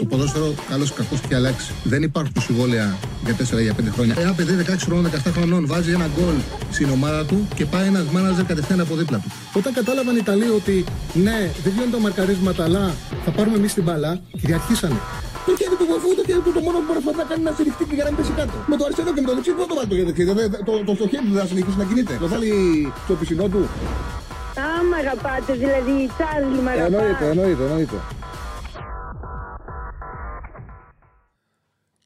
Το ποδόσφαιρο, καλό ή κακό, έχει αλλάξει. Δεν υπάρχουν συμβόλαια για 4 για 5 χρόνια. Ένα παιδί 16 χρόνων, 17 χρονών βάζει ένα γκολ στην ομάδα του και πάει ένας μάναζερ κατευθείαν από δίπλα του. Όταν κατάλαβαν οι Ιταλοί ότι ναι, δεν γίνονται τα μαρκαρίσματα, αλλά θα πάρουμε εμείς την μπαλά, κυριαρχήσανε. Το χέρι του βοηθού, το χέρι του το μόνο που προσπαθεί να κάνει να στηριχτεί και για να μην πέσει κάτω. Με το αριστερό και με το δεξί δεν το βάλει το χέρι. Το, το, το, χέρι του δεν θα συνεχίσει να κινείται. Το βάλει στο πισινό του. Α, μ' αγαπάτε, δηλαδή, Τσάρλι, μ' αγαπάτε. Εννοείται, εννοείται, εννοείται.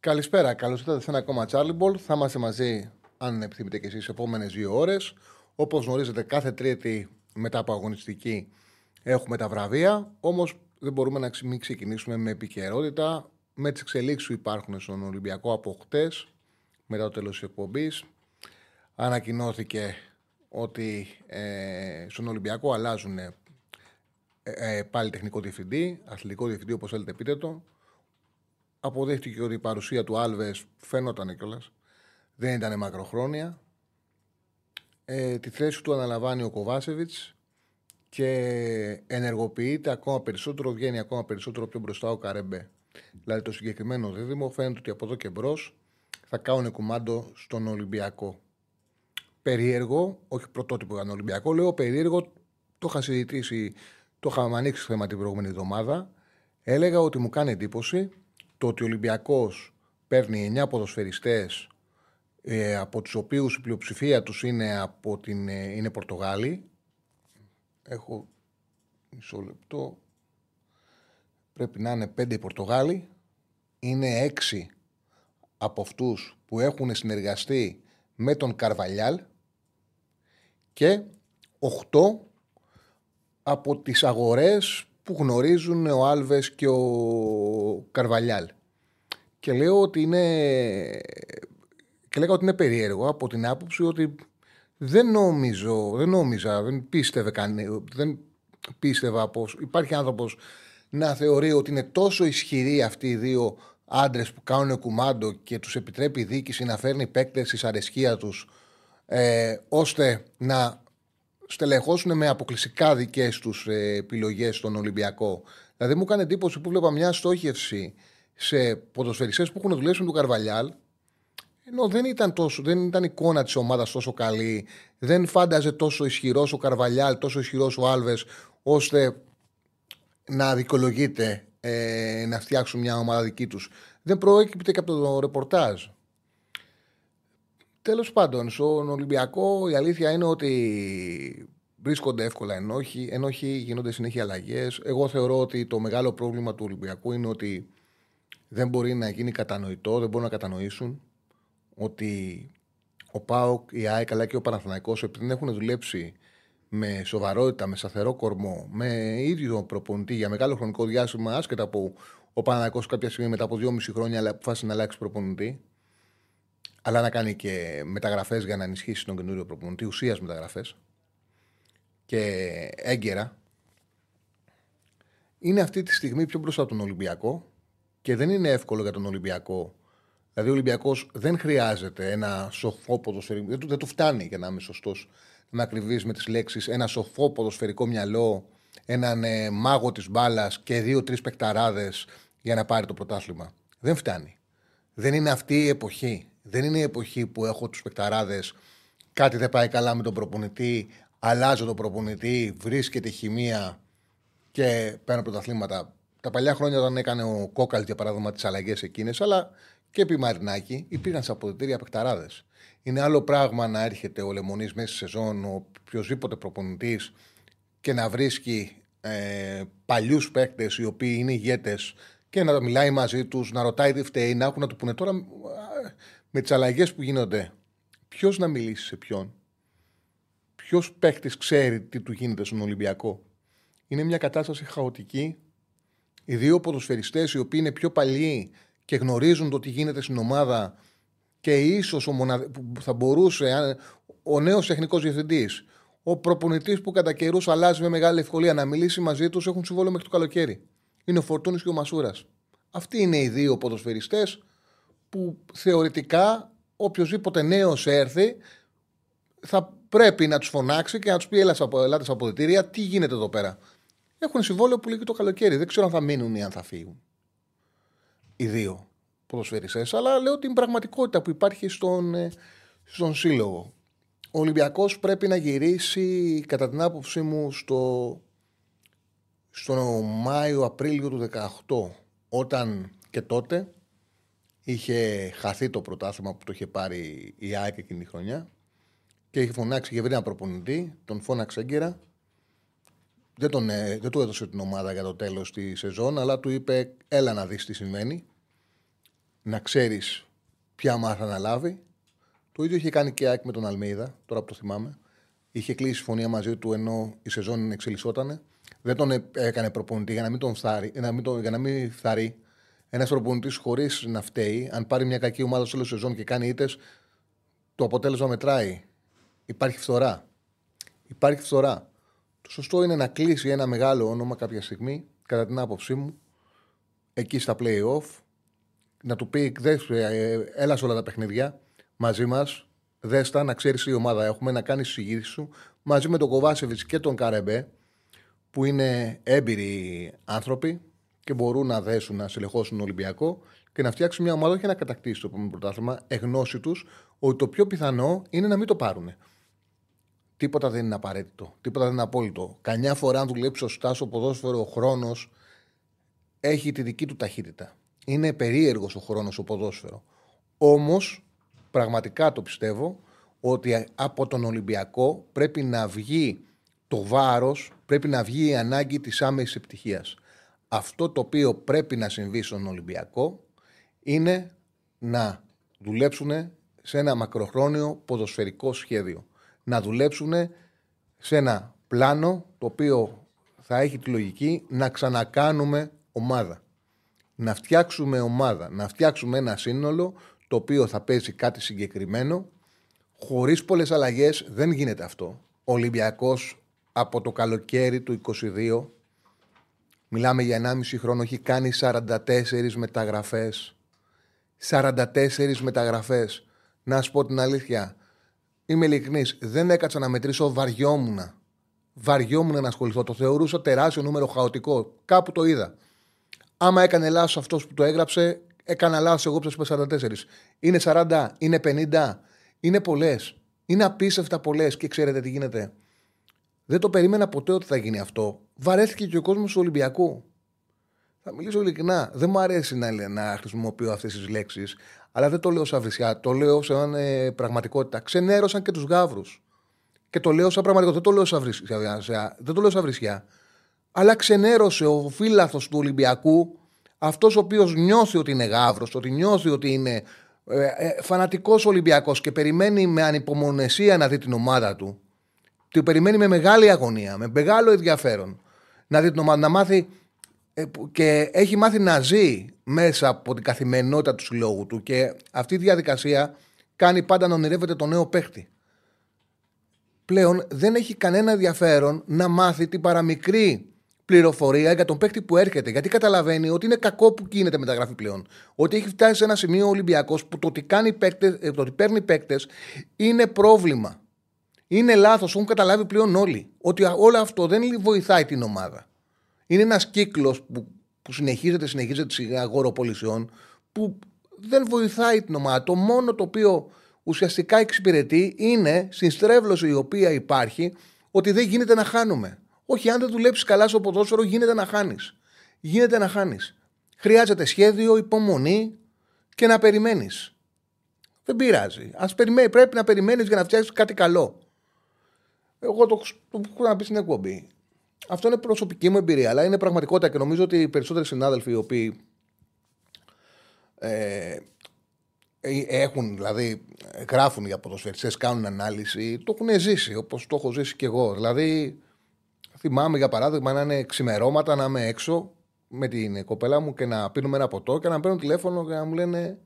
Καλησπέρα, καλώς ήρθατε σε ένα ακόμα Charlie Ball. Θα είμαστε μαζί, αν επιθυμείτε και εσείς, τι επόμενες δύο ώρες. Όπως γνωρίζετε, κάθε Τρίτη μετά από αγωνιστική έχουμε τα βραβεία. Όμως δεν μπορούμε να μην ξεκινήσουμε με επικαιρότητα, με τις εξελίξεις που υπάρχουν στον Ολυμπιακό από χτες, μετά το τέλος της εκπομπής. Ανακοινώθηκε ότι ε, στον Ολυμπιακό αλλάζουν ε, ε, πάλι τεχνικό διευθυντή, αθλητικό διευθυντή, όπως θέλετε πείτε το. Αποδείχτηκε ότι η παρουσία του Άλβες φαίνονταν κιόλας. Δεν ήταν μακροχρόνια. Ε, τη θέση του αναλαμβάνει ο Κοβάσεβιτς και ενεργοποιείται ακόμα περισσότερο, βγαίνει ακόμα περισσότερο πιο μπροστά ο Καρέμπε. Δηλαδή το συγκεκριμένο δίδυμο φαίνεται ότι από εδώ και μπρος θα κάνουν κουμάντο στον Ολυμπιακό. Περίεργο, όχι πρωτότυπο για τον Ολυμπιακό, λέω περίεργο, το είχα συζητήσει, το είχαμε ανοίξει θέμα την προηγούμενη εβδομάδα. Έλεγα ότι μου κάνει εντύπωση το ότι ο Ολυμπιακός παίρνει 9 ποδοσφαιριστές ε, από τους οποίους η πλειοψηφία τους είναι, από την, ε, είναι Πορτογάλοι. Έχω μισό λεπτό. Πρέπει να είναι 5 οι Πορτογάλοι. Είναι 6 από αυτούς που έχουν συνεργαστεί με τον Καρβαλιάλ και 8 από τις αγορές που γνωρίζουν ο Άλβες και ο Καρβαλιάλ. Και λέω ότι είναι. Και λέγα ότι είναι περίεργο από την άποψη ότι δεν νόμιζω, δεν νόμιζα, δεν πίστευε κανεί, δεν πίστευα πως υπάρχει άνθρωπος να θεωρεί ότι είναι τόσο ισχυροί αυτοί οι δύο άντρες που κάνουν κουμάντο και τους επιτρέπει η διοίκηση να φέρνει παίκτες στη αρεσκίας τους ε, ώστε να στελεχώσουν με αποκλειστικά δικές τους ε, επιλογές στον Ολυμπιακό. Δηλαδή μου έκανε εντύπωση που βλέπα μια στόχευση σε ποδοσφαιριστές που έχουν δουλέψει με τον Καρβαλιάλ ενώ δεν ήταν, τόσο, δεν ήταν εικόνα της ομάδας τόσο καλή, δεν φάνταζε τόσο ισχυρός ο Καρβαλιάλ, τόσο ισχυρός ο Άλβες, ώστε να δικαιολογείται ε, να φτιάξουν μια ομάδα δική τους. Δεν προέκυπτε και από το ρεπορτάζ. Τέλος πάντων, στον Ολυμπιακό η αλήθεια είναι ότι βρίσκονται εύκολα ενόχοι, ενόχοι γίνονται συνέχεια αλλαγές. Εγώ θεωρώ ότι το μεγάλο πρόβλημα του Ολυμπιακού είναι ότι δεν μπορεί να γίνει κατανοητό, δεν μπορούν να κατανοήσουν ότι ο ΠΑΟΚ, η ΑΕΚ αλλά και ο Παναθηναϊκός επειδή δεν έχουν δουλέψει με σοβαρότητα, με σταθερό κορμό, με ίδιο προπονητή για μεγάλο χρονικό διάστημα, άσχετα από ο Παναθηναϊκός κάποια στιγμή μετά από δυόμιση χρόνια αποφάσισε να αλλάξει προπονητή, αλλά να κάνει και μεταγραφές για να ενισχύσει τον καινούριο προπονητή, ουσίας μεταγραφές και έγκαιρα, είναι αυτή τη στιγμή πιο μπροστά από τον Ολυμπιακό και δεν είναι εύκολο για τον Ολυμπιακό. Δηλαδή, ο Ολυμπιακός δεν χρειάζεται ένα σοφό ποδοσφαιρικό. Δεν του, δεν του φτάνει για να είμαι σωστός, να ακριβεί με τις λέξεις. Ένα σοφό ποδοσφαιρικό μυαλό, έναν ε, μάγο της μπάλας και δύο-τρει πεκταράδε για να πάρει το πρωτάθλημα. Δεν φτάνει. Δεν είναι αυτή η εποχή. Δεν είναι η εποχή που έχω τους πεκταράδε. Κάτι δεν πάει καλά με τον προπονητή. Αλλάζω τον προπονητή. Βρίσκεται χημεία και παίρνω πρωταθλήματα. Τα παλιά χρόνια όταν έκανε ο Κόκαλ για παράδειγμα τις αλλαγές εκείνες, αλλά και επί Μαρινάκη υπήρχαν σε αποδητήρια παιχταράδε. Είναι άλλο πράγμα να έρχεται ο Λεμονής μέσα στη σεζόν, ο οποιοδήποτε προπονητής και να βρίσκει ε, παλιούς παίκτες οι οποίοι είναι ηγέτες και να μιλάει μαζί τους, να ρωτάει τι φταίει, να έχουν να του πούνε τώρα με τις αλλαγές που γίνονται. Ποιος να μιλήσει σε ποιον; Ποιος παίκτης ξέρει τι του γίνεται στον Ολυμπιακό; Είναι μια κατάσταση χαοτική. Οι δύο ποδοσφαιριστές οι οποίοι είναι πιο παλιοί και γνωρίζουν το τι γίνεται στην ομάδα και ίσως που θα μπορούσε ο νέος τεχνικός διευθυντής, ο προπονητής που κατά καιρούς αλλάζει με μεγάλη ευκολία να μιλήσει μαζί τους, έχουν συμβόλαιο μέχρι το καλοκαίρι. Είναι ο Φορτούνης και ο Μασούρας. Αυτοί είναι οι δύο ποδοσφαιριστές που θεωρητικά οποιοδήποτε νέος έρθει θα πρέπει να τους φωνάξει και να τους πει: Ελάτε στα αποδητήρια, τι γίνεται εδώ πέρα. Έχουν συμβόλαιο που λύγει το καλοκαίρι. Δεν ξέρω αν θα μείνουν ή αν θα φύγουν. οι δύο ποδοσφαιριστές, αλλά λέω την πραγματικότητα που υπάρχει στον, ε, στον σύλλογο. Ο Ολυμπιακός πρέπει να γυρίσει, κατά την άποψή μου, στο, στο Μάιο-Απρίλιο του 2018, όταν και τότε είχε χαθεί το πρωτάθλημα που το είχε πάρει η ΑΕΚ εκείνη τη χρονιά και είχε φωνάξει για ένα προπονητή, τον φώναξε έγκαιρα. Δεν, τον, ε, δεν του έδωσε την ομάδα για το τέλος της σεζόν, αλλά του είπε: Έλα να δεις τι σημαίνει. Να ξέρεις ποια μάθα να λάβει. Το ίδιο είχε κάνει και η ΑΕΚ με τον Αλμίδα, τώρα που το θυμάμαι. Είχε κλείσει συμφωνία μαζί του ενώ η σεζόν εξελισσόταν. Δεν τον έκανε προπονητή για να μην τον φθάρει, για να μην, τον, για να μην φθαρεί. Ένας προπονητής χωρίς να φταίει, αν πάρει μια κακή ομάδα σε όλη σεζόν και κάνει ήττες, το αποτέλεσμα μετράει. Υπάρχει φθορά. Υπάρχει φθορά. Το σωστό είναι να κλείσει ένα μεγάλο όνομα κάποια στιγμή, κατά την άποψή μου, εκεί στα play-off, να του πει: ε, έλα σε όλα τα παιχνίδια μαζί μας, δέστα, να ξέρεις τι ομάδα έχουμε, να κάνεις τι σου μαζί με τον Κοβάσεβιτς και τον Καρεμπέ, που είναι έμπειροι άνθρωποι και μπορούν να δέσουν, να συλλεχώσουν τον Ολυμπιακό και να φτιάξουν μια ομάδα και να κατακτήσει το επόμενο πρωτάθλημα, εγνώση τους ότι το πιο πιθανό είναι να μην το πάρουν. Τίποτα δεν είναι απαραίτητο. Τίποτα δεν είναι απόλυτο. Κανιά φορά, αν δουλέψει σωστά στο ποδόσφαιρο, ο χρόνος έχει τη δική του ταχύτητα. Είναι περίεργος ο χρόνος στο ποδόσφαιρο. Όμως, πραγματικά το πιστεύω ότι από τον Ολυμπιακό πρέπει να βγει το βάρος, πρέπει να βγει η ανάγκη της άμεσης επιτυχίας. Αυτό το οποίο πρέπει να συμβεί στον Ολυμπιακό είναι να δουλέψουν σε ένα μακροχρόνιο ποδοσφαιρικό σχέδιο να δουλέψουν σε ένα πλάνο το οποίο θα έχει τη λογική να ξανακάνουμε ομάδα. Να φτιάξουμε ομάδα, να φτιάξουμε ένα σύνολο το οποίο θα παίζει κάτι συγκεκριμένο. Χωρίς πολλές αλλαγές δεν γίνεται αυτό. Ο Ολυμπιακός από το καλοκαίρι του 22 μιλάμε για 1,5 χρόνο, έχει κάνει 44 μεταγραφές. 44 μεταγραφές. Να σου πω την αλήθεια, Είμαι ειλικρινής. Δεν έκατσα να μετρήσω, βαριόμουν. Βαριόμουν να ασχοληθώ. Το θεωρούσα τεράστιο νούμερο χαοτικό. Κάπου το είδα. Άμα έκανε λάθος αυτός που το έγραψε, έκανα λάθος εγώ που σα είπα 44. Είναι 40, είναι 50, είναι πολλές. Είναι απίστευτα πολλές και ξέρετε τι γίνεται. Δεν το περίμενα ποτέ ότι θα γίνει αυτό. Βαρέθηκε και ο κόσμος του Ολυμπιακού. Θα μιλήσω ειλικρινά. Δεν μου αρέσει να, να χρησιμοποιώ αυτές τις λέξεις, αλλά δεν το λέω σαν βρισιά. Το λέω σαν ε, πραγματικότητα. Ξενέρωσαν και τους γάβρου. Και το λέω σαν πραγματικότητα. Δεν το λέω σαν βρισιά. Δεν το λέω σαν βρισιά. Αλλά ξενέρωσε ο φύλαθος του Ολυμπιακού, αυτός ο οποίος νιώθει ότι είναι γάβρο, ότι νιώθει ότι είναι ε, ε, φανατικός Ολυμπιακός και περιμένει με ανυπομονεσία να δει την ομάδα του. Του περιμένει με μεγάλη αγωνία, με μεγάλο ενδιαφέρον να δει την ομάδα, να μάθει ε, και έχει μάθει να ζει μέσα από την καθημερινότητα του συλλόγου του και αυτή η διαδικασία κάνει πάντα να ονειρεύεται το νέο παίχτη. Πλέον δεν έχει κανένα ενδιαφέρον να μάθει την παραμικρή πληροφορία για τον παίχτη που έρχεται. Γιατί καταλαβαίνει ότι είναι κακό που γίνεται μεταγραφή πλέον. Ότι έχει φτάσει σε ένα σημείο ο Ολυμπιακός που το ότι, κάνει παίκτες, ε, το ότι παίρνει παίκτες είναι πρόβλημα. Είναι λάθος. Έχουν καταλάβει πλέον όλοι ότι όλο αυτό δεν βοηθάει την ομάδα. Είναι ένας κύκλος που, που συνεχίζεται, συνεχίζεται σιγά αγοροπολισιών που δεν βοηθάει την ομάδα. Το μόνο το οποίο ουσιαστικά εξυπηρετεί είναι στην στρέβλωση η οποία υπάρχει ότι δεν γίνεται να χάνουμε. Όχι, αν δεν δουλέψεις καλά στο ποδόσφαιρο, γίνεται να χάνεις. Γίνεται να χάνεις. Χρειάζεται σχέδιο, υπομονή και να περιμένεις. Δεν πειράζει. Ας περιμένει, πρέπει να περιμένεις για να φτιάξεις κάτι καλό. Εγώ το, το έχω να πει στην εκπομπή. Αυτό είναι προσωπική μου εμπειρία, αλλά είναι πραγματικότητα και νομίζω ότι οι περισσότεροι συνάδελφοι οι οποίοι ε, ε έχουν, δηλαδή γράφουν για ποδοσφαιριστές, κάνουν ανάλυση, το έχουν ζήσει όπως το έχω ζήσει και εγώ. Δηλαδή θυμάμαι για παράδειγμα να είναι ξημερώματα, να είμαι έξω με την κοπέλα μου και να πίνουμε ένα ποτό και να παίρνω τηλέφωνο και να μου λένε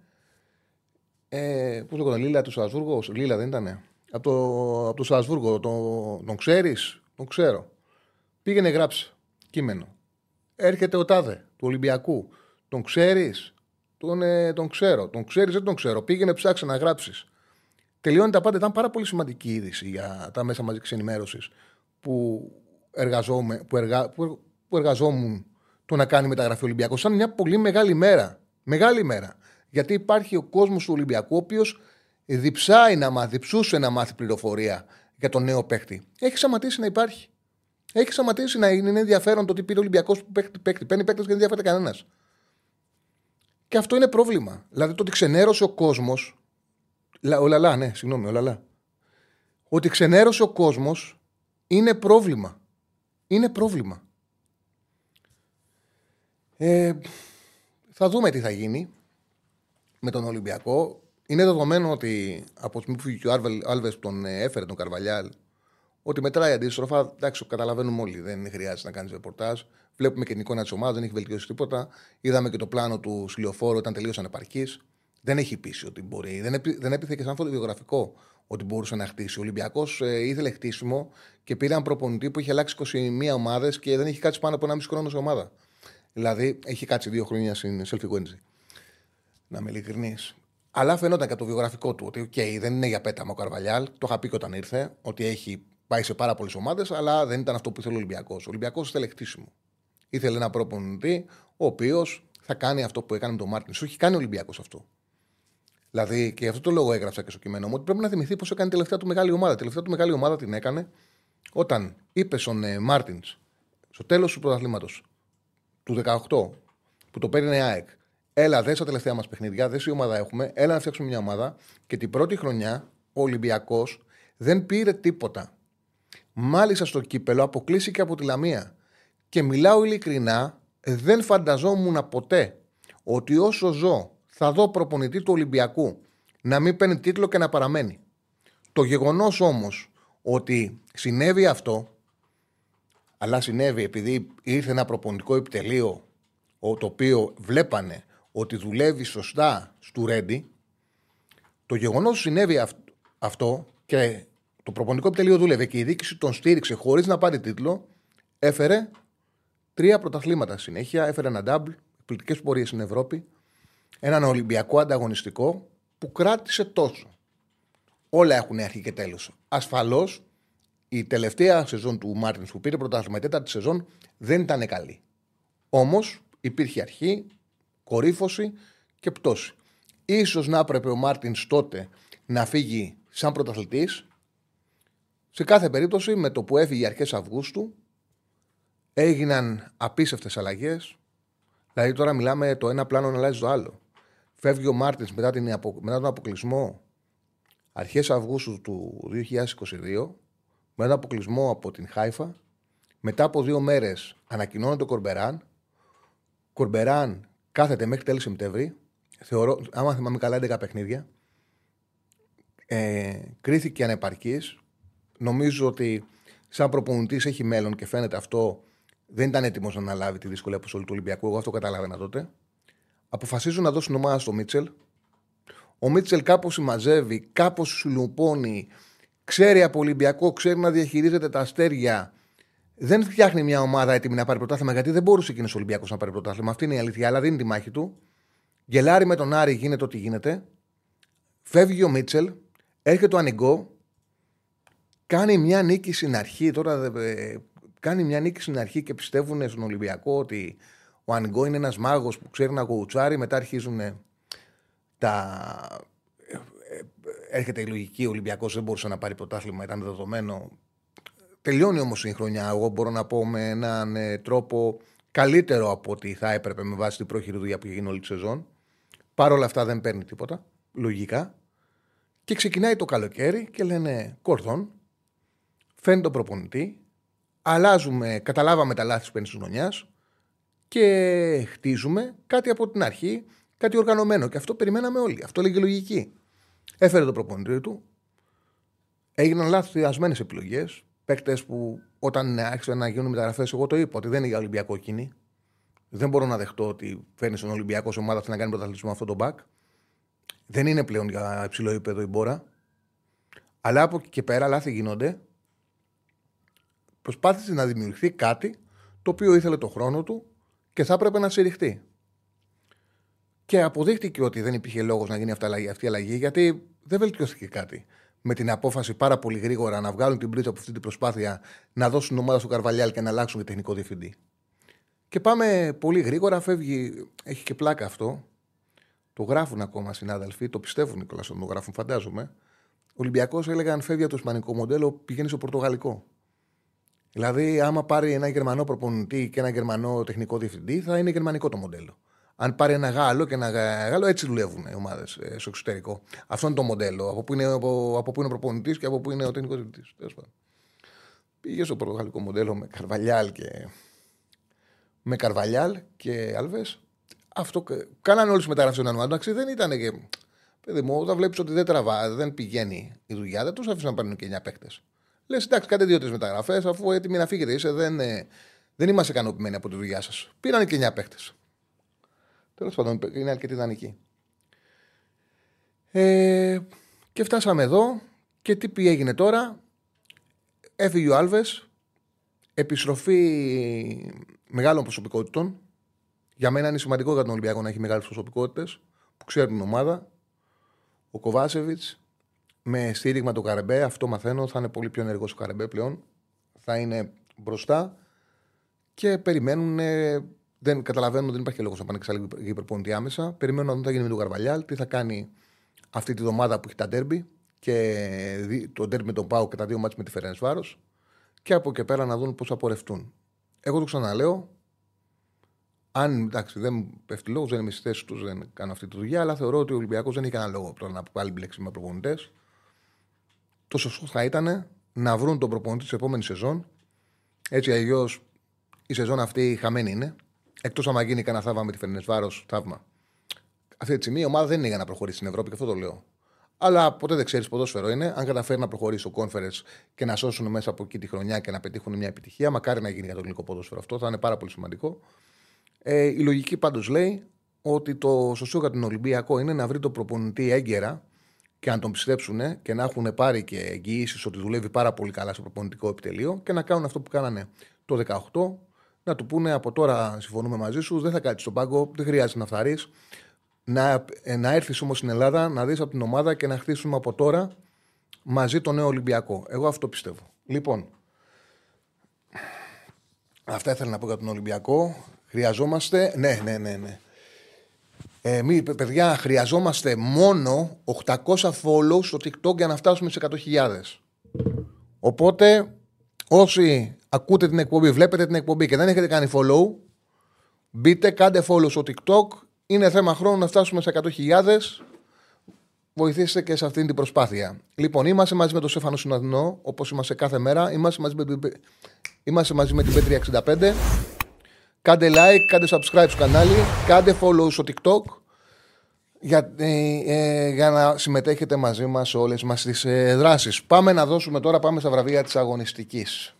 ε, Πώς το λένε, Λίλα του Σασβούργο, Λίλα δεν ήταν. Από το, από το Σασβούργο, τον, τον ξέρεις, τον ξέρω. Πήγαινε γράψει κείμενο. Έρχεται ο τάδε του Ολυμπιακού. Τον ξέρεις; Τον, ε, τον ξέρω. Τον ξέρεις, δεν τον ξέρω. Πήγαινε ψάξε να γράψεις. Τελειώνει τα πάντα. Ήταν πάρα πολύ σημαντική είδηση για τα μέσα μαζικής ενημέρωσης που, που, εργα, που, που εργαζόμουν το να κάνει μεταγραφή Ολυμπιακός. Σαν μια πολύ μεγάλη μέρα. Μεγάλη ημέρα. Γιατί υπάρχει ο κόσμος του Ολυμπιακού, ο οποίος διψάει να μάθει, διψούσε να μάθει πληροφορία για τον νέο παίκτη. Έχει σταματήσει να υπάρχει. Έχει σταματήσει να είναι ενδιαφέρον το ότι πήρε ο Ολυμπιακό παίκτη. παίκτη. Παίρνει παίκτες και δεν ενδιαφέρεται κανένας. Και αυτό είναι πρόβλημα. Δηλαδή το ότι ξενέρωσε ο κόσμος. Ο Λαλά, ναι, συγγνώμη, ο Λαλά. Ότι ξενέρωσε ο κόσμος είναι πρόβλημα. Είναι πρόβλημα. Ε, θα δούμε τι θα γίνει με τον Ολυμπιακό. Είναι δεδομένο ότι από τη στιγμή που φύγει ο Άλβε τον ε, έφερε τον Καρβαλιάλ, ότι μετράει αντίστροφα. Εντάξει, καταλαβαίνουμε όλοι. Δεν χρειάζεται να κάνεις ρεπορτάζ. Βλέπουμε και την εικόνα της ομάδας, δεν έχει βελτιώσει τίποτα. Είδαμε και το πλάνο του Σιλιοφόρου, ήταν τελείως ανεπαρκής. Δεν έχει πείσει ότι μπορεί. Δεν, έπι, δεν έπιθε και σαν φωτοβιογραφικό ότι μπορούσε να χτίσει. Ο Ολυμπιακός ε, ήθελε χτίσιμο και πήρε έναν προπονητή που είχε αλλάξει 21 ομάδες και δεν έχει κάτσει πάνω από ένα μισό χρόνο σε ομάδα. Δηλαδή έχει κάτσει δύο χρόνια στην Selfie Wednesday. Να είμαι ειλικρινής. Αλλά φαινόταν και από το βιογραφικό του ότι okay, δεν είναι για πέταμα ο Καρβαλιάλ. Το είχα πει και όταν ήρθε, ότι έχει πάει σε πάρα πολλές ομάδες, αλλά δεν ήταν αυτό που ήθελε ο Ολυμπιακός. Ο Ολυμπιακός ήθελε χτίσιμο. Ήθελε ένα προπονητή, ο οποίος θα κάνει αυτό που έκανε με τον Μάρτιν. Σου έχει κάνει ο Ολυμπιακός αυτό. Δηλαδή, και αυτό το λόγο έγραψα και στο κείμενο μου, ότι πρέπει να θυμηθεί πώς έκανε τελευταία του μεγάλη ομάδα. τελευταία του μεγάλη ομάδα την έκανε όταν είπε στον ε, Μάρτιν στο τέλος του πρωταθλήματος του 18 που το παίρνει η ΑΕΚ. Έλα, δες στα τελευταία μας παιχνίδια, δες η ομάδα έχουμε. Έλα να φτιάξουμε μια ομάδα. Και την πρώτη χρονιά ο Ολυμπιακός δεν πήρε τίποτα. Μάλιστα στο κύπελο αποκλείστηκε από τη Λαμία. Και μιλάω ειλικρινά, δεν φανταζόμουν ποτέ ότι όσο ζω θα δω προπονητή του Ολυμπιακού να μην παίρνει τίτλο και να παραμένει. Το γεγονός όμως ότι συνέβη αυτό αλλά συνέβη επειδή ήρθε ένα προπονητικό επιτελείο το οποίο βλέπανε ότι δουλεύει σωστά στο Ρέντι. Το γεγονός συνέβη αυτό και το προπονητικό επιτελείο δούλευε και η δίκηση τον στήριξε χωρίς να πάρει τίτλο, έφερε τρία πρωταθλήματα συνέχεια. Έφερε ένα double, εκπληκτικές πορείες στην Ευρώπη, έναν Ολυμπιακό ανταγωνιστικό που κράτησε τόσο. Όλα έχουν αρχή και τέλος. Ασφαλώς η τελευταία σεζόν του Μάρτινς που πήρε πρωτάθλημα, η τέταρτη σεζόν, δεν ήταν καλή. Όμως υπήρχε αρχή, κορύφωση και πτώση. Ίσως να έπρεπε ο Μάρτινς τότε να φύγει σαν πρωταθλητής. Σε κάθε περίπτωση, με το που έφυγε αρχές Αυγούστου, έγιναν απίστευτες αλλαγές. Δηλαδή, τώρα μιλάμε το ένα πλάνο να αλλάζει το άλλο. Φεύγει ο Μάρτινς μετά, μετά τον αποκλεισμό αρχές Αυγούστου του 2022 με ένα αποκλεισμό από την Χάιφα. Μετά από δύο μέρες ανακοινώνεται ο Κορμπεράν. Κορμπεράν κάθεται μέχρι τέλη Σεπτέμβρη. Θεωρώ, άμα θυμάμαι καλά, 11 παιχνίδια. Ε, κρίθηκε ανεπαρκής. Νομίζω ότι σαν προπονητής έχει μέλλον και φαίνεται αυτό δεν ήταν έτοιμος να αναλάβει τη δύσκολη αποστολή του Ολυμπιακού. Εγώ αυτό καταλάβαινα τότε. Αποφασίζουν να δώσουν ομάδα στο Μίτσελ. Ο Μίτσελ κάπως συμμαζεύει, κάπως συλλουπώνει ξέρει από Ολυμπιακό, ξέρει να διαχειρίζεται τα αστέρια. Δεν φτιάχνει μια ομάδα έτοιμη να πάρει πρωτάθλημα γιατί δεν μπορούσε εκείνος ο Ολυμπιακός να πάρει πρωτάθλημα. Αυτή είναι η αλήθεια, αλλά δίνει τη μάχη του. Γελάρει με τον Άρη, γίνεται ό,τι γίνεται. Φεύγει ο Μίτσελ, έρχεται ο Ανιγκό, κάνει μια νίκη στην αρχή. Τώρα ε, κάνει μια νίκη στην αρχή και πιστεύουν στον Ολυμπιακό ότι ο Ανιγκό είναι ένας μάγος που ξέρει να γουουτσάρει. Μετά αρχίζουν τα έρχεται η λογική, ο Ολυμπιακός δεν μπορούσε να πάρει πρωτάθλημα, ήταν δεδομένο. Τελειώνει όμως η χρονιά. Εγώ μπορώ να πω με έναν ε, τρόπο καλύτερο από ό,τι θα έπρεπε με βάση την πρόχειρη δουλειά που γίνει όλη τη σεζόν. Παρ' όλα αυτά δεν παίρνει τίποτα. Λογικά. Και ξεκινάει το καλοκαίρι και λένε Κορδόν, φαίνει τον προπονητή, αλλάζουμε, καταλάβαμε τα λάθη της πέντε χρονιάς και χτίζουμε κάτι από την αρχή, κάτι οργανωμένο. Και αυτό περιμέναμε όλοι. Αυτό λέγει λογική. Έφερε το προπονητή του. Έγιναν λάθος επιλογές. Παίκτες που όταν άρχισαν να γίνουν μεταγραφές, εγώ το είπα ότι δεν είναι για Ολυμπιακό κοινή. Δεν μπορώ να δεχτώ ότι φέρνεις στον Ολυμπιακό σε ομάδα να κάνει πρωταθλητισμό αυτό το μπακ. Δεν είναι πλέον για υψηλό επίπεδο η μπόρα. Αλλά από εκεί και πέρα λάθη γίνονται. Προσπάθησε να δημιουργηθεί κάτι το οποίο ήθελε το χρόνο του και θα έπρεπε να συρριχτεί. Και αποδείχτηκε ότι δεν υπήρχε λόγος να γίνει αυτή η αλλαγή, γιατί δεν βελτιώθηκε κάτι. Με την απόφαση πάρα πολύ γρήγορα να βγάλουν την πρίτα από αυτή την προσπάθεια να δώσουν ομάδα στο Καρβαλιάλ και να αλλάξουν και τεχνικό διευθυντή. Και πάμε πολύ γρήγορα, φεύγει, έχει και πλάκα αυτό. το γράφουν ακόμα συνάδελφοι, το πιστεύουν κιόλα όταν το γράφουν, φαντάζομαι. Ο Ολυμπιακός έλεγε αν φεύγει από το Ισπανικό μοντέλο, πηγαίνει στο Πορτογαλικό. Δηλαδή, άμα πάρει ένα Γερμανό προπονητή και ένα Γερμανό τεχνικό διευθυντή, θα είναι γερμανικό το μοντέλο. Αν πάρει ένα Γάλλο και ένα Γάλλο, έτσι δουλεύουν οι ομάδες ε, στο εξωτερικό. Αυτό είναι το μοντέλο. Από πού είναι, από, από πού είναι ο προπονητής και από πού είναι ο τεχνικός διευθυντής. Πήγε στο πορτογαλικό μοντέλο με Καρβαλιάλ και. Με Καρβαλιάλ και Αλβέ. Αυτό κάνανε όλες τις μεταγραφές του Εντάξει, δεν ήταν και. Παιδί μου, όταν βλέπεις ότι δεν τραβά, δεν πηγαίνει η δουλειά, δεν τους αφήσουν να πάρουν και 9 παίχτε. Λες, εντάξει, κάντε δύο-τρεις μεταγραφές, αφού έτοιμοι να φύγετε. Είσαι, δεν, ε, δεν είμαστε ικανοποιημένοι από τη δουλειά σας. Πήραν και 9 παίχτε. Τέλος πάντων, είναι αρκετή ιδανική. Ε, και φτάσαμε εδώ. Και τι έγινε τώρα. Έφυγε ο Άλβες. Επιστροφή μεγάλων προσωπικότητων. Για μένα είναι σημαντικό για τον Ολυμπιακό να έχει μεγάλες προσωπικότητες που ξέρουν την ομάδα. Ο Κοβάσεβιτς με στήριγμα του Καρεμπέ, αυτό μαθαίνω, θα είναι πολύ πιο ενεργός ο Καρεμπέ πλέον. Θα είναι μπροστά και περιμένουν δεν καταλαβαίνουμε, δεν υπάρχει λόγος να πάνε εξάλλου προπονητή άμεσα. Περιμένουν να δουν τι θα γίνει με τον Καρβαλιάλ, τι θα κάνει αυτή τη βδομάδα που έχει τα ντέρμπι και το ντέρμπι με τον Πάο και τα δύο μάτια με τη Φερένε Βάρο. Και από εκεί πέρα να δουν πώς θα πορευτούν. Εγώ το ξαναλέω. Αν εντάξει, δεν πέφτει λόγος, δεν είμαι στη θέση τους, δεν κάνω αυτή τη δουλειά, αλλά θεωρώ ότι ο Ολυμπιακός δεν έχει κανένα λόγο τώρα να πάλι μπλέξει με προπονητές. Το σωστό θα ήταν να βρουν τον προπονητή της επόμενης σεζόν. Έτσι αλλιώς η σεζόν αυτή χαμένη είναι. Εκτός άμα γίνει κανένα θαύμα με τη Φερνέ Βάρο, θαύμα. Αυτή τη στιγμή η ομάδα δεν είναι για να προχωρήσει στην Ευρώπη και αυτό το λέω. Αλλά ποτέ δεν ξέρεις ποδόσφαιρο είναι. Αν καταφέρει να προχωρήσει ο κόνφερε και να σώσουν μέσα από εκεί τη χρονιά και να πετύχουν μια επιτυχία, μακάρι να γίνει για το ελληνικό ποδόσφαιρο αυτό, θα είναι πάρα πολύ σημαντικό. Ε, η λογική πάντως λέει ότι το σωστό για τον Ολυμπιακό είναι να βρει το προπονητή έγκαιρα και να τον πιστέψουν και να έχουν πάρει και εγγυήσεις ότι δουλεύει πάρα πολύ καλά στο προπονητικό επιτελείο και να κάνουν αυτό που κάνανε το 18 να του πούνε από τώρα συμφωνούμε μαζί σου, δεν θα κάτσεις στον πάγκο, δεν χρειάζεται να φθαρείς. Να, ε, να έρθεις όμως στην Ελλάδα, να δεις από την ομάδα και να χτίσουμε από τώρα μαζί το νέο Ολυμπιακό. Εγώ αυτό πιστεύω. Λοιπόν, αυτά ήθελα να πω για τον Ολυμπιακό. Χρειαζόμαστε. Ναι, ναι, ναι, ναι. Ε, μη, παιδιά, χρειαζόμαστε μόνο 800 follow στο TikTok για να φτάσουμε σε 100.000. Οπότε, όσοι ακούτε την εκπομπή, βλέπετε την εκπομπή και δεν έχετε κάνει follow, μπείτε, κάντε follow στο TikTok. Είναι θέμα χρόνου να φτάσουμε σε 100.000. Βοηθήστε και σε αυτήν την προσπάθεια. Λοιπόν, είμαστε μαζί με τον Σέφανο Συναδεινό, όπως είμαστε κάθε μέρα. Είμαστε μαζί με, είμαστε μαζί με την Πέτρια 65. Κάντε like, κάντε subscribe στο κανάλι, κάντε follow στο TikTok για, ε, ε, για να συμμετέχετε μαζί μας σε όλες μας τις ε, δράσεις. Πάμε να δώσουμε τώρα, πάμε στα βραβεία της αγωνιστικής.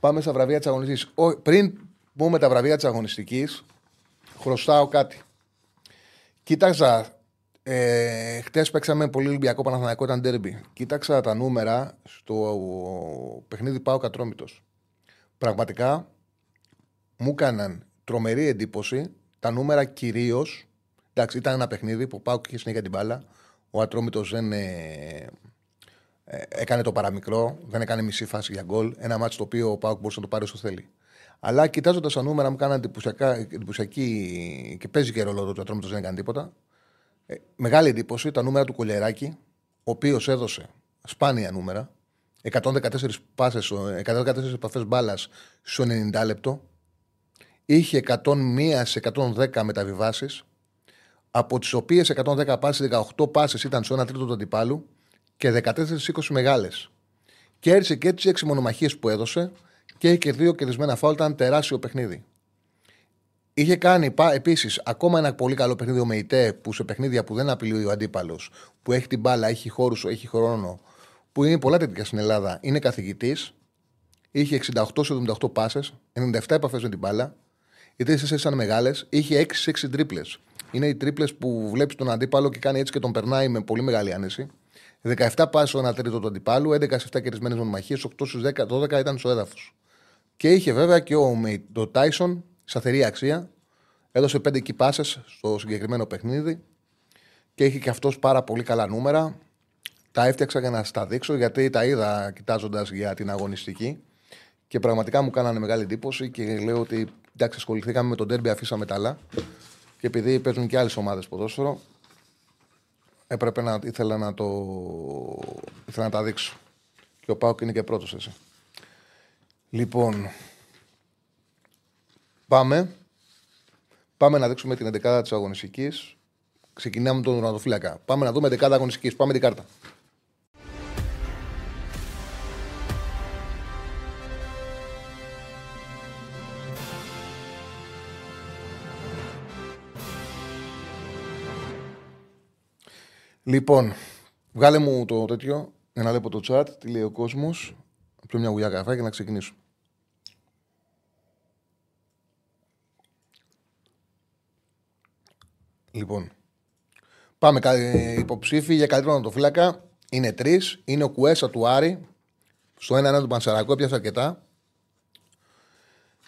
Πάμε στα βραβεία της αγωνιστικής. Πριν πούμε τα βραβεία της αγωνιστικής, χρωστάω κάτι. Κοίταξα. Ε, Χτες παίξαμε πολύ Ολυμπιακό Παναθανιακό, ήταν τέρμπι. Κοίταξα τα νούμερα στο παιχνίδι Πάω Κατρόμητος. Πραγματικά μου έκαναν τρομερή εντύπωση τα νούμερα κυρίως. Εντάξει, ήταν ένα παιχνίδι που πάω και είχε συνέχεια την μπάλα. Ο Ατρόμητος δεν, ε, ε, έκανε το παραμικρό, δεν έκανε μισή φάση για γκολ. Ένα μάτσο το οποίο ο Πάουκ μπορούσε να το πάρει όσο θέλει. Αλλά κοιτάζοντας τα νούμερα μου κάνανε εντυπωσιακή και παίζει και ρόλο το ότι δεν έκανε τίποτα. Ε, μεγάλη εντύπωση τα νούμερα του Κολεράκη, ο οποίος έδωσε σπάνια νούμερα. 114 πάσες, 114 επαφές μπάλας στο 90 λεπτό. Είχε 101 σε 110 μεταβιβάσεις. Από τις οποίες 110 πάσει, 18 πάσει ήταν στο 1 τρίτο του αντιπάλου και 14-20 μεγάλες. Κέρδισε και τις 6 μονομαχίες που έδωσε και είχε και δύο κερδισμένα φάουλ. Ήταν τεράστιο παιχνίδι. Είχε κάνει επίσης ακόμα ένα πολύ καλό παιχνίδι ο Μεϊτέ που σε παιχνίδια που δεν απειλεί ο αντίπαλος, που έχει την μπάλα, έχει χώρους, έχει χρόνο, που είναι πολλά τέτοια στην Ελλάδα, είναι καθηγητής. Είχε 68-78 πάσες, 97 επαφέ με την μπάλα. Οι τρεις ήταν μεγάλες. Είχε 6-6 τρίπλες. Είναι οι τρίπλες που βλέπεις τον αντίπαλο και κάνει έτσι και τον περνάει με πολύ μεγάλη άνεση. 17 πάσει ένα τρίτο του αντιπάλου, 11 σε 7 κερδισμένε μονομαχίες, 8 στους 10, 12 ήταν στο έδαφος. Και είχε βέβαια και ο το Τάισον σταθερή αξία. Έδωσε 5 κυπάσε στο συγκεκριμένο παιχνίδι και είχε και αυτός πάρα πολύ καλά νούμερα. Τα έφτιαξα για να στα δείξω γιατί τα είδα κοιτάζοντας για την αγωνιστική και πραγματικά μου κάνανε μεγάλη εντύπωση και λέω ότι εντάξει, ασχοληθήκαμε με τον τέρμπι, αφήσαμε τα άλλα. Και επειδή παίζουν και άλλες ομάδες ποδόσφαιρο, έπρεπε να ήθελα να το. ήθελα να τα δείξω. Και ο Πάοκ είναι και πρώτος έτσι. Λοιπόν, πάμε. Πάμε να δείξουμε την 11η της αγωνιστικής. Ξεκινάμε με τον Ρουνατοφύλακα. Πάμε να δούμε 11η αγωνιστικής. Πάμε την κάρτα. Λοιπόν, βγάλε μου το τέτοιο, ένα λεπτό το chat, τι λέει ο κόσμος. Πριν μια γουλιά καφέ και να ξεκινήσω. Λοιπόν, πάμε ε, υποψήφοι για καλύτερο το φύλακα. Είναι τρεις. Είναι ο Κουέσα του Άρη. Στο 1-1 του Πανσερακού έπιασε αρκετά.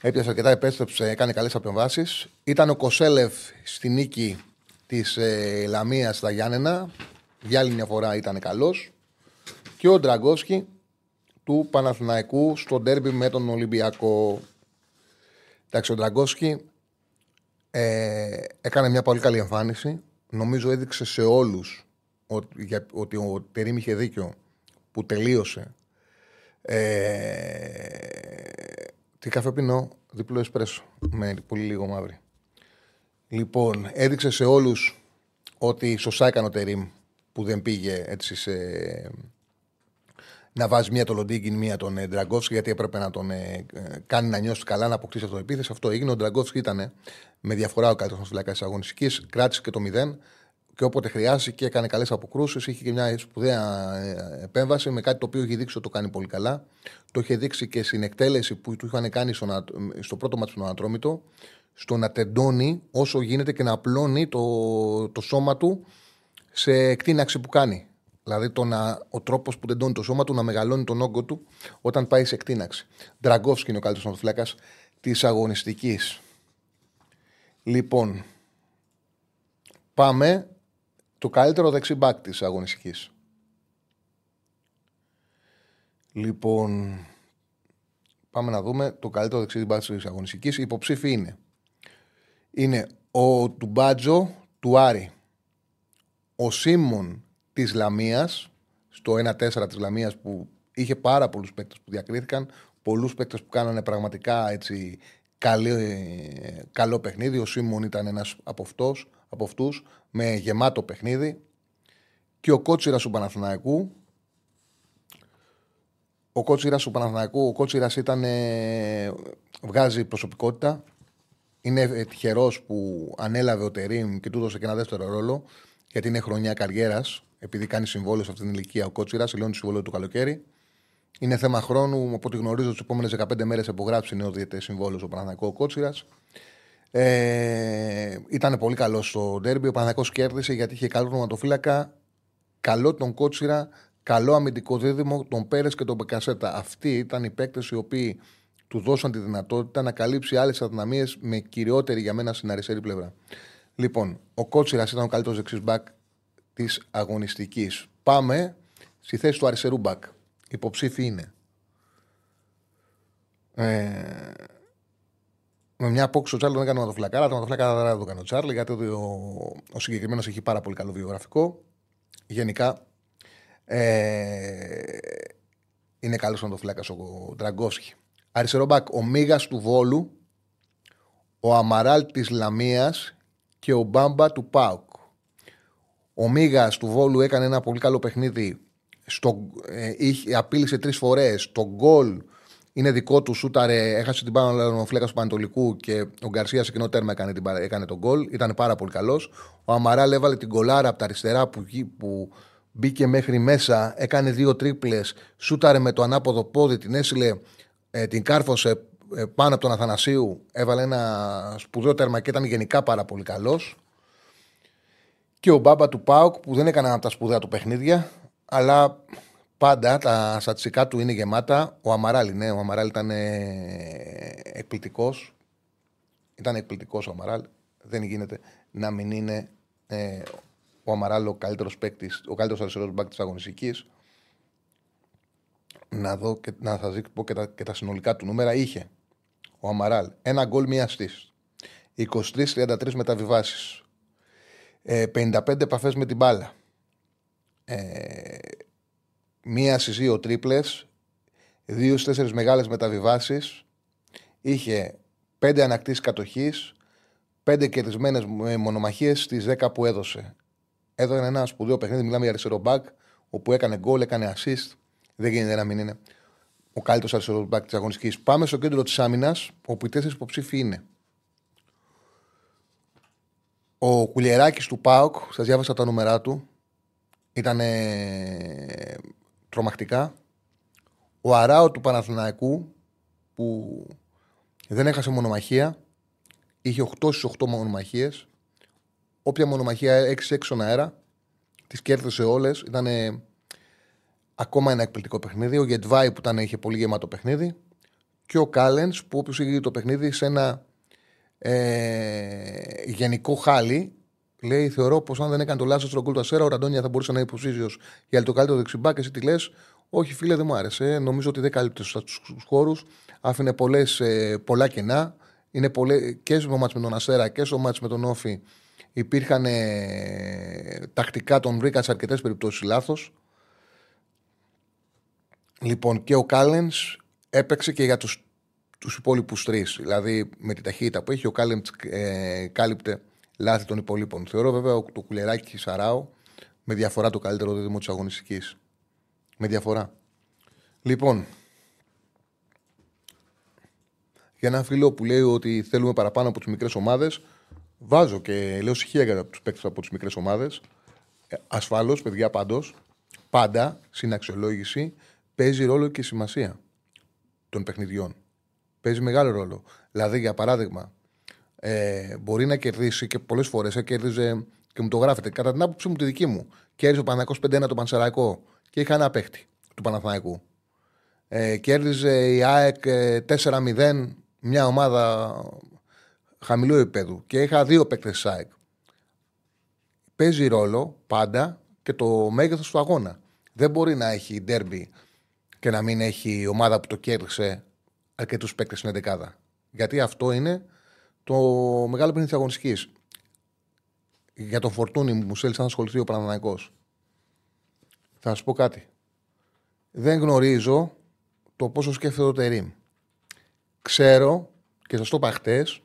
Έπιασε αρκετά, επέστρεψε, έκανε καλές απεμβάσεις. Ήταν ο Κοσέλεφ στη νίκη της ε, Λαμίας στα Γιάννενα. Για άλλη μια φορά ήταν καλός. Και ο Ντραγκόσκι του Παναθηναϊκού στο ντέρμπι με τον Ολυμπιακό. Εντάξει, ο Ντραγκόσκι ε, έκανε μια πολύ καλή εμφάνιση. Νομίζω έδειξε σε όλους ότι, ότι ο Τερήμ είχε δίκιο που τελείωσε. Ε, τι καφέ πίνω, διπλό εσπρέσο με πολύ λίγο μαύρη. Λοιπόν, έδειξε σε όλους ότι σωστά έκανε ο Τερίμ που δεν πήγε έτσι σε... να βάζει μία τον Λοντίγκιν, μία τον ε, γιατί έπρεπε να τον ε, κάνει να νιώσει καλά, να αποκτήσει αυτό το επίθεση. Αυτό έγινε. Ο Ντραγκόφσκι ήταν με διαφορά ο καλύτερος φυλακάς της αγωνιστικής, κράτησε και το 0 και όποτε χρειάστηκε έκανε καλές αποκρούσεις. Είχε και μια σπουδαία ε, επέμβαση με κάτι το οποίο είχε δείξει ότι το κάνει πολύ καλά. Το είχε δείξει και στην εκτέλεση που του είχαν κάνει στο, στο πρώτο μάτι του Ανατρόμητο, στο να τεντώνει όσο γίνεται και να απλώνει το, το σώμα του σε εκτείναξη που κάνει. Δηλαδή το να, ο τρόπος που τεντώνει το σώμα του να μεγαλώνει τον όγκο του όταν πάει σε εκτείναξη. Ντραγκόφσκι είναι ο καλύτερος ναυτοφυλάκα της αγωνιστικής. Λοιπόν, πάμε το καλύτερο δεξί μπακ της αγωνιστικής. Λοιπόν, πάμε να δούμε το καλύτερο δεξί μπακ της αγωνιστικής. Οι υποψήφοι είναι, είναι ο Τουμπάτζο του Άρη, ο Σίμων της Λαμίας, στο 1-4 της Λαμίας που είχε πάρα πολλούς παίκτες που διακρίθηκαν, πολλούς παίκτες που κάνανε πραγματικά έτσι καλό παιχνίδι. Ο Σίμων ήταν ένας από, αυτός, από αυτούς με γεμάτο παιχνίδι. Και ο κότσιρας του Παναθηναϊκού. Ο κότσιρας του Παναθηναϊκού, ο κότσιρας ήταν. βγάζει προσωπικότητα. Είναι τυχερός που ανέλαβε ο Τερήμ και του έδωσε και ένα δεύτερο ρόλο, γιατί είναι χρονιά καριέρας. Επειδή κάνει συμβόλαιο σε αυτήν την ηλικία ο Κότσιρας, δηλώνει συμβόλαιο του καλοκαίρι. Είναι θέμα χρόνου. Από ό,τι γνωρίζω, τις επόμενες 15 μέρες απογράψει νέο διαιτέ συμβόλαιο στο Παναθηναϊκό Κότσιρας. Ε, ήταν πολύ καλός στο ντέρμπι. Ο Παναθηναϊκός κέρδισε γιατί είχε καλό νοματοφύλακα, καλό τον Κότσιρα, καλό αμυντικό δίδυμο, τον Πέρες και τον Μπεκασέτα. Αυτοί ήταν οι παίκτες οι οποίοι του δώσαν τη δυνατότητα να καλύψει άλλες αδυναμίες με κυριότερη για μένα στην αριστερή πλευρά. Λοιπόν, ο Κότσιρας ήταν ο καλύτερος δεξί μπακ της αγωνιστικής. Πάμε στη θέση του αριστερού μπακ υποψήφοι είναι. Ε, με μια απόξη ο Τσάρλ δεν έκανε το φλακάρα. Το φλακάρα δεν το έκανε ο Τσάρλ γιατί ο, ο συγκεκριμένος έχει πάρα πολύ καλό βιογραφικό. Γενικά ε, είναι καλός το φλάκα ο Τραγκόσκι. Αριστερό μπακ, ο Μίγα του Βόλου, ο Αμαράλ της Λαμίας και ο Μπάμπα του Πάουκ. Ο Μίγα του Βόλου έκανε ένα πολύ καλό παιχνίδι στο, ε, είχε, απείλησε τρεις φορές. Το γκολ είναι δικό του, σούταρε, έχασε την πάνω ο φλέκας του Πανατολικού και ο Γκαρσίας σε κοινό τέρμα έκανε, την, έκανε τον γκολ. Ήταν πάρα πολύ καλός. Ο Αμαράλ έβαλε την κολάρα από τα αριστερά που, που μπήκε μέχρι μέσα, έκανε δύο τρίπλες, σούταρε με το ανάποδο πόδι, την έσυλε, ε, την κάρφωσε ε, πάνω από τον Αθανασίου. Έβαλε ένα σπουδαίο τέρμα και ήταν γενικά πάρα πολύ καλός. Και ο μπάμπα του Πάουκ που δεν έκανε από τα σπουδαία του παιχνίδια, αλλά πάντα τα στατιστικά του είναι γεμάτα. Ο Αμαράλ ναι, ο Αμαράλ ήταν εκπληκτικός. Ήταν εκπληκτικός ο Αμαράλ. Δεν γίνεται να μην είναι ε, ο Αμαράλ ο καλύτερος παίκτης, ο καλύτερος αριστερός μπακ της αγωνιστικής. Να δω και να σα πω και τα, και τα συνολικά του νούμερα. Είχε ο Αμαράλ ένα γκολ μία στή. 23-33 μεταβιβάσεις. Ε, 55 επαφές με την μπάλα. Ε, μία στις δύο τρίπλες. Δύο στις τέσσερις μεγάλες μεταβιβάσεις. Είχε πέντε ανακτήσεις κατοχής. Πέντε κερδισμένες μονομαχίες στις 10 που έδωσε. Έδωσε ένα σπουδαίο παιχνίδι. Μιλάμε για αριστερό μπακ, όπου έκανε γκολ, έκανε assist. Δεν γίνεται να μην είναι ο καλύτερος αριστερός μπακ της αγωνιστικής. Πάμε στο κέντρο της άμυνας, όπου οι τέσσερις υποψήφοι είναι. Ο Κουλιεράκης του Πάοκ, σας διάβασα τα νούμερά του, ήταν τρομακτικά. Ο Αράο του Παναθηναϊκού, που δεν έχασε μονομαχία, είχε 8 στις 8 μονομαχίες. Όποια μονομαχία 6-6 στον αέρα, τις κέρδισε όλες. Ήταν ακόμα ένα εκπληκτικό παιχνίδι. Ο Γετβάη που ήταν, είχε πολύ γεμάτο παιχνίδι. Και ο Κάλενς που όποιος είχε το παιχνίδι σε ένα ε, γενικό χάλι. Λέει: Θεωρώ πως αν δεν έκανε το λάθος στον κόλ του Ασέρα, ο Ραντόνια θα μπορούσε να είναι υποψήφιος για το καλύτερο δεξιμπάκ. Εσύ τι λες, Όχι, φίλε, δεν μου άρεσε. Νομίζω ότι δεν κάλυπτε τους χώρους. Άφηνε πολλές, ε, πολλά κενά. Είναι πολλές, και στο μάτς με τον Ασέρα και στο μάτς με τον Όφη υπήρχαν ε, τακτικά τον βρήκα σε αρκετές περιπτώσεις λάθος. Λοιπόν, και ο Κάλεν έπαιξε και για τους τους υπόλοιπους τρεις. Δηλαδή, με τη ταχύτητα που έχει, ο Κάλεν ε, κάλυπτε λάθη των υπολείπων. Θεωρώ βέβαια το κουλεράκι Σαράου με διαφορά το καλύτερο δίδυμο της αγωνιστικής. Με διαφορά. Λοιπόν, για ένα φίλο που λέει ότι θέλουμε παραπάνω από τις μικρές ομάδες, βάζω και λέω στοιχεία για τους παίκτες από τις μικρές ομάδες. Ε, Ασφάλω, παιδιά, πάντως, πάντα στην αξιολόγηση παίζει ρόλο και σημασία των παιχνιδιών. Παίζει μεγάλο ρόλο. Δηλαδή, για παράδειγμα, ε, μπορεί να κερδίσει και πολλές φορές ε, κέρδιζε και μου το γράφετε. Κατά την άποψή μου, τη δική μου, κέρδιζε ο Παναγικό 5-1 το Πανσεραϊκό και είχα ένα παίχτη του Παναθηναϊκού. Ε, κέρδιζε η ΑΕΚ 4-0 ε, μια ομάδα χαμηλού επίπεδου και είχα δύο παίκτες της ΑΕΚ. Παίζει ρόλο πάντα και το μέγεθος του αγώνα. Δεν μπορεί να έχει ντέρμπι και να μην έχει ομάδα που το κέρδισε αρκετούς παίκτες στην 11. Γιατί αυτό είναι το μεγάλο παιχνίδι της αγωνιστικής. Για τον Φορτούνι μου θέλει να ασχοληθεί ο Παναναναϊκό. Θα σα πω κάτι. Δεν γνωρίζω το πόσο σκέφτεται ο Τερήμ. Ξέρω και σας το είπα χτες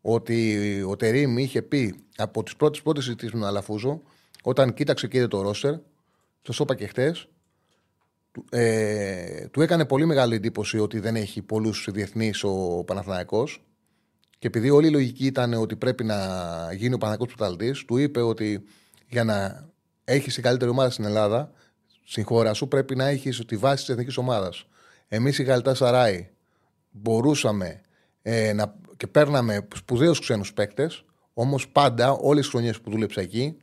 ότι ο Τερήμ είχε πει από τις πρώτες πρώτε συζητήσει με Αλαφούζο, όταν κοίταξε και είδε το ρόστερ, σας το είπα και χτες, ε, του έκανε πολύ μεγάλη εντύπωση ότι δεν έχει πολλούς διεθνείς ο Παναθηναϊκός και επειδή όλη η λογική ήταν ότι πρέπει να γίνει ο Παναθηναϊκός πρωταθλητής, του είπε ότι για να έχεις την καλύτερη ομάδα στην Ελλάδα, στην χώρα σου, πρέπει να έχεις τη βάση της εθνικής ομάδας. Εμείς οι Γαλτά Σαράι μπορούσαμε ε, να, και παίρναμε σπουδαίους ξένους παίκτες, όμως πάντα, όλες τις χρονιές που δούλεψα εκεί,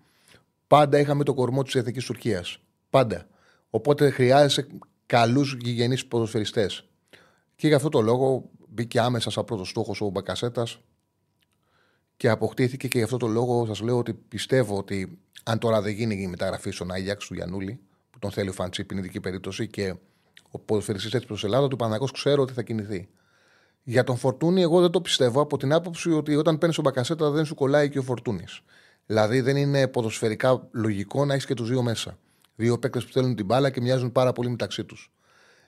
πάντα είχαμε το κορμό της εθνικής Τουρκίας. Πάντα. Οπότε χρειάζεσαι καλούς γηγενείς ποδοσφαιριστές. Και γι' αυτό το λόγο μπήκε άμεσα σαν πρώτος στόχος ο Μπακασέτας και αποκτήθηκε και γι' αυτό το λόγο σας λέω ότι πιστεύω ότι αν τώρα δεν γίνει η μεταγραφή στον Άγιαξ του Γιανούλη, που τον θέλει ο Φαντσίπ, είναι ειδική περίπτωση και ο ποδοσφαιριστής έτσι προς Ελλάδα, του Παναγό ξέρω ότι θα κινηθεί. Για τον Φορτούνη, εγώ δεν το πιστεύω από την άποψη ότι όταν παίρνεις τον Μπακασέτα δεν σου κολλάει και ο Φορτούνης. Δηλαδή δεν είναι ποδοσφαιρικά λογικό να έχεις και τους δύο μέσα. Δύο παίκτες που θέλουν την μπάλα και μοιάζουν πάρα πολύ μεταξύ τους.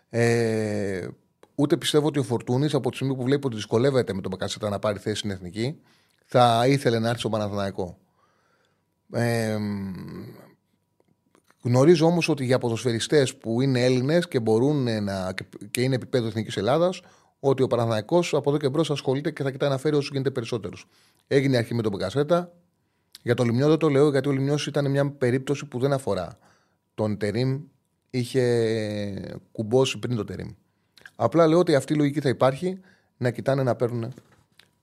Ε, ούτε πιστεύω ότι ο Φορτούνης από τη στιγμή που βλέπει ότι δυσκολεύεται με τον Μπακασέτα να πάρει θέση στην εθνική, θα ήθελε να έρθει στο Παναθηναϊκό. Ε, γνωρίζω όμως ότι για ποδοσφαιριστές που είναι Έλληνες και μπορούν να, και είναι επίπεδο Εθνικής Ελλάδας, ότι ο Παναθηναϊκός από εδώ και μπρος ασχολείται και θα κοιτάει να φέρει όσο γίνεται περισσότερους. Έγινε αρχή με τον Μπακασέτα. Για το Λιμιό δεν το λέω γιατί ο Λιμιό ήταν μια περίπτωση που δεν αφορά τον Τερήμ είχε κουμπώσει πριν το Τερήμ. Απλά λέω ότι αυτή η λογική θα υπάρχει να κοιτάνε να παίρνουν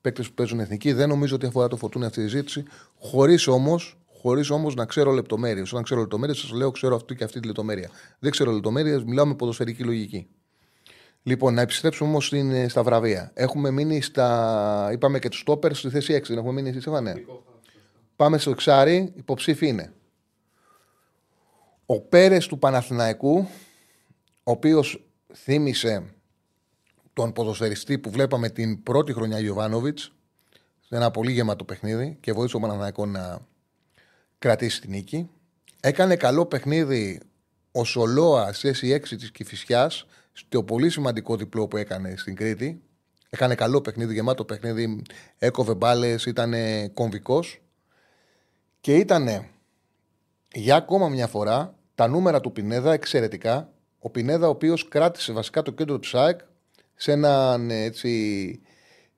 παίκτες που παίζουν εθνική. Δεν νομίζω ότι αφορά το φωτούν αυτή η ζήτηση. Χωρίς όμως χωρίς όμως να ξέρω λεπτομέρειες. Όταν ξέρω λεπτομέρειες, σας λέω ξέρω αυτή και αυτή τη λεπτομέρεια. Δεν ξέρω λεπτομέρειες, μιλάω με ποδοσφαιρική λογική. Λοιπόν, να επιστρέψουμε όμως στα βραβεία. Έχουμε μείνει στα. Είπαμε και τους στόπερ στη θέση 6. Δεν έχουμε μείνει στη Στεφανέ. Πάμε στο εξάρι. Υποψήφι είναι ο Πέρες του Παναθηναϊκού, ο οποίος θύμισε τον ποδοσφαιριστή που βλέπαμε την πρώτη χρονιά Ιωβάνοβιτ, ένα πολύ γεμάτο παιχνίδι και βοήθησε ο Παναθηναϊκό να κρατήσει την νίκη. Έκανε καλό παιχνίδι ο Σολόα σε 6 της Κυφυσιάς, στο πολύ σημαντικό διπλό που έκανε στην Κρήτη. Έκανε καλό παιχνίδι, γεμάτο παιχνίδι, έκοβε μπάλες, ήταν κομβικός. Και ήταν για ακόμα μια φορά τα νούμερα του Πινέδα εξαιρετικά. Ο Πινέδα, ο οποίος κράτησε βασικά το κέντρο του ΣΑΕΚ σε έναν έτσι,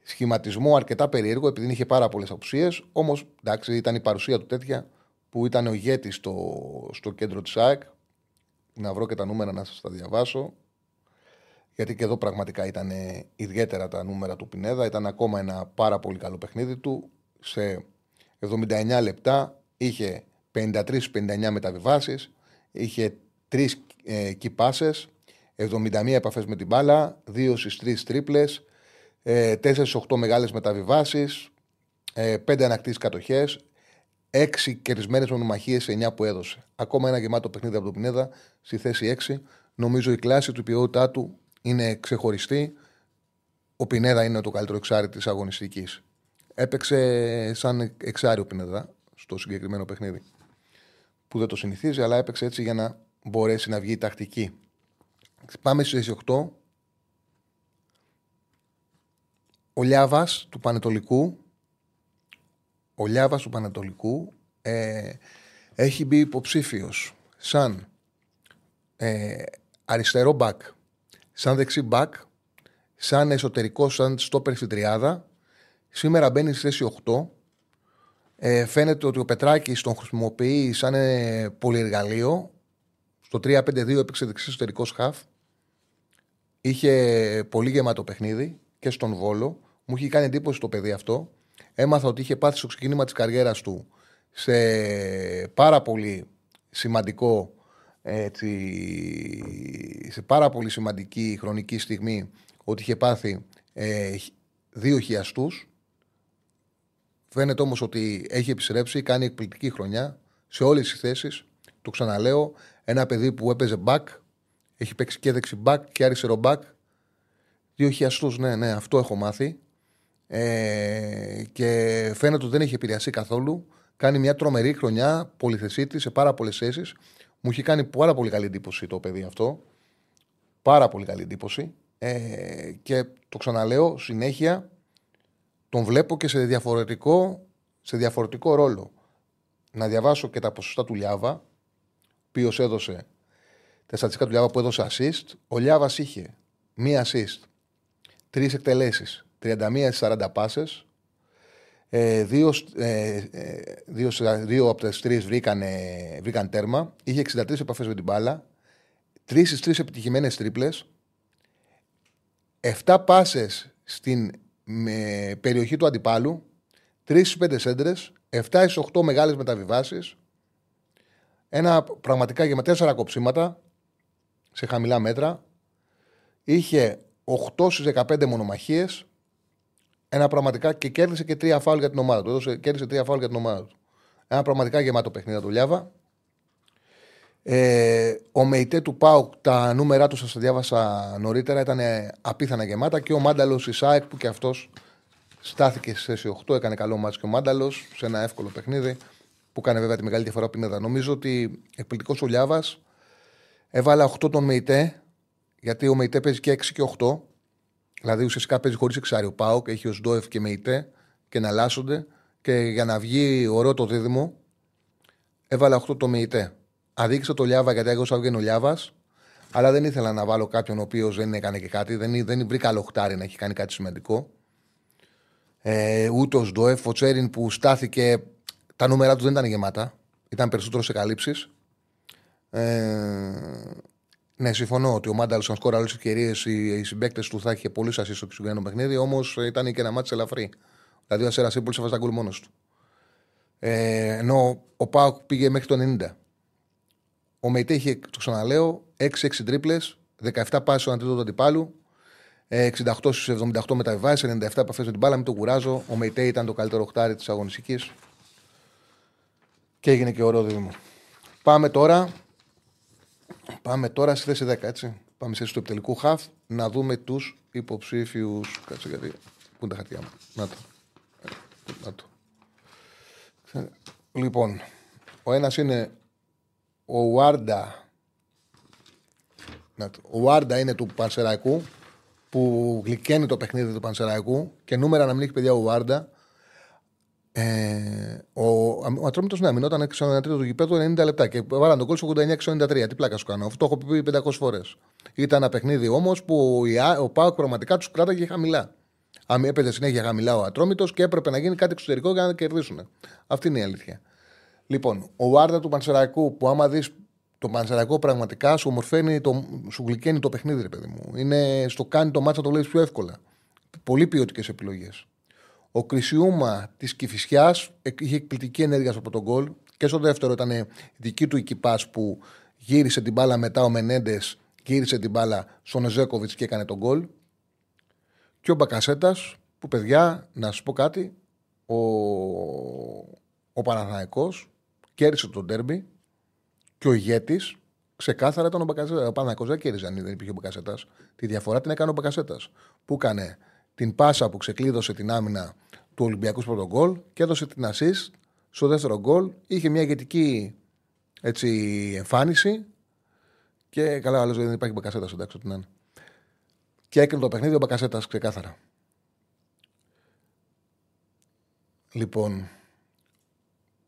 σχηματισμό αρκετά περίεργο, επειδή είχε πάρα πολλές απουσίες. Όμως, εντάξει, ήταν η παρουσία του τέτοια που ήταν ο ηγέτης στο, στο κέντρο της ΑΕΚ. Να βρω και τα νούμερα να σας τα διαβάσω. Γιατί και εδώ πραγματικά ήταν ιδιαίτερα τα νούμερα του Πινέδα. Ήταν ακόμα ένα πάρα πολύ καλό παιχνίδι του. Σε 79 λεπτά είχε 53-59 μεταβιβάσεις, είχε 3 ε, key passes, 71 επαφές με την μπάλα, 2 στις 3 τρίπλες, 4 στις 8 μεγάλες μεταβιβάσεις, 5 ανακτήσεις κατοχές, 6 κερδισμένες μονομαχίες σε 9 που έδωσε. Ακόμα ένα γεμάτο παιχνίδι από τον Πινέδα στη θέση 6. Νομίζω η κλάση του, η ποιότητά του είναι ξεχωριστή. Ο Πινέδα είναι το καλύτερο εξάρι της αγωνιστικής. Έπαιξε σαν εξάρι ο Πινέδα στο συγκεκριμένο παιχνίδι. Που δεν το συνηθίζει, αλλά έπαιξε έτσι για να μπορέσει να βγει η τακτική. Πάμε στις 8. Ο Λιάβας του Πανετολικού. Ο Λιάβας του Πανετολικού ε, έχει μπει υποψήφιος σαν ε, αριστερό μπακ, σαν δεξί μπακ, σαν εσωτερικό, σαν στόπερ στην τριάδα. Σήμερα μπαίνει στη θέση 8. Ε, φαίνεται ότι ο Πετράκης τον χρησιμοποιεί σαν ε, πολυεργαλείο. Στο 3-5-2 έπαιξε δεξί εσωτερικός χαφ. Είχε πολύ γεμάτο παιχνίδι και στον Βόλο. Μου είχε κάνει εντύπωση το παιδί αυτό. Έμαθα ότι είχε πάθει στο ξεκίνημα της καριέρας του σε πάρα πολύ σημαντικό έτσι, σε πάρα πολύ σημαντική χρονική στιγμή ότι είχε πάθει ε, δύο χιαστούς φαίνεται όμως ότι έχει επιστρέψει κάνει εκπληκτική χρονιά σε όλες τις θέσεις. Το ξαναλέω ένα παιδί που έπαιζε back έχει παίξει και δεξι back και αριστερό back δύο χιαστούς ναι ναι αυτό έχω μάθει. Ε, και φαίνεται ότι δεν έχει επηρεαστεί καθόλου. Κάνει μια τρομερή χρονιά πολυθεσίτης σε πάρα πολλές θέσεις. Μου έχει κάνει πάρα πολύ καλή εντύπωση το παιδί αυτό. Πάρα πολύ καλή εντύπωση. Ε, και το ξαναλέω συνέχεια τον βλέπω και σε διαφορετικό, σε διαφορετικό ρόλο. Να διαβάσω και τα ποσοστά του Λιάβα, ο οποίος έδωσε τα στατιστικά του Λιάβα που έδωσε assist. Ο Λιάβας είχε μία assist, τρεις εκτελέσεις, 31 40 πάσες, ε, δύο, ε, ε, δύο, δύο από τις τρεις βρήκαν, βρήκαν τέρμα. Είχε 63 επαφές με την μπάλα. Τρεις στις τρεις επιτυχημένες τρίπλες. 7 πάσες στην περιοχή του αντιπάλου. 3 στις 5 σέντρες. 7 στις 8 μεγάλες μεταβιβάσεις. Ένα πραγματικά για με 4 κοψίματα σε χαμηλά μέτρα. Είχε 8 στις 15 μονομαχίες ένα πραγματικά και κέρδισε και τρία φάουλ για την ομάδα του. Έδωσε, κέρδισε τρία φάουλ για την ομάδα του. Ένα πραγματικά γεμάτο παιχνίδι του Λιάβα. Ε, ο Μεϊτέ του Πάουκ, τα νούμερά του σας τα διάβασα νωρίτερα, ήταν απίθανα γεμάτα και ο Μάνταλος Ισάεκ που και αυτός στάθηκε στη θέση 8, έκανε καλό μάτι και ο Μάνταλος σε ένα εύκολο παιχνίδι που έκανε βέβαια τη μεγάλη διαφορά πινέδα. Νομίζω ότι εκπληκτικός ο Λιάβας έβαλε 8 τον Μεϊτέ, γιατί ο Μεϊτέ παίζει και 6 και 8 Δηλαδή ουσιαστικά παίζει χωρίς εξάρι ο Πάοκ, έχει ως Ντόεφ και Μεϊτέ και να αλλάσσονται. Και για να βγει ωραίο το δίδυμο, έβαλα 8 το Μεϊτέ. Αδείξα το Λιάβα γιατί έγραψα βγαίνει ο Λιάβας, αλλά δεν ήθελα να βάλω κάποιον ο οποίος δεν έκανε και κάτι. Δεν, δεν βρήκα λοχτάρι να έχει κάνει κάτι σημαντικό. Ε, ούτε ο Ντόεφ, ο Τσέριν που στάθηκε, τα νούμερα του δεν ήταν γεμάτα. Ήταν περισσότερο σε καλύψεις. Ε, ναι, συμφωνώ ότι ο Μάνταλο, αν σκόρει άλλε ευκαιρίες, οι, οι συμπαίκτες του θα είχε πολύ ασύ στο συγκεκριμένο παιχνίδι, όμως ήταν και ένα μάτι ελαφρύ. Δηλαδή ο Ασέρα Σίμπολ έβαζε τα γκολ μόνος του. Ε, ενώ ο Πάουκ πήγε μέχρι το 90. Ο Μεϊτέ είχε, το ξαναλέω, 6-6 τρίπλες, 17 πάσει στον αντίθετο του αντιπάλου, 68 στους 78 μεταβιβάσεις, 97 επαφές με την μπάλα. Μην το κουράζω. Ο Μεϊτέ ήταν το καλύτερο χτάρι της αγωνιστικής. Και έγινε και ωραίο δίδυμο. Πάμε τώρα Πάμε τώρα στη θέση 10, έτσι. Πάμε στη θέση του επιτελικού χαφ να δούμε τους υποψήφιους. Κάτσε γιατί. Πού είναι τα χαρτιά μου. Να το. Να το. Λοιπόν, ο ένας είναι ο Ουάρντα. Ο Ουάρντα είναι του Πανσεραϊκού που γλυκαίνει το παιχνίδι του Πανσεραϊκού και νούμερα να μην έχει παιδιά ο Ουάρντα. Ε, ο ο Ατρόμητος ναι, μηνόταν 63 του γηπέδου 90 λεπτά και βάλαν τον κόλ 89-93. Τι πλάκα σου κάνω. Αυτό το έχω πει 500 φορές. Ήταν ένα παιχνίδι όμως που ο Πάοκ πραγματικά τους κράταγε χαμηλά. Αν έπαιζε συνέχεια χαμηλά ο Ατρόμητος και έπρεπε να γίνει κάτι εξωτερικό για να κερδίσουν. Αυτή είναι η αλήθεια. Λοιπόν, ο Βάρντα του Πανσεραϊκού που άμα δεις το Πανσεραϊκό πραγματικά σου ομορφαίνει, το, σου γλυκαίνει το παιχνίδι, ρε παιδί μου. Είναι στο κάνει το μάτσα το βλέπεις πιο εύκολα. Πολύ ποιοτικές επιλογές. Ο Κρισιούμα της Κυφυσιάς είχε εκπληκτική ενέργεια από τον γκολ. Και στο δεύτερο ήταν η δική του οικυπά που γύρισε την μπάλα μετά ο Μενέντες, γύρισε την μπάλα στον Ζέκοβιτς και έκανε τον γκολ. Και ο Μπακασέτας, που παιδιά, να σας πω κάτι, ο, ο Παναθηναϊκός κέρδισε τον τέρμπι και ο ηγέτης ξεκάθαρα ήταν ο Μπακασέτα. Ο Παναθηναϊκός δεν κέρδιζε αν δεν υπήρχε ο Μπακασέτας. Τη διαφορά την έκανε ο Μπακασέτας. Που έκανε την πάσα που ξεκλείδωσε την άμυνα του Ολυμπιακού πρώτο γκολ και έδωσε την assist στο δεύτερο γκολ. Είχε μια ηγετική έτσι, εμφάνιση και καλά, άλλος δεν υπάρχει Μπακασέτας εντάξει, ό,τι να είναι. Και έκρινε το παιχνίδι ο Μπακασέτας ξεκάθαρα. Λοιπόν,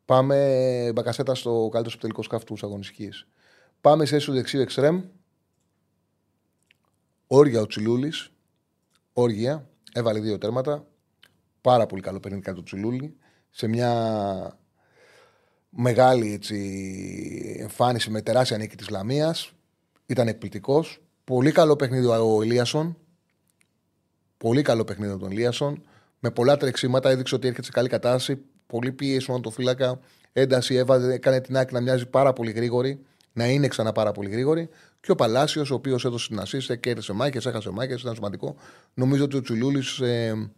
πάμε Μπακασέτα στο καλύτερος τελικό σκάφου αγωνιστικής. Πάμε σε έσου δεξίου εξτρέμ. Όργια ο Τσιλούλης. Όργια. Έβαλε δύο τέρματα. Πάρα πολύ καλό παιχνίδι κατά το Τσιλούλη. Σε μια μεγάλη έτσι, εμφάνιση με τεράστια νίκη της Λαμίας. Ήταν εκπληκτικός. Πολύ καλό παιχνίδι ο Ελίασον. Πολύ καλό παιχνίδι τον Ελίασον. Με πολλά τρεξίματα έδειξε ότι έρχεται σε καλή κατάσταση. Πολύ πίεση στον το φύλακα. Ένταση έβαζε, έκανε την άκρη να μοιάζει πάρα πολύ γρήγορη. Να είναι ξανά πάρα πολύ γρήγορη. Και ο Παλάσιος, ο οποίος έδωσε την ασίστ, κέρδισε μάχες, έχασε μάχες, ήταν σημαντικό. Νομίζω ότι ο Τσουλούλης ε,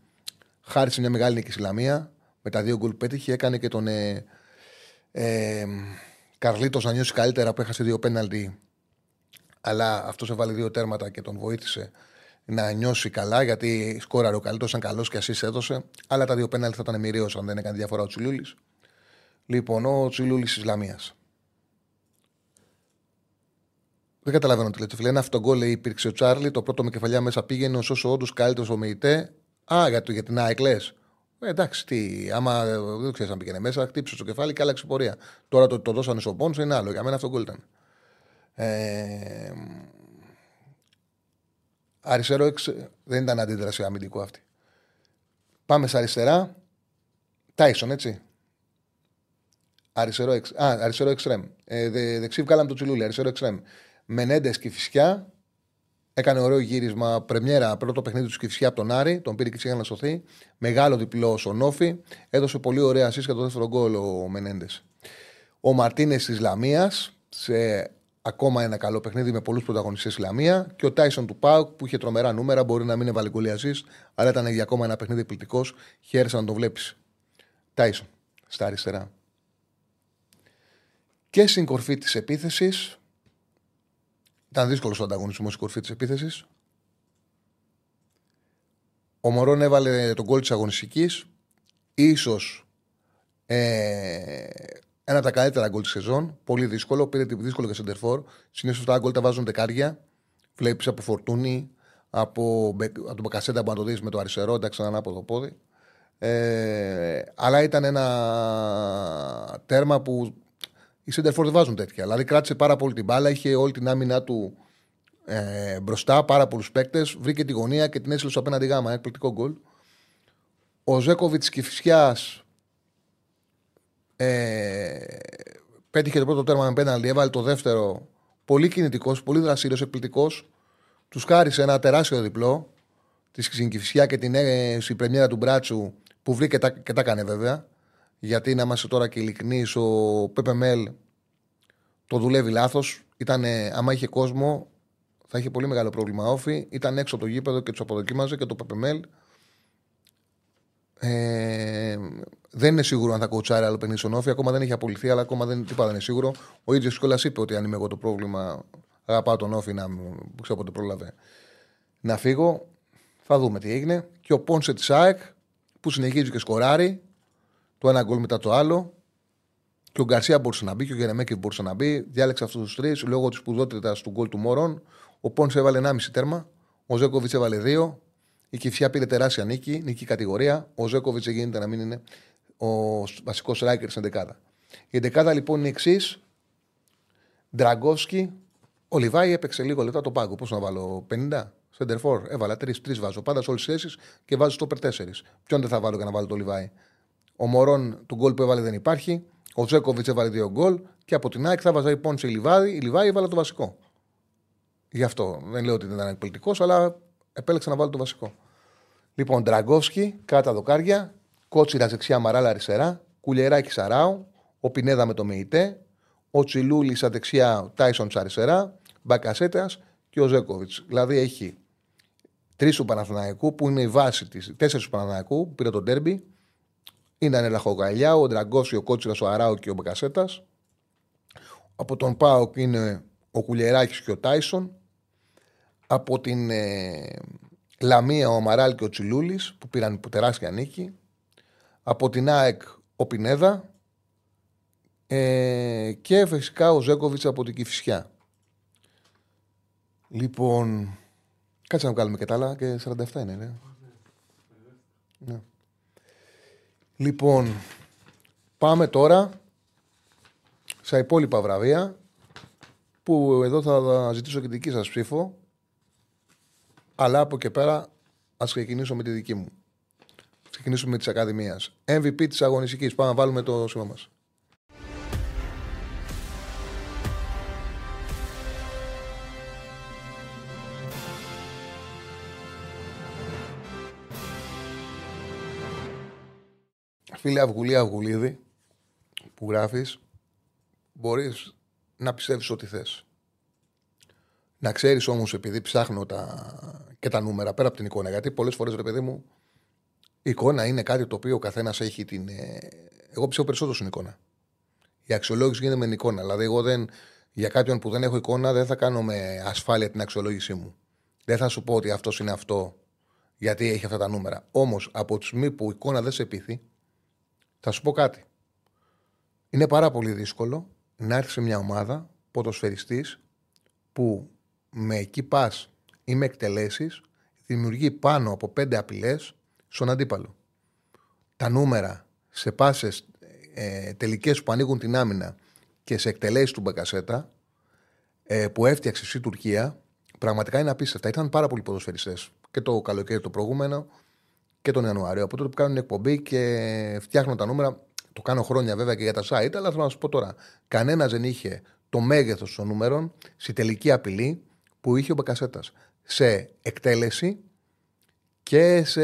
χάρισε μια μεγάλη νίκη στη Λαμία. Με τα δύο γκολ πέτυχε, έκανε και τον ε, ε, Καρλίτος να νιώσει καλύτερα που έχασε δύο πέναλτι αλλά αυτός έβαλε δύο τέρματα και τον βοήθησε να νιώσει καλά γιατί σκόραρε ο καλύτερος, ήταν καλός και ασύ έδωσε. Αλλά τα δύο πέναλτι θα ήταν μοιραίο αν δεν έκανε διαφορά ο Τσιλούλης. Λοιπόν, ο Τσιλούλης της Ισλαμία. Δεν καταλαβαίνω τι λέτε, φίλε. Ένα αυτό γκολ υπήρξε ο Τσάρλι. Το πρώτο με κεφαλιά μέσα πήγαινε ω όσο όντως καλύτερος ομιλητέ. Α, για, το, για την ΑΕΚ λες. Ε, εντάξει, τι, άμα δεν ξέρεις αν πήγαινε μέσα, χτύψε το κεφάλι και άλλαξε πορεία. Τώρα το, το δώσανε στο πόνσο είναι άλλο. Για μένα αυτό γκολ ήταν. Ε, αριστερό εξ, δεν ήταν αντίδραση αμυντικού αυτή. Πάμε στα αριστερά. Τάισον, έτσι. Αριστερό, εξ, α, αριστερό εξτρέμ. Ε, δε, δεξί βγάλαμε το τσιλούλι, αριστερό εξτρέμ. Μενέντες και φυσικά. Έκανε ωραίο γύρισμα. Πρεμιέρα, πρώτο παιχνίδι του Σκυφσιά από τον Άρη. Τον πήρε και για να σωθεί. Μεγάλο διπλό ο Νόφι. Έδωσε πολύ ωραία ασίστ για το δεύτερο γκολ ο Μενέντες. Ο Μαρτίνες της Λαμίας σε ακόμα ένα καλό παιχνίδι με πολλούς πρωταγωνιστές στη Λαμία. Και ο Τάισον του Πάουκ που είχε τρομερά νούμερα, μπορεί να μην είναι βαλικολιαζή, αλλά ήταν για ακόμα ένα παιχνίδι εκπληκτικός. Χαίρεσα να το βλέπεις. Τάισον στα αριστερά. Και στην κορφή της επίθεσης. Ήταν δύσκολος ο ανταγωνισμός στην κορφή της επίθεσης. Ο Μωρόν έβαλε τον κόλ της αγωνιστικής. Ίσως ε, ένα από τα καλύτερα γκολ της σεζόν. Πολύ δύσκολο. Πήρε τη δύσκολο για σεντερφόρ. Συνήθως αυτά τα γκολ τα βάζουν δεκάρια. Βλέπεις από φορτούνι, από, από τον Μπακασέτα που να το δεις με το αριστερό, εντάξει, έναν το πόδι. Ε, αλλά ήταν ένα τέρμα που οι σεντερφόρ δεν βάζουν τέτοια. Δηλαδή κράτησε πάρα πολύ την μπάλα, είχε όλη την άμυνά του ε, μπροστά, πάρα πολλούς παίκτες. Βρήκε τη γωνία και την έστειλε στο απέναντι γάμα. Εκπληκτικό γκολ. Ο Ζέκοβιτς Κυφσιά ε, πέτυχε το πρώτο τέρμα με πέναλτι, έβαλε το δεύτερο. Πολύ κινητικός, πολύ δραστήριος, εκπληκτικός. Τους χάρισε ένα τεράστιο διπλό της Συγκυφσιά και την ε, στην πρεμιέρα του Μπράτσου που βρήκε και τα, και τα έκανε βέβαια. Γιατί να είμαστε τώρα και ειλικρινείς, ο Πέπε Μέλ το δουλεύει λάθος. Άμα είχε κόσμο, θα είχε πολύ μεγάλο πρόβλημα όφη. Ήταν έξω από το γήπεδο και τους αποδοκίμαζε και το Πέπε Μέλ ε, δεν είναι σίγουρο αν θα κοουτσάρει άλλο παιχνίδι στον Όφη. Ακόμα δεν έχει απολυθεί, αλλά ακόμα δεν, τίποτα δεν είναι σίγουρο. Ο ίδιο κιόλα είπε ότι αν είμαι εγώ το πρόβλημα, αγαπάω τον Όφη να ξέρω πότε πρόλαβε να φύγω. Θα δούμε τι έγινε. Και ο Πόνσε της ΑΕΚ που συνεχίζει και σκοράρει. το ένα γκολ μετά το άλλο. Και ο Γκαρσία μπορούσε να μπει και ο Γερεμέκη μπορούσε να μπει. Διάλεξε αυτούς τους τρεις λόγω της σπουδότητας του γκολ του Μωρών. Ο Πόν έβαλε 1,5 τέρμα. Ο Ζέκοβιτς έβαλε 2. Η Κυφιά πήρε τεράστια νίκη, νίκη κατηγορία. Ο Ζέκοβιτς γίνεται να μην είναι ο βασικός ράικερ στην δεκάδα. Η δεκάδα λοιπόν είναι εξής. Ντραγκόφσκι, ο Λιβάη έπαιξε λίγο λεπτά το πάγκο. Πώς να βάλω, 50. Σεντερφόρ, έβαλα τρεις, τρεις βάζω. Πάντα σε όλες τις θέσεις και βάζω στο περ 4. Ποιον δεν θα βάλω για να βάλω το Λιβάη. Ο Μωρόν του γκολ που έβαλε δεν υπάρχει. Ο Τζέκοβιτς έβαλε δύο γκολ. Και από την ΑΕΚ θα βάζα λοιπόν σε Λιβάη. Η Λιβάη έβαλε το βασικό. Γι' αυτό δεν λέω ότι δεν ήταν εκπληκτικός, αλλά επέλεξα να βάλω το βασικό. Λοιπόν, Ντραγκόφσκι, κάτω δοκάρια. Κότσιρα δεξιά, Μαράλα αριστερά. Κουλιεράκι Σαράου. Ο Πινέδα με το ΜΕΙΤΕ. Ο Τσιλούλης στα δεξιά, Τάισον αριστερά. Μπακασέτας και ο Ζέκοβιτς. Δηλαδή έχει τρεις του Παναθηναϊκού που είναι η βάση της. Τέσσερις του Παναθηναϊκού που πήρε τον τέρμπι. Είναι Λαχογαλιά, ο Ντραγκόφσκι, ο Κότσιρα, ο Αράου και ο Μπακασέτας. Από τον Πάοκ είναι ο Κουλιεράκης και ο Τάισον. Από την ε, Λαμία ο Μαράλ και ο Τσιλούλης που πήραν τεράστια νίκη. Από την ΑΕΚ ο Πινέδα. Ε, και φυσικά ο Ζέκοβιτς από την Κυφυσιά. Λοιπόν, κάτσε να βγάλουμε και τα άλλα και 47 είναι, ναι. ναι. Λοιπόν, πάμε τώρα στα υπόλοιπα βραβεία που εδώ θα ζητήσω και τη δική σας ψήφο αλλά από και πέρα ας ξεκινήσω με τη δική μου. Ξεκινήσουμε με της Ακαδημίας. MVP της αγωνιστικής. Πάμε να βάλουμε το σήμα μας. Φίλε Αυγουλή Αυγουλίδη που γράφεις μπορείς να πιστεύεις ό,τι θες. Να ξέρεις όμως επειδή ψάχνω τα... και τα νούμερα πέρα από την εικόνα γιατί πολλές φορές ρε παιδί μου η εικόνα είναι κάτι το οποίο ο καθένας έχει την. Ε, εγώ πιστεύω περισσότερο στην εικόνα. Η αξιολόγηση γίνεται με την εικόνα. Δηλαδή, εγώ δεν, για κάποιον που δεν έχω εικόνα, δεν θα κάνω με ασφάλεια την αξιολόγησή μου. Δεν θα σου πω ότι αυτός είναι αυτό, γιατί έχει αυτά τα νούμερα. Όμως, από τη στιγμή που η εικόνα δεν σε πείθει, θα σου πω κάτι. Είναι πάρα πολύ δύσκολο να έρθεις σε μια ομάδα ποδοσφαιριστής που με εκεί πας ή με εκτελέσεις δημιουργεί πάνω από πέντε απειλές στον αντίπαλο. Τα νούμερα σε πάσες ε, τελικές που ανοίγουν την άμυνα και σε εκτελέσεις του Μπακασέτα ε, που έφτιαξε η Τουρκία πραγματικά είναι απίστευτα. Ήταν πάρα πολλοί ποδοσφαιριστές και το καλοκαίρι το προηγούμενο και τον Ιανουάριο. Από τότε που κάνουν εκπομπή και φτιάχνουν τα νούμερα. Το κάνω χρόνια βέβαια και για τα site, αλλά θέλω να σου πω τώρα. Κανένας δεν είχε το μέγεθος των νούμερων στη τελική απειλή που είχε ο Μπακασέτα. Σε εκτέλεση και σε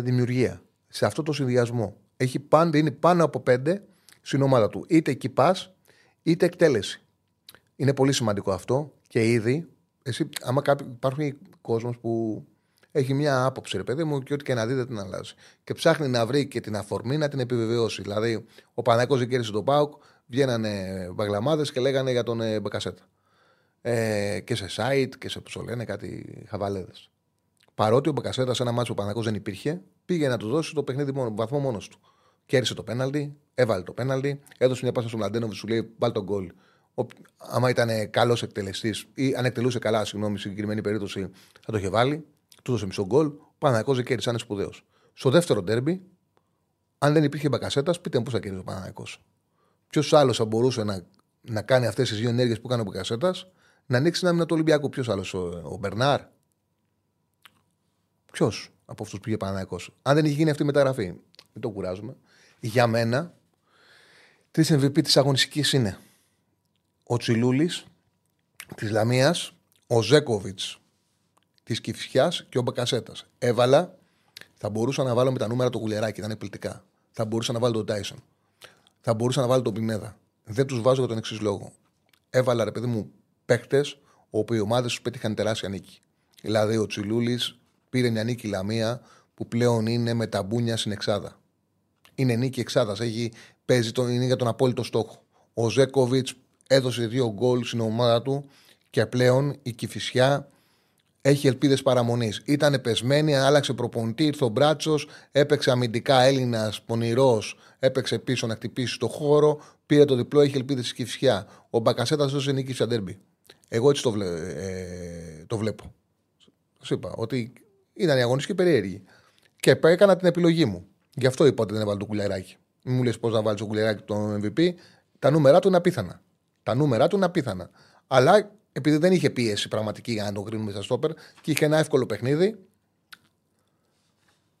δημιουργία. Σε αυτό το συνδυασμό. Έχει πάντα, είναι πάνω από πέντε στην ομάδα του. Είτε εκεί πας, είτε εκτέλεση. Είναι πολύ σημαντικό αυτό και ήδη, εσύ, άμα κάποιο, υπάρχει κόσμος που έχει μια άποψη, ρε παιδί μου, και ό,τι και να δει δεν την αλλάζει. Και ψάχνει να βρει και την αφορμή να την επιβεβαιώσει. Δηλαδή, ο Παναγιώ δεν κέρδισε τον Πάουκ, βγαίνανε βαγλαμάδε και λέγανε για τον ε, Μπεκασέτα. Ε, και σε site και σε που λένε κάτι χαβαλέδες. Παρότι ο Μπακασέτα σε ένα μάτσο που ο δεν υπήρχε, πήγε να του δώσει το παιχνίδι μόνο, βαθμό μόνος του. Κέρδισε το πέναλτι, έβαλε το πέναλτι, έδωσε μια πάσα στον Μλαντένοβι, σου λέει βάλει τον γκολ. Άμα ήταν καλός εκτελεστής ή αν εκτελούσε καλά, συγγνώμη, στην συγκεκριμένη περίπτωση θα το είχε βάλει. Του δώσε μισό γκολ. Ο Παναγικό δεν κέρδισε, είναι σπουδαίος. Στο δεύτερο ντέρμπι, αν δεν υπήρχε Μπακασέτα, πείτε μου πώς θα κέρδισε ο Παναγικό. Ποιος άλλος θα μπορούσε να, να κάνει αυτές τις δύο ενέργειες που έκανε ο Μπακασέτα, να ανοίξει ένα μήνα του Ολυμπιακού. Ποιος άλλος, ο, ο Μπερνάρ, Ποιος από αυτούς πήγε Παναναϊκό. Αν δεν είχε γίνει αυτή η μεταγραφή, μην το κουράζουμε. Για μένα, τρεις MVP της αγωνιστικής είναι ο Τσιλούλης της Λαμίας, ο Ζέκοβιτς της Κυφσιάς και ο Μπακασέτας. Έβαλα, θα μπορούσα να βάλω με τα νούμερα το κουλεράκι, ήταν επιλεκτικά. Θα μπορούσα να βάλω τον Τάισον. Θα μπορούσα να βάλω τον Πινέδα. Δεν τους βάζω για τον εξής λόγο. Έβαλα, ρε παιδί μου, παίχτε όπου οι ομάδες τους πέτυχαν τεράστια νίκη. Δηλαδή ο Τσιλούλης πήρε μια νίκη Λαμία που πλέον είναι με τα μπούνια στην Εξάδα. Είναι νίκη Εξάδας. Παίζει τον, είναι για τον απόλυτο στόχο. Ο Ζέκοβιτς έδωσε δύο γκολ στην ομάδα του και πλέον η Κυφυσιά έχει ελπίδες παραμονής. Ήταν πεσμένη, άλλαξε προπονητή, ήρθε ο Μπράτσος, έπαιξε αμυντικά Έλληνας, πονηρός, έπαιξε πίσω να χτυπήσει το χώρο, πήρε το διπλό, έχει ελπίδες στη Κυφσιά. Ο Μπακασέτας δώσε νίκη σε ντέρμπι. Εγώ έτσι το, βλέ, ε, το βλέπω. Σα είπα ότι ήταν η αγωνιστική περίεργη. Και έκανα την επιλογή μου. Γι' αυτό είπα ότι δεν έβαλε το κουλεράκι. Μην μου λες πώς να βάλεις το κουλεράκι το MVP. Τα νούμερα του είναι απίθανα. Τα νούμερα του είναι απίθανα. Αλλά επειδή δεν είχε πίεση πραγματική για να το κρίνουμε στα στόπερ και είχε ένα εύκολο παιχνίδι.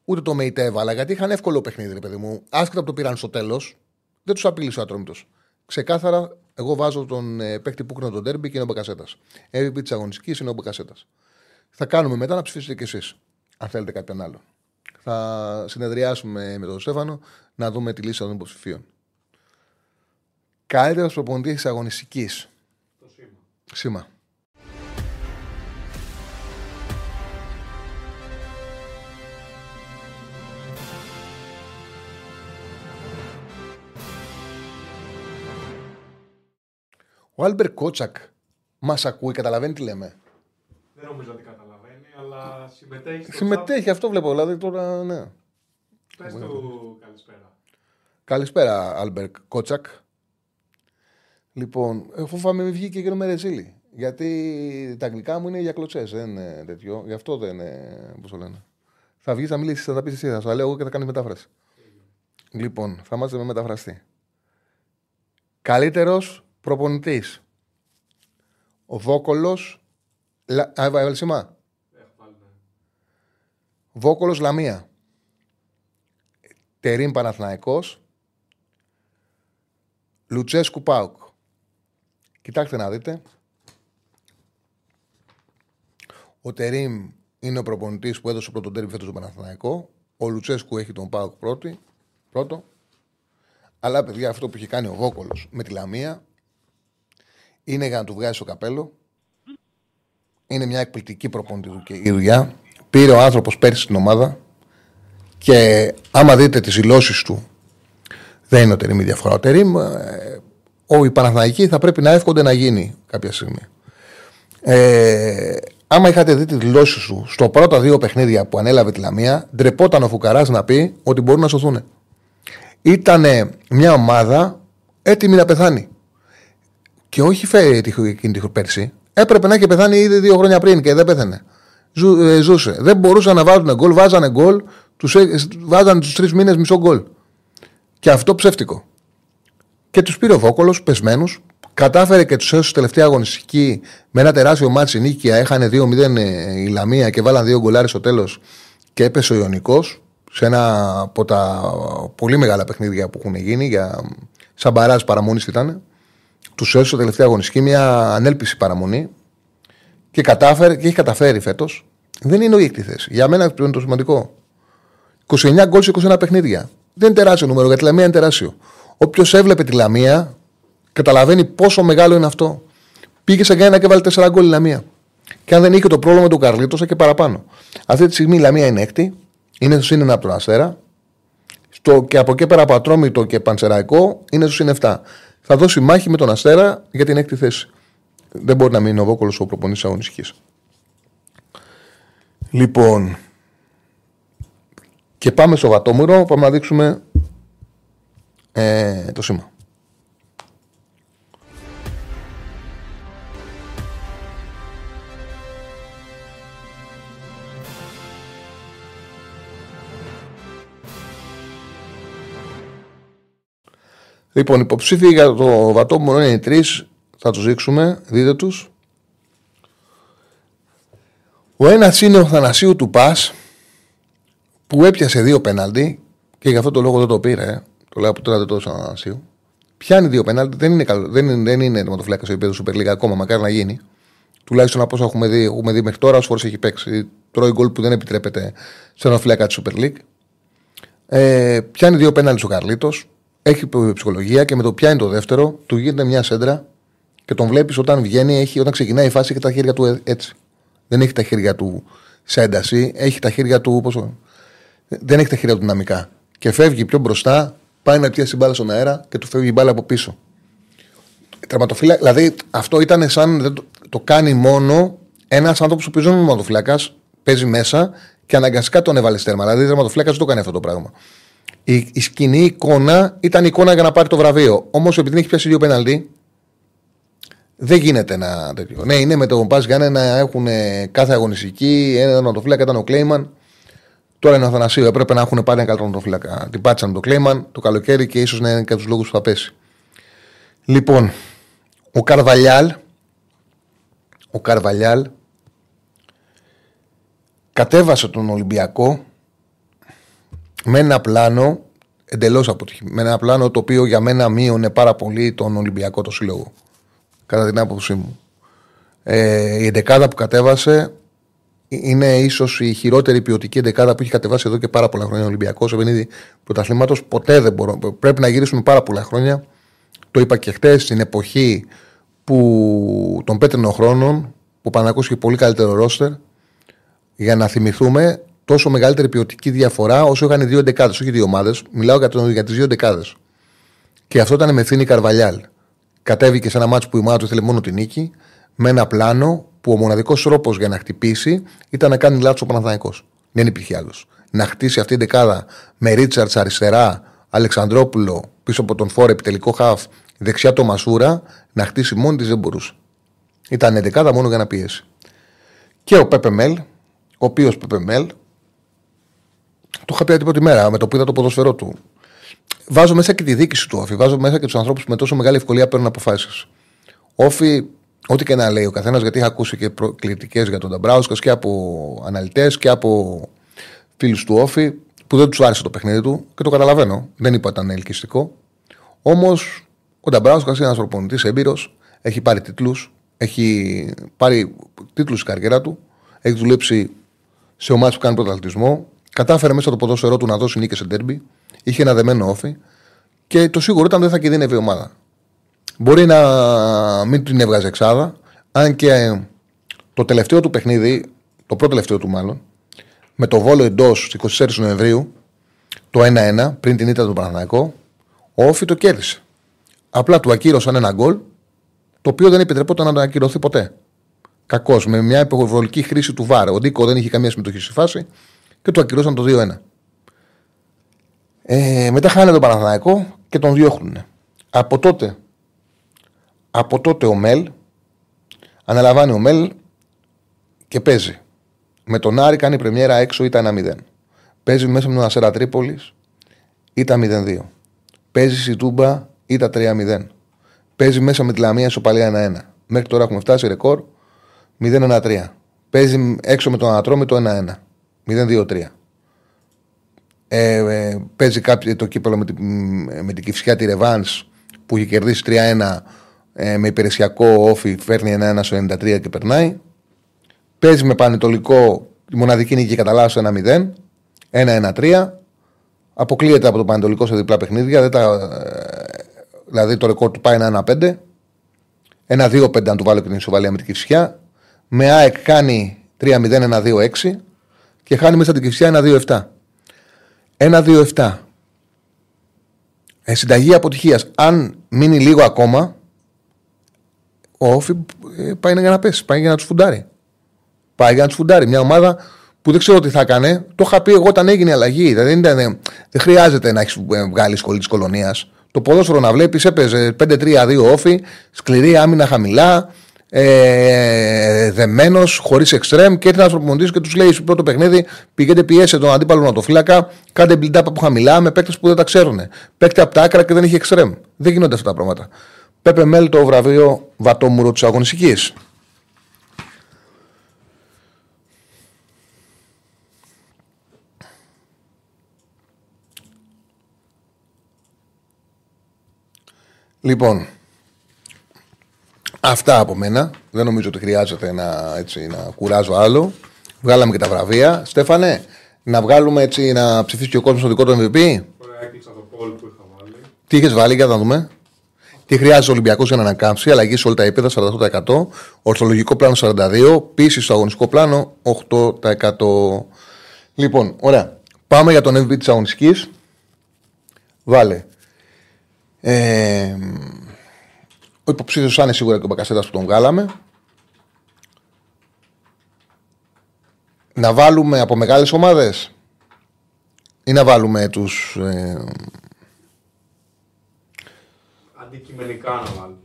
Ούτε το ΜΕΙΤ έβαλα γιατί είχαν εύκολο παιχνίδι, ρε παιδί μου. Άσχετα που το πήραν στο τέλος, δεν τους απειλήσε ο Ατρόμητος. Ξεκάθαρα, εγώ βάζω τον ε, παίκτη που κρίνω τον τέρμπι και είναι ο Μπακασέτας. MVP της αγωνιστικής είναι ο Μπακασέτας. Θα κάνουμε μετά να ψηφίσετε κι εσείς, αν θέλετε κάποιον άλλο. Θα συνεδριάσουμε με τον Στέφανο να δούμε τη λίστα των υποψηφίων. Καλύτερος προπονητής της αγωνιστικής. Σήμα. Ο Άλμπερτ Κότσακ μας ακούει, καταλαβαίνει τι λέμε. Δεν νομίζω ότι καταλαβαίνει, αλλά συμμετέχεις. Στο Συμμετέχει, αυτό βλέπω. Δηλαδή τώρα, ναι. Πες του καλησπέρα. Καλησπέρα, Άλμπερτ Κότσακ. Λοιπόν, ε, φοβάμαι μην βγει και γίνομαι ρεζίλι. Γιατί τα αγγλικά μου είναι για κλωτσές, δεν είναι τέτοιο. Γι' αυτό δεν είναι. Πώς το λένε. Θα βγεις, θα μιλήσεις, θα τα πεις εσύ, θα σου τα λέω εγώ και θα κάνει μετάφραση. Λοιπόν, θα είμαστε με μεταφραστή. Καλύτερος προπονητής. Ο Βόκολο. Λα... Α, έβαλε σήμα. Έχω πάλι, ναι. Βόκολος Λαμία. Τερίμ Παναθηναϊκός. Λουτσέσκου Πάουκ. Κοιτάξτε να δείτε. Ο Τερίμ είναι ο προπονητής που έδωσε πρώτον τέρμι φέτος στον Παναθηναϊκό. Ο Λουτσέσκου έχει τον Πάουκ πρώτη, πρώτο. Αλλά παιδιά, αυτό που έχει κάνει ο Βόκολος με τη Λαμία είναι για να του βγάζει το καπέλο. Είναι μια εκπληκτική προπονητική η δουλειά. Πήρε ο άνθρωπος πέρσι την ομάδα και άμα δείτε τις δηλώσεις του, δεν είναι ο Τερίμ η διαφορά. Ο Τερίμ, ε, ο οι Παναθηναϊκοί θα πρέπει να εύχονται να γίνει κάποια στιγμή. Ε, άμα είχατε δει τις δηλώσεις σου στο πρώτα δύο παιχνίδια που ανέλαβε τη Λαμία, ντρεπόταν ο Φουκαράς να πει ότι μπορούν να σωθούν. Ήταν μια ομάδα έτοιμη να πεθάνει. Και όχι φέρει εκείνη τη πέρσι. Έπρεπε να έχει πεθάνει ήδη δύο χρόνια πριν και δεν πέθανε. Ζου, ε, ζούσε. Δεν μπορούσαν να βάζουν γκολ, βάζανε γκολ, τους, ε, βάζανε τους τρεις μήνες μισό γκολ. Και αυτό ψεύτικο. Και τους πήρε ο Βόκολος, πεσμένους, κατάφερε και τους έσωσε τελευταία αγωνιστική με ένα τεράστιο ματς, νίκη. Έχανε 2-0 ε, η Λαμία και βάλαν δύο γκολάρες στο τέλος και έπεσε ο Ιωνικός σε ένα από τα πολύ μεγάλα παιχνίδια που έχουν γίνει. Για... Σαν παράζ παραμονής ήταν. Τους έσωσε τελευταία αγωνιστική μια ανέλπιστη παραμονή και κατάφερε και έχει καταφέρει φέτος. Δεν είναι η θέση. Για μένα είναι το σημαντικό. 29 γκολ σε 21 παιχνίδια. Δεν είναι τεράστιο νούμερο, γιατί η Λαμία είναι τεράστιο. Όποιος έβλεπε τη Λαμία, καταλαβαίνει πόσο μεγάλο είναι αυτό. Πήγε σε κανένα και βάλει 4 γκολ η Λαμία. Και αν δεν είχε το πρόβλημα του Καρλίτος, και παραπάνω. Αυτή τη στιγμή η Λαμία είναι έκτη, είναι στο συν από τον Αστέρα. Στο, και από εκεί πέρα από Ατρόμητο και Πανσεραϊκό είναι στο συν 7. Θα δώσει μάχη με τον Αστέρα για την έκτη θέση. Δεν μπορεί να μείνει ο Βόκολος ο προπονητής αγωνιστικής. Λοιπόν, και πάμε στο Βατόμουρο, πάμε να δείξουμε ε, το σήμα. Λοιπόν, υποψήφοι για το βατόμουρο είναι οι τρεις. Θα τους δείξουμε. Δείτε τους. Ο ένας είναι ο Θανασίου του Πας που έπιασε δύο πέναλτι και γι' αυτό το λόγο δεν το πήρε. Το λέω από τώρα δεν το έδωσα Θανασίου. Πιάνει δύο πέναλτι. Δεν είναι, καλό, δεν είναι, δεν είναι τερματοφυλάκας στο επίπεδο Super League ακόμα. Μακάρι να γίνει. Τουλάχιστον από όσα έχουμε δει, έχουμε δει μέχρι τώρα, όσε φορέ έχει παίξει. Τρώει γκολ που δεν επιτρέπεται σε τερματοφυλάκα της Super League. Ε, πιάνει δύο πέναλτι ο Καρλίτος έχει ψυχολογία και με το πιάνει το δεύτερο, του γίνεται μια σέντρα και τον βλέπεις όταν βγαίνει, έχει, όταν ξεκινάει η φάση έχει τα χέρια του ε, έτσι. Δεν έχει τα χέρια του σε ένταση, έχει τα χέρια του. Πώς, δεν έχει τα χέρια του δυναμικά. Και φεύγει πιο μπροστά, πάει να πιάσει μπάλα στον αέρα και του φεύγει η μπάλα από πίσω. Τερματοφύλα, δηλαδή αυτό ήταν σαν. Δεν το, το κάνει μόνο ένας άνθρωπος που παίζει τερματοφύλακας παίζει μέσα και αναγκαστικά τον έβαλες στέρμα. Δηλαδή, ο τερματοφύλακας δεν το κάνει αυτό το πράγμα. Η, η σκηνή εικόνα ήταν εικόνα για να πάρει το βραβείο. Όμως επειδή έχει πιάσει δύο πέναλτι, δεν γίνεται ένα τέτοιο. Ναι, είναι με τον Πα Γιάννε να έχουν κάθε αγωνιστική. Ένα τερματοφύλακα ήταν ο Κλέιμαν. Τώρα είναι ο Αθανασίου. Έπρεπε να έχουν πάρει ένα καλό τερματοφύλακα. Την πάτησαν το Κλέιμαν το καλοκαίρι και ίσως να είναι και τους λόγους που θα πέσει. Λοιπόν, ο Καρβαλιάλ. Ο Καρβαλιάλ κατέβασε τον Ολυμπιακό με ένα πλάνο εντελώς αποτυχημένο. Με ένα πλάνο το οποίο για μένα μείωνε πάρα πολύ τον Ολυμπιακό το σύλλογο. Κατά την άποψή μου. Ε, η εντεκάδα που κατέβασε είναι ίσως η χειρότερη ποιοτική εντεκάδα που έχει κατεβάσει εδώ και πάρα πολλά χρόνια ο Ολυμπιακός σε παιχνίδι πρωταθλήματος. Ποτέ δεν μπορώ. Πρέπει να γυρίσουν πάρα πολλά χρόνια. Το είπα και χθε στην εποχή που των πέτρινων χρόνων που ο είχε πολύ καλύτερο ρόστερ για να θυμηθούμε τόσο μεγαλύτερη ποιοτική διαφορά όσο είχαν οι δύο δεκάδε, όχι οι δύο ομάδες. Μιλάω για, για τις δύο δεκάδε. Και αυτό ήταν με Θήνη Καρβαλιάλ. Κατέβηκε σε ένα μάτσο που η ομάδα του ήθελε μόνο την νίκη, με ένα πλάνο που ο μοναδικός τρόπος για να χτυπήσει ήταν να κάνει λάθος ο Παναθανικό. Δεν υπήρχε άλλος. Να χτίσει αυτή την δεκάδα με Ρίτσαρτς αριστερά, Αλεξανδρόπουλο πίσω από τον Φόρ επιτελικό χαφ, δεξιά το Μασούρα, να χτίσει μόνη της δεν μπορούσε. Ήταν δεκάδα μόνο για να πιέσει. Και ο Πέπε Μέλ, ο οποίος Πέπε Μέλ, το είχα πει την πρώτη μέρα με το που είδα το ποδοσφαιρό του. Βάζω μέσα και τη δίκηση του Όφη. Βάζω μέσα και τους ανθρώπους που με τόσο μεγάλη ευκολία παίρνουν αποφάσεις. Όφη, ό,τι και να λέει ο καθένας, γιατί είχα ακούσει και κριτικέ για τον Νταμπράουσκας και από αναλυτές και από φίλους του Όφη που δεν τους άρεσε το παιχνίδι του και το καταλαβαίνω. Δεν είπα ότι ήταν ελκυστικό. Όμως ο Νταμπράουσκας είναι ένας προπονητής έμπειρος, έχει πάρει τίτλους, έχει πάρει τίτλους στην καριέρα του, έχει δουλέψει σε ομάδες που κάνουν πρωταθλητισμό, Κατάφερε μέσα το ποδόσφαιρό του να δώσει νίκη σε τέρμπι. Είχε ένα δεμένο όφη. Και το σίγουρο ήταν δεν θα κινδύνευε η ομάδα. Μπορεί να μην την έβγαζε εξάδα. Αν και το τελευταίο του παιχνίδι, το πρώτο τελευταίο του μάλλον, με το βόλο εντός 24 Νοεμβρίου, το 1-1, πριν την ήττα του Παναναναϊκό, ο Όφη το κέρδισε. Απλά του ακύρωσαν ένα γκολ, το οποίο δεν επιτρεπόταν να το ακυρωθεί ποτέ. Κακώς, με μια υποβολική χρήση του Βάρα. Ο Ντίκο δεν είχε καμία συμμετοχή στη φάση και του ακυρώσαν το 2-1. Ε, μετά χάνε τον Παναθηναϊκό και τον διώχνουν. Από τότε, από τότε ο Μέλ αναλαμβάνει ο Μέλ και παίζει. Με τον Άρη κάνει πρεμιέρα έξω ήταν 1-0. Παίζει μέσα με τον Ασέρα Τρίπολης ήταν 0-2. Παίζει στη Τούμπα ήταν 3-0. Παίζει μέσα με τη Λαμία Σοπαλία 1-1. Μέχρι τώρα έχουμε φτάσει ρεκόρ 0-1-3. Παίζει έξω με τον Ανατρόμη το 1-1. 0-2-3. Ε, ε, παίζει κάποιο, το κύπελο με, τη, με την Κυφσιά τη Ρεβάν που έχει κερδίσει 3-1 ε, με υπηρεσιακό όφι, φέρνει 1-1 στο 93 και περνάει. Παίζει με πανετολικό τη μοναδική νίκη κατά λάθο 1-0, 1-1-3. Αποκλείεται από το πανετολικό σε διπλά παιχνίδια. Δεν τα, ε, δηλαδή το ρεκόρ του πάει 1-1-5. 1-2-5 αν του βάλω και την ισοβαλία με την Κυφσιά. Με ΑΕΚ κάνει 3-0-1-2-6 και χάνει μέσα την Κυφσιά 1-2-7. 1-2-7. Ε, συνταγή αποτυχίας. Αν μείνει λίγο ακόμα, ο Όφη ε, πάει για να πέσει, πάει για να τους φουντάρει. Πάει για να τους φουντάρει. Μια ομάδα που δεν ξέρω τι θα έκανε. Το είχα πει εγώ όταν έγινε η αλλαγή. Δηλαδή δεν, δεν χρειάζεται να έχεις ε, βγάλεις σχολή της κολονίας. Το ποδόσφαιρο να βλέπεις έπαιζε 5-3-2 όφη, σκληρή άμυνα χαμηλά, ε, δεμένος, χωρίς εξτρέμ και έρθει ένας προπονητής και τους λέει στο πρώτο παιχνίδι: Πηγαίνετε, πιέσε τον αντίπαλο να το φύλακα, κάντε build-up από χαμηλά με παίκτες που δεν τα ξέρουν. Παίκτε από τα άκρα και δεν έχει εξτρέμ. Δεν γίνονται αυτά τα πράγματα. Πέπε Μέλ το βραβείο Βατόμουρο της αγωνιστικής. Λοιπόν, Αυτά από μένα. Δεν νομίζω ότι χρειάζεται να, έτσι, να κουράζω άλλο. Βγάλαμε και τα βραβεία. Στέφανε, να βγάλουμε έτσι να ψηφίσει και ο κόσμος το δικό του MVP. Ωραία, έκλεισα το πόλ που είχα βάλει. Τι είχες βάλει, για να δούμε. Τι χρειάζεται ο Ολυμπιακός για να ανακάμψει, αλλαγή σε όλα τα επίπεδα 48%, ορθολογικό πλάνο 42%, πίση στο αγωνιστικό πλάνο 8%. Λοιπόν, ωραία. Πάμε για τον MVP της αγωνιστικής. Βάλε. Ε, ο υποψήφιος θα είναι σίγουρα και ο Μπακασέτα που τον βγάλαμε. να βάλουμε από μεγάλες ομάδες ή να βάλουμε τους... Ε, Αντικειμενικά να βάλουμε.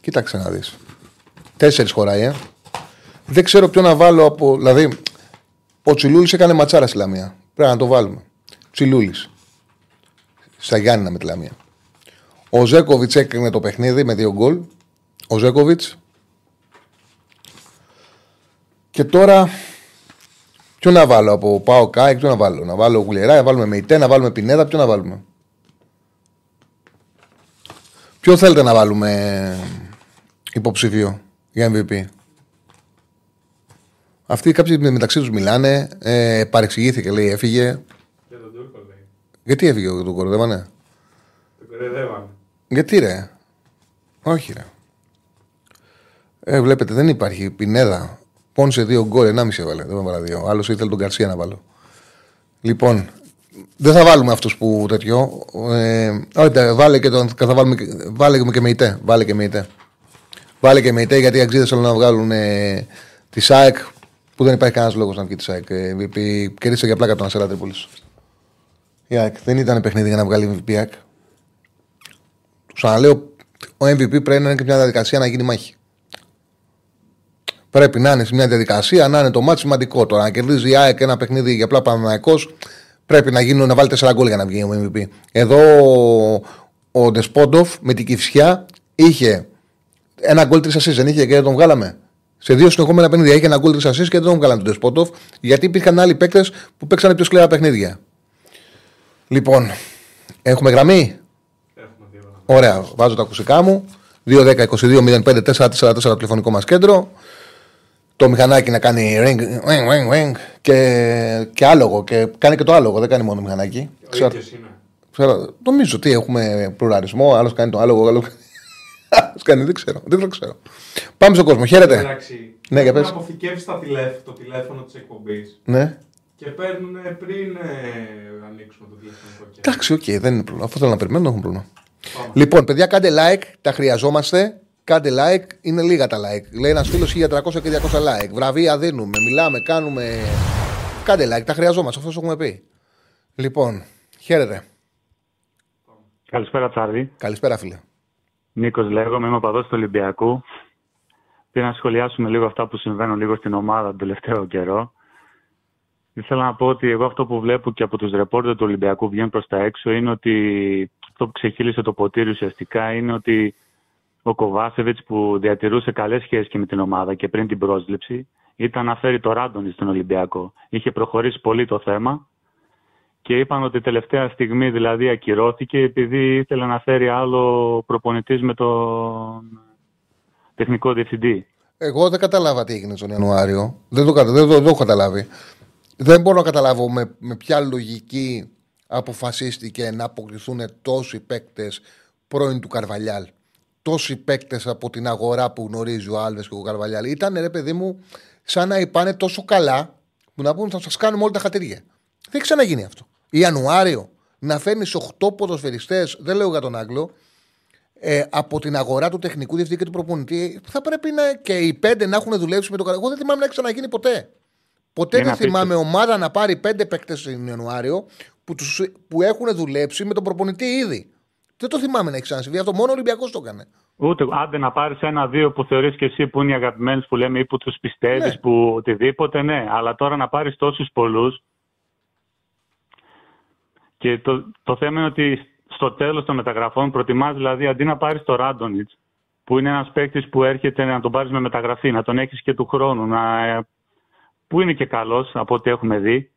κοίταξε να δεις. Τέσσερις χωράει, ε. Δεν ξέρω ποιο να βάλω από... Δηλαδή, ο Τσιλούλης έκανε ματσάρα στη Λαμία. Πρέπει να το βάλουμε. Τσιλούλης. Στα Γιάννηνα με τη Λαμία. Ο Ζέκοβιτς έκρινε το παιχνίδι με δύο γκολ. Ο Ζέκοβιτς. Και τώρα. Ποιο να βάλω από ΠΑΟΚ ΑΕΚ, ποιο να βάλω. Να βάλω Βιεϊρά, να βάλουμε Μεϊτέ, να βάλουμε Πινέδα, ποιο να βάλουμε. Ποιο θέλετε να βάλουμε υποψήφιο για MVP. Αυτοί κάποιοι μεταξύ τους μιλάνε. Ε, παρεξηγήθηκε, λέει, έφυγε. Για τον Τούρκο λέει. Γιατί έφυγε ο του κορδεύανε. Τον κορεδεύανε. Γιατί ρε; Όχι ρε. Ε, βλέπετε δεν υπάρχει. Πινέδα. Πόνσε δύο γκολ, ενάμιση έβαλε. Δεν έβαλα δύο. Άλλος ήθελε τον Καρσία να βάλω. Λοιπόν, δεν θα βάλουμε αυτούς που τέτοιο. Ε, όχι, τε, βάλε και τον. Θα βάλουμε, και- βάλε και με ητέ. Βάλε και με ητέ. Βάλε και με ητέ γιατί οι αξίδε θέλουν να βγάλουν ε, τη ΣΑΕΚ που δεν υπάρχει κανένας λόγος να βγει τη ΣΑΕΚ. Ε, MVP κέρδισε για πλάκα τον Ασέρα Τρίπολης. Η ΑΕΚ δεν ήταν παιχνίδι για να βγάλει MVP η ΑΕΚ. Του ξαναλέω, ο MVP πρέπει να είναι και μια διαδικασία να γίνει μάχη. Πρέπει να είναι σε μια διαδικασία, να είναι το μάτι σημαντικό. Τώρα, να κερδίζει η ΑΕΚ ένα παιχνίδι για απλά Παναναναϊκό, πρέπει να, γίνουν, να βάλει 4 γκολ για να βγει ο MVP. Εδώ ο, ο Ντεσπόντοφ με την κυφσιά είχε ένα γκολ τρεις ασεί, δεν είχε και δεν τον βγάλαμε. Σε δύο συνεχόμενα παιχνίδια είχε ένα γκολ τρεις ασεί και δεν τον βγάλαμε τον Ντεσπόντοφ, γιατί υπήρχαν άλλοι παίκτες που παίξανε πιο σκληρά παιχνίδια. Λοιπόν, έχουμε γραμμή; Έχουμε δύο να Ωραία, βάζω τα ακουστικά μου. 2-10-22-05-4-4-4 το τηλεφωνικό μας κέντρο. Το μηχανάκι να κάνει ring, ring, ring, ring και, και άλογο. Και κάνει και το άλογο, δεν κάνει μόνο μηχανάκι. Ο Ξέρω, ίδιος είναι. ξέρω, νομίζω ότι έχουμε πλουραλισμό. Άλλος κάνει το άλογο, άλλο άλλος κάνει. Δεν ξέρω, δεν το ξέρω. Πάμε στον κόσμο. Χαίρετε. Εντάξει, Ναι, για έχουν πες. αποθηκεύσεις τα τηλέφ- το τηλέφωνο της εκπομπής Ναι. και παίρνουν πριν ε, ανοίξουμε το τηλεφωνικό κέντρο. Εντάξει, οκ, δεν είναι πρόβλημα. Αφού θέλω να περιμένω, δεν έχουμε πρόβλημα. Πάμε. Λοιπόν, παιδιά, κάντε like, τα χρειαζόμαστε. Κάντε like, είναι λίγα τα like. Λέει ένας φίλος 1300 και 200 like. Βραβεία δίνουμε, μιλάμε, κάνουμε. Κάντε like, τα χρειαζόμαστε, αυτός έχουμε πει. Λοιπόν, χαίρετε. Καλησπέρα, Τσάρλι. Καλησπέρα, φίλε. Νίκος λέγομαι, είμαι παδός του Ολυμπιακού. Πήρα να σχολιάσουμε λίγο αυτά που συμβαίνουν λίγο στην ομάδα τον τελευταίο καιρό. Ήθελα να πω ότι εγώ αυτό που βλέπω και από τους ρεπόρτερ του Ολυμπιακού βγαίνουν προς τα έξω είναι ότι αυτό που ξεχύλισε το ποτήρι ουσιαστικά είναι ότι ο Κοβάσεβιτς που διατηρούσε καλές σχέσεις και με την ομάδα και πριν την πρόσληψη ήταν να φέρει το Ράντονι στον Ολυμπιακό. Είχε προχωρήσει πολύ το θέμα και είπαν ότι τελευταία στιγμή δηλαδή ακυρώθηκε επειδή ήθελε να φέρει άλλο προπονητής με τον τεχνικό διευθυντή. Εγώ δεν κατάλαβα τι έγινε τον Ιανουάριο. Δεν το, κατα- δεν, το, δεν το έχω καταλάβει. Δεν μπορώ να καταλάβω με, με ποια λογική αποφασίστηκε να αποκτηθούν τόσοι παίκτες πρώην του Καρβαλιάλ. Τόσοι παίκτες από την αγορά που γνωρίζει ο Άλβες και ο Καρβαλιάλ. Ήταν ρε παιδί μου, σαν να υπάνε τόσο καλά που να πούν θα σας κάνουμε όλα τα χατήρια. Δεν έχει ξαναγίνει αυτό. Ιανουάριο να φέρνεις 8 ποδοσφαιριστές, δεν λέω για τον Άγγλο, ε, από την αγορά του τεχνικού διευθυντή και του προπονητή, θα πρέπει να, και οι πέντε να έχουν δουλέψει με τον Καραγό. Εγώ δεν θυμάμαι να έχει ξαναγίνει ποτέ. Ποτέ Είναι δεν απίστευτο. θυμάμαι ομάδα να πάρει πέντε παίκτες τον Ιανουάριο που, τους, που έχουν δουλέψει με τον προπονητή ήδη. Δεν το θυμάμαι να έχει ξανασυμβεί αυτό. Μόνο ο Ολυμπιακός το έκανε. Ούτε άντε να πάρεις ένα-δύο που θεωρείς και εσύ που είναι οι αγαπημένους που λέμε ή που τους πιστεύεις, Ναι. που οτιδήποτε, ναι. Αλλά τώρα να πάρεις τόσους πολλούς. Και το, το θέμα είναι ότι στο τέλος των μεταγραφών προτιμάς δηλαδή αντί να πάρεις το Ράντονιτς, που είναι ένας παίκτης που έρχεται να τον πάρεις με μεταγραφή, να τον έχεις και του χρόνου, να, ε, που είναι και καλός από ό,τι έχουμε δει.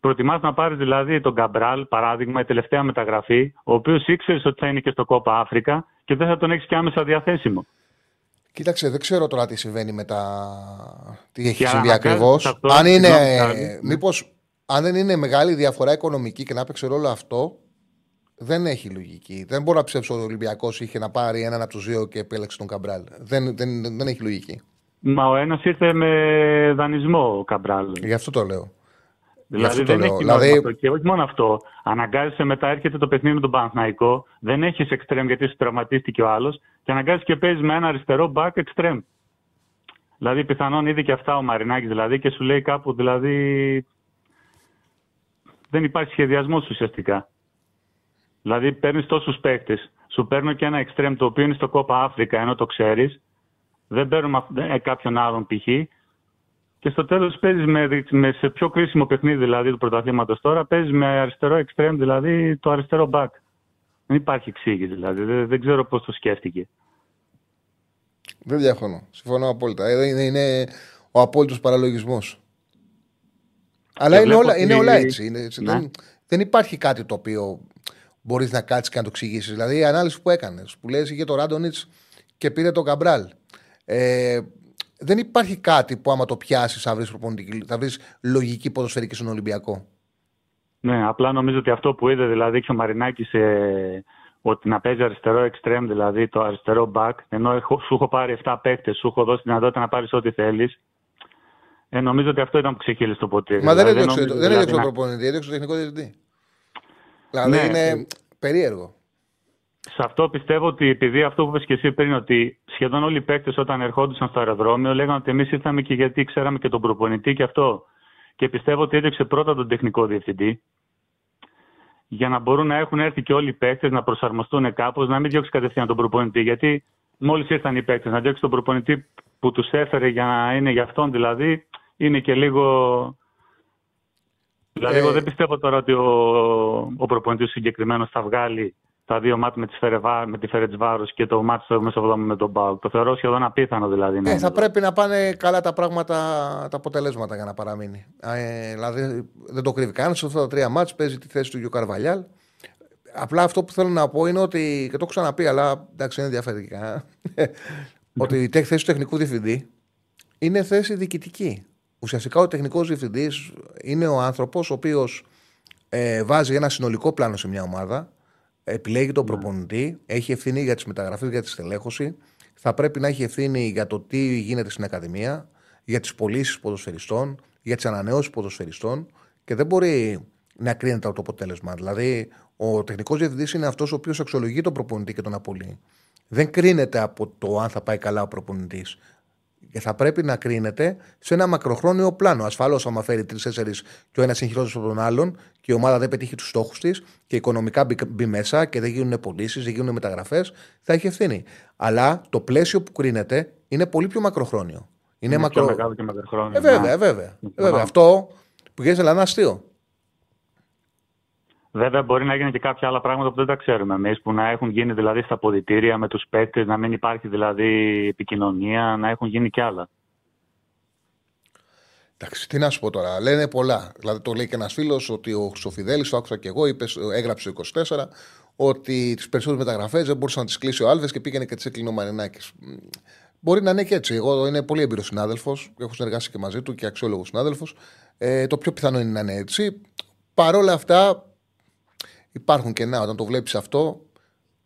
Προτιμάς να πάρεις δηλαδή τον Καμπράλ, παράδειγμα, η τελευταία μεταγραφή, ο οποίος ήξερες ότι θα είναι και στο Κόπα Αφρικα και δεν θα τον έχεις και άμεσα διαθέσιμο. Κοίταξε, δεν ξέρω τώρα τι συμβαίνει με τα. Τι έχει Και συμβεί αναγκάζεται ακριβώς. αυτό, Αν είναι. συγγνώμη, Charlie. Μήπως. Αν δεν είναι μεγάλη διαφορά οικονομική και να παίξει ρόλο αυτό, δεν έχει λογική. Δεν μπορώ να ψεύσω ότι ο Ολυμπιακός είχε να πάρει έναν από τους δύο και επέλεξε τον Καμπράλ. Δεν, δεν, δεν έχει λογική. Μα ο ένας ήρθε με δανεισμό ο Καμπράλ. Γι' αυτό το λέω. Δηλαδή αυτό το δεν λέω. έχει Δηλαδή- νόημα αυτό. Και όχι μόνο αυτό. Αναγκάζεσαι μετά, έρχεται το παιχνίδι με τον Παναθναϊκό. Δεν έχεις εξτρέμ γιατί σου τραυματίστηκε ο άλλος. Και αναγκάζεσαι και παίζεις με ένα αριστερό back εξτρέμ. Δηλαδή, πιθανόν είδε και αυτά ο Μαρινάκης δηλαδή και σου λέει κάπου δηλαδή. Δεν υπάρχει σχεδιασμός ουσιαστικά. Δηλαδή, παίρνεις τόσους παίκτες. Σου παίρνω και ένα εξτρέμ το οποίο είναι στο κόπα Αφρικα, ενώ το ξέρεις. Δεν παίρνουμε ε, κάποιον άλλον π.χ. Και στο τέλος παίζεις με, με, σε πιο κρίσιμο παιχνίδι δηλαδή του πρωταθλήματος τώρα, παίζεις με αριστερό εξτρέμ, δηλαδή το αριστερό back. Δεν υπάρχει εξήγηση δηλαδή. Δεν, δεν ξέρω πώς το σκέφτηκε. Δεν διαφωνώ. Συμφωνώ απόλυτα. Ε, είναι, είναι ο απόλυτος παραλογισμός. Αλλά είναι όλα, είναι όλα έτσι. Είναι, ναι. δεν, δεν υπάρχει κάτι το οποίο μπορείς να κάτσεις και να το εξηγήσεις. Δηλαδή η ανάλυση που έκανες, που λες είχε το Ράντονιτς και πήρε το Καμπράλ. Ε, δεν υπάρχει κάτι που άμα το πιάσεις θα βρεις θα βρεις λογική ποδοσφαιρική στον Ολυμπιακό. Ναι, απλά νομίζω ότι αυτό που είδε δηλαδή και ο Μαρινάκης ε, ότι να παίζει αριστερό extreme, δηλαδή το αριστερό back, ενώ έχω, σου έχω πάρει 7 παίκτες, σου έχω δώσει τη δυνατότητα να πάρεις ό,τι θέλεις. Ε, νομίζω ότι αυτό ήταν που ξεκύλισε το ποτήρι. Μα δηλαδή, δεν έδιωξε το δηλαδή, προπονητή, έδιωξε το τεχνικό διευθυντή. Δηλαδή ναι, είναι ε, περίεργο. Σε αυτό πιστεύω ότι επειδή αυτό που είπες και εσύ πριν, ότι σχεδόν όλοι οι παίκτες όταν ερχόντουσαν στο αεροδρόμιο λέγανε ότι εμείς ήρθαμε και γιατί ξέραμε και τον προπονητή και αυτό. Και πιστεύω ότι έδειξε πρώτα τον τεχνικό διευθυντή για να μπορούν να έχουν έρθει και όλοι οι παίκτες να προσαρμοστούν κάπως, να μην διώξει κατευθείαν τον προπονητή. Γιατί μόλις ήρθαν οι παίκτες, να διώξει τον προπονητή που τους έφερε για να είναι για αυτόν δηλαδή, είναι και λίγο. Δηλαδή, εγώ ε, δεν πιστεύω τώρα ότι ο, ο προπονητής συγκεκριμένος θα βγάλει τα δύο μάτια με, Φερεβά, με τη Φερετσβάρο και το μάτι στο μέσα με τον Μπάουκ. Το θεωρώ σχεδόν απίθανο δηλαδή. Ε, θα πρέπει να πάνε καλά τα πράγματα, τα αποτελέσματα για να παραμείνει. Ε, δηλαδή δεν το κρύβει κανένα. Σε αυτά τα τρία μάτια παίζει τη θέση του Γιου Καρβαλιάλ. Απλά αυτό που θέλω να πω είναι ότι. και το έχω ξαναπεί, αλλά εντάξει είναι διαφορετικά. ότι η θέση του τεχνικού διευθυντή είναι θέση διοικητική. Ουσιαστικά ο τεχνικός διευθυντής είναι ο άνθρωπος ο οποίος ε, βάζει ένα συνολικό πλάνο σε μια ομάδα επιλέγει τον ναι. προπονητή, έχει ευθύνη για τις μεταγραφές, για τη στελέχωση. Θα πρέπει να έχει ευθύνη για το τι γίνεται στην Ακαδημία, για τις πωλήσεις ποδοσφαιριστών, για τις ανανεώσεις ποδοσφαιριστών και δεν μπορεί να κρίνεται από το αποτέλεσμα. Δηλαδή, ο τεχνικός διευθυντής είναι αυτός ο οποίος αξιολογεί τον προπονητή και τον απολύει. Δεν κρίνεται από το αν θα πάει καλά ο προπονητής και θα πρέπει να κρίνεται σε ένα μακροχρόνιο πλάνο. Ασφαλώς, άμα φέρει τρει-τέσσερι και ο ένας συγχυρώσει από τον άλλον και η ομάδα δεν πετύχει τους στόχους της και οικονομικά μπει, μπει μέσα και δεν γίνουν πωλήσεις, δεν γίνουν μεταγραφές, θα έχει ευθύνη. Αλλά το πλαίσιο που κρίνεται είναι πολύ πιο μακροχρόνιο. Είναι, είναι μακρο... πιο μεγάλο και μακροχρόνιο. Ε, βέβαια, βέβαια. βέβαια. Αυτό που γίνεται είναι αστείο. Βέβαια, μπορεί να γίνουν και κάποια άλλα πράγματα που δεν τα ξέρουμε εμείς, που να έχουν γίνει δηλαδή στα ποδητήρια με τους παίκτες, να μην υπάρχει δηλαδή επικοινωνία, να έχουν γίνει κι άλλα. Εντάξει, τι να σου πω τώρα. Λένε πολλά. Δηλαδή, το λέει και ένας φίλος ότι ο Σοφιδέλη, το άκουσα και εγώ, είπες, έγραψε το 24, ότι τις περισσότερες μεταγραφές δεν μπορούσε να τις κλείσει ο Άλβες και πήγαινε και τι έκλεινε ο Μαρινάκης. Μπορεί να είναι και έτσι. Εγώ είναι πολύ έμπειρος συνάδελφος, έχω συνεργάσει και μαζί του και αξιόλογος συνάδελφος. Ε, το πιο πιθανό είναι να είναι έτσι. Παρ' όλα αυτά, Υπάρχουν κενά. Όταν το βλέπεις αυτό,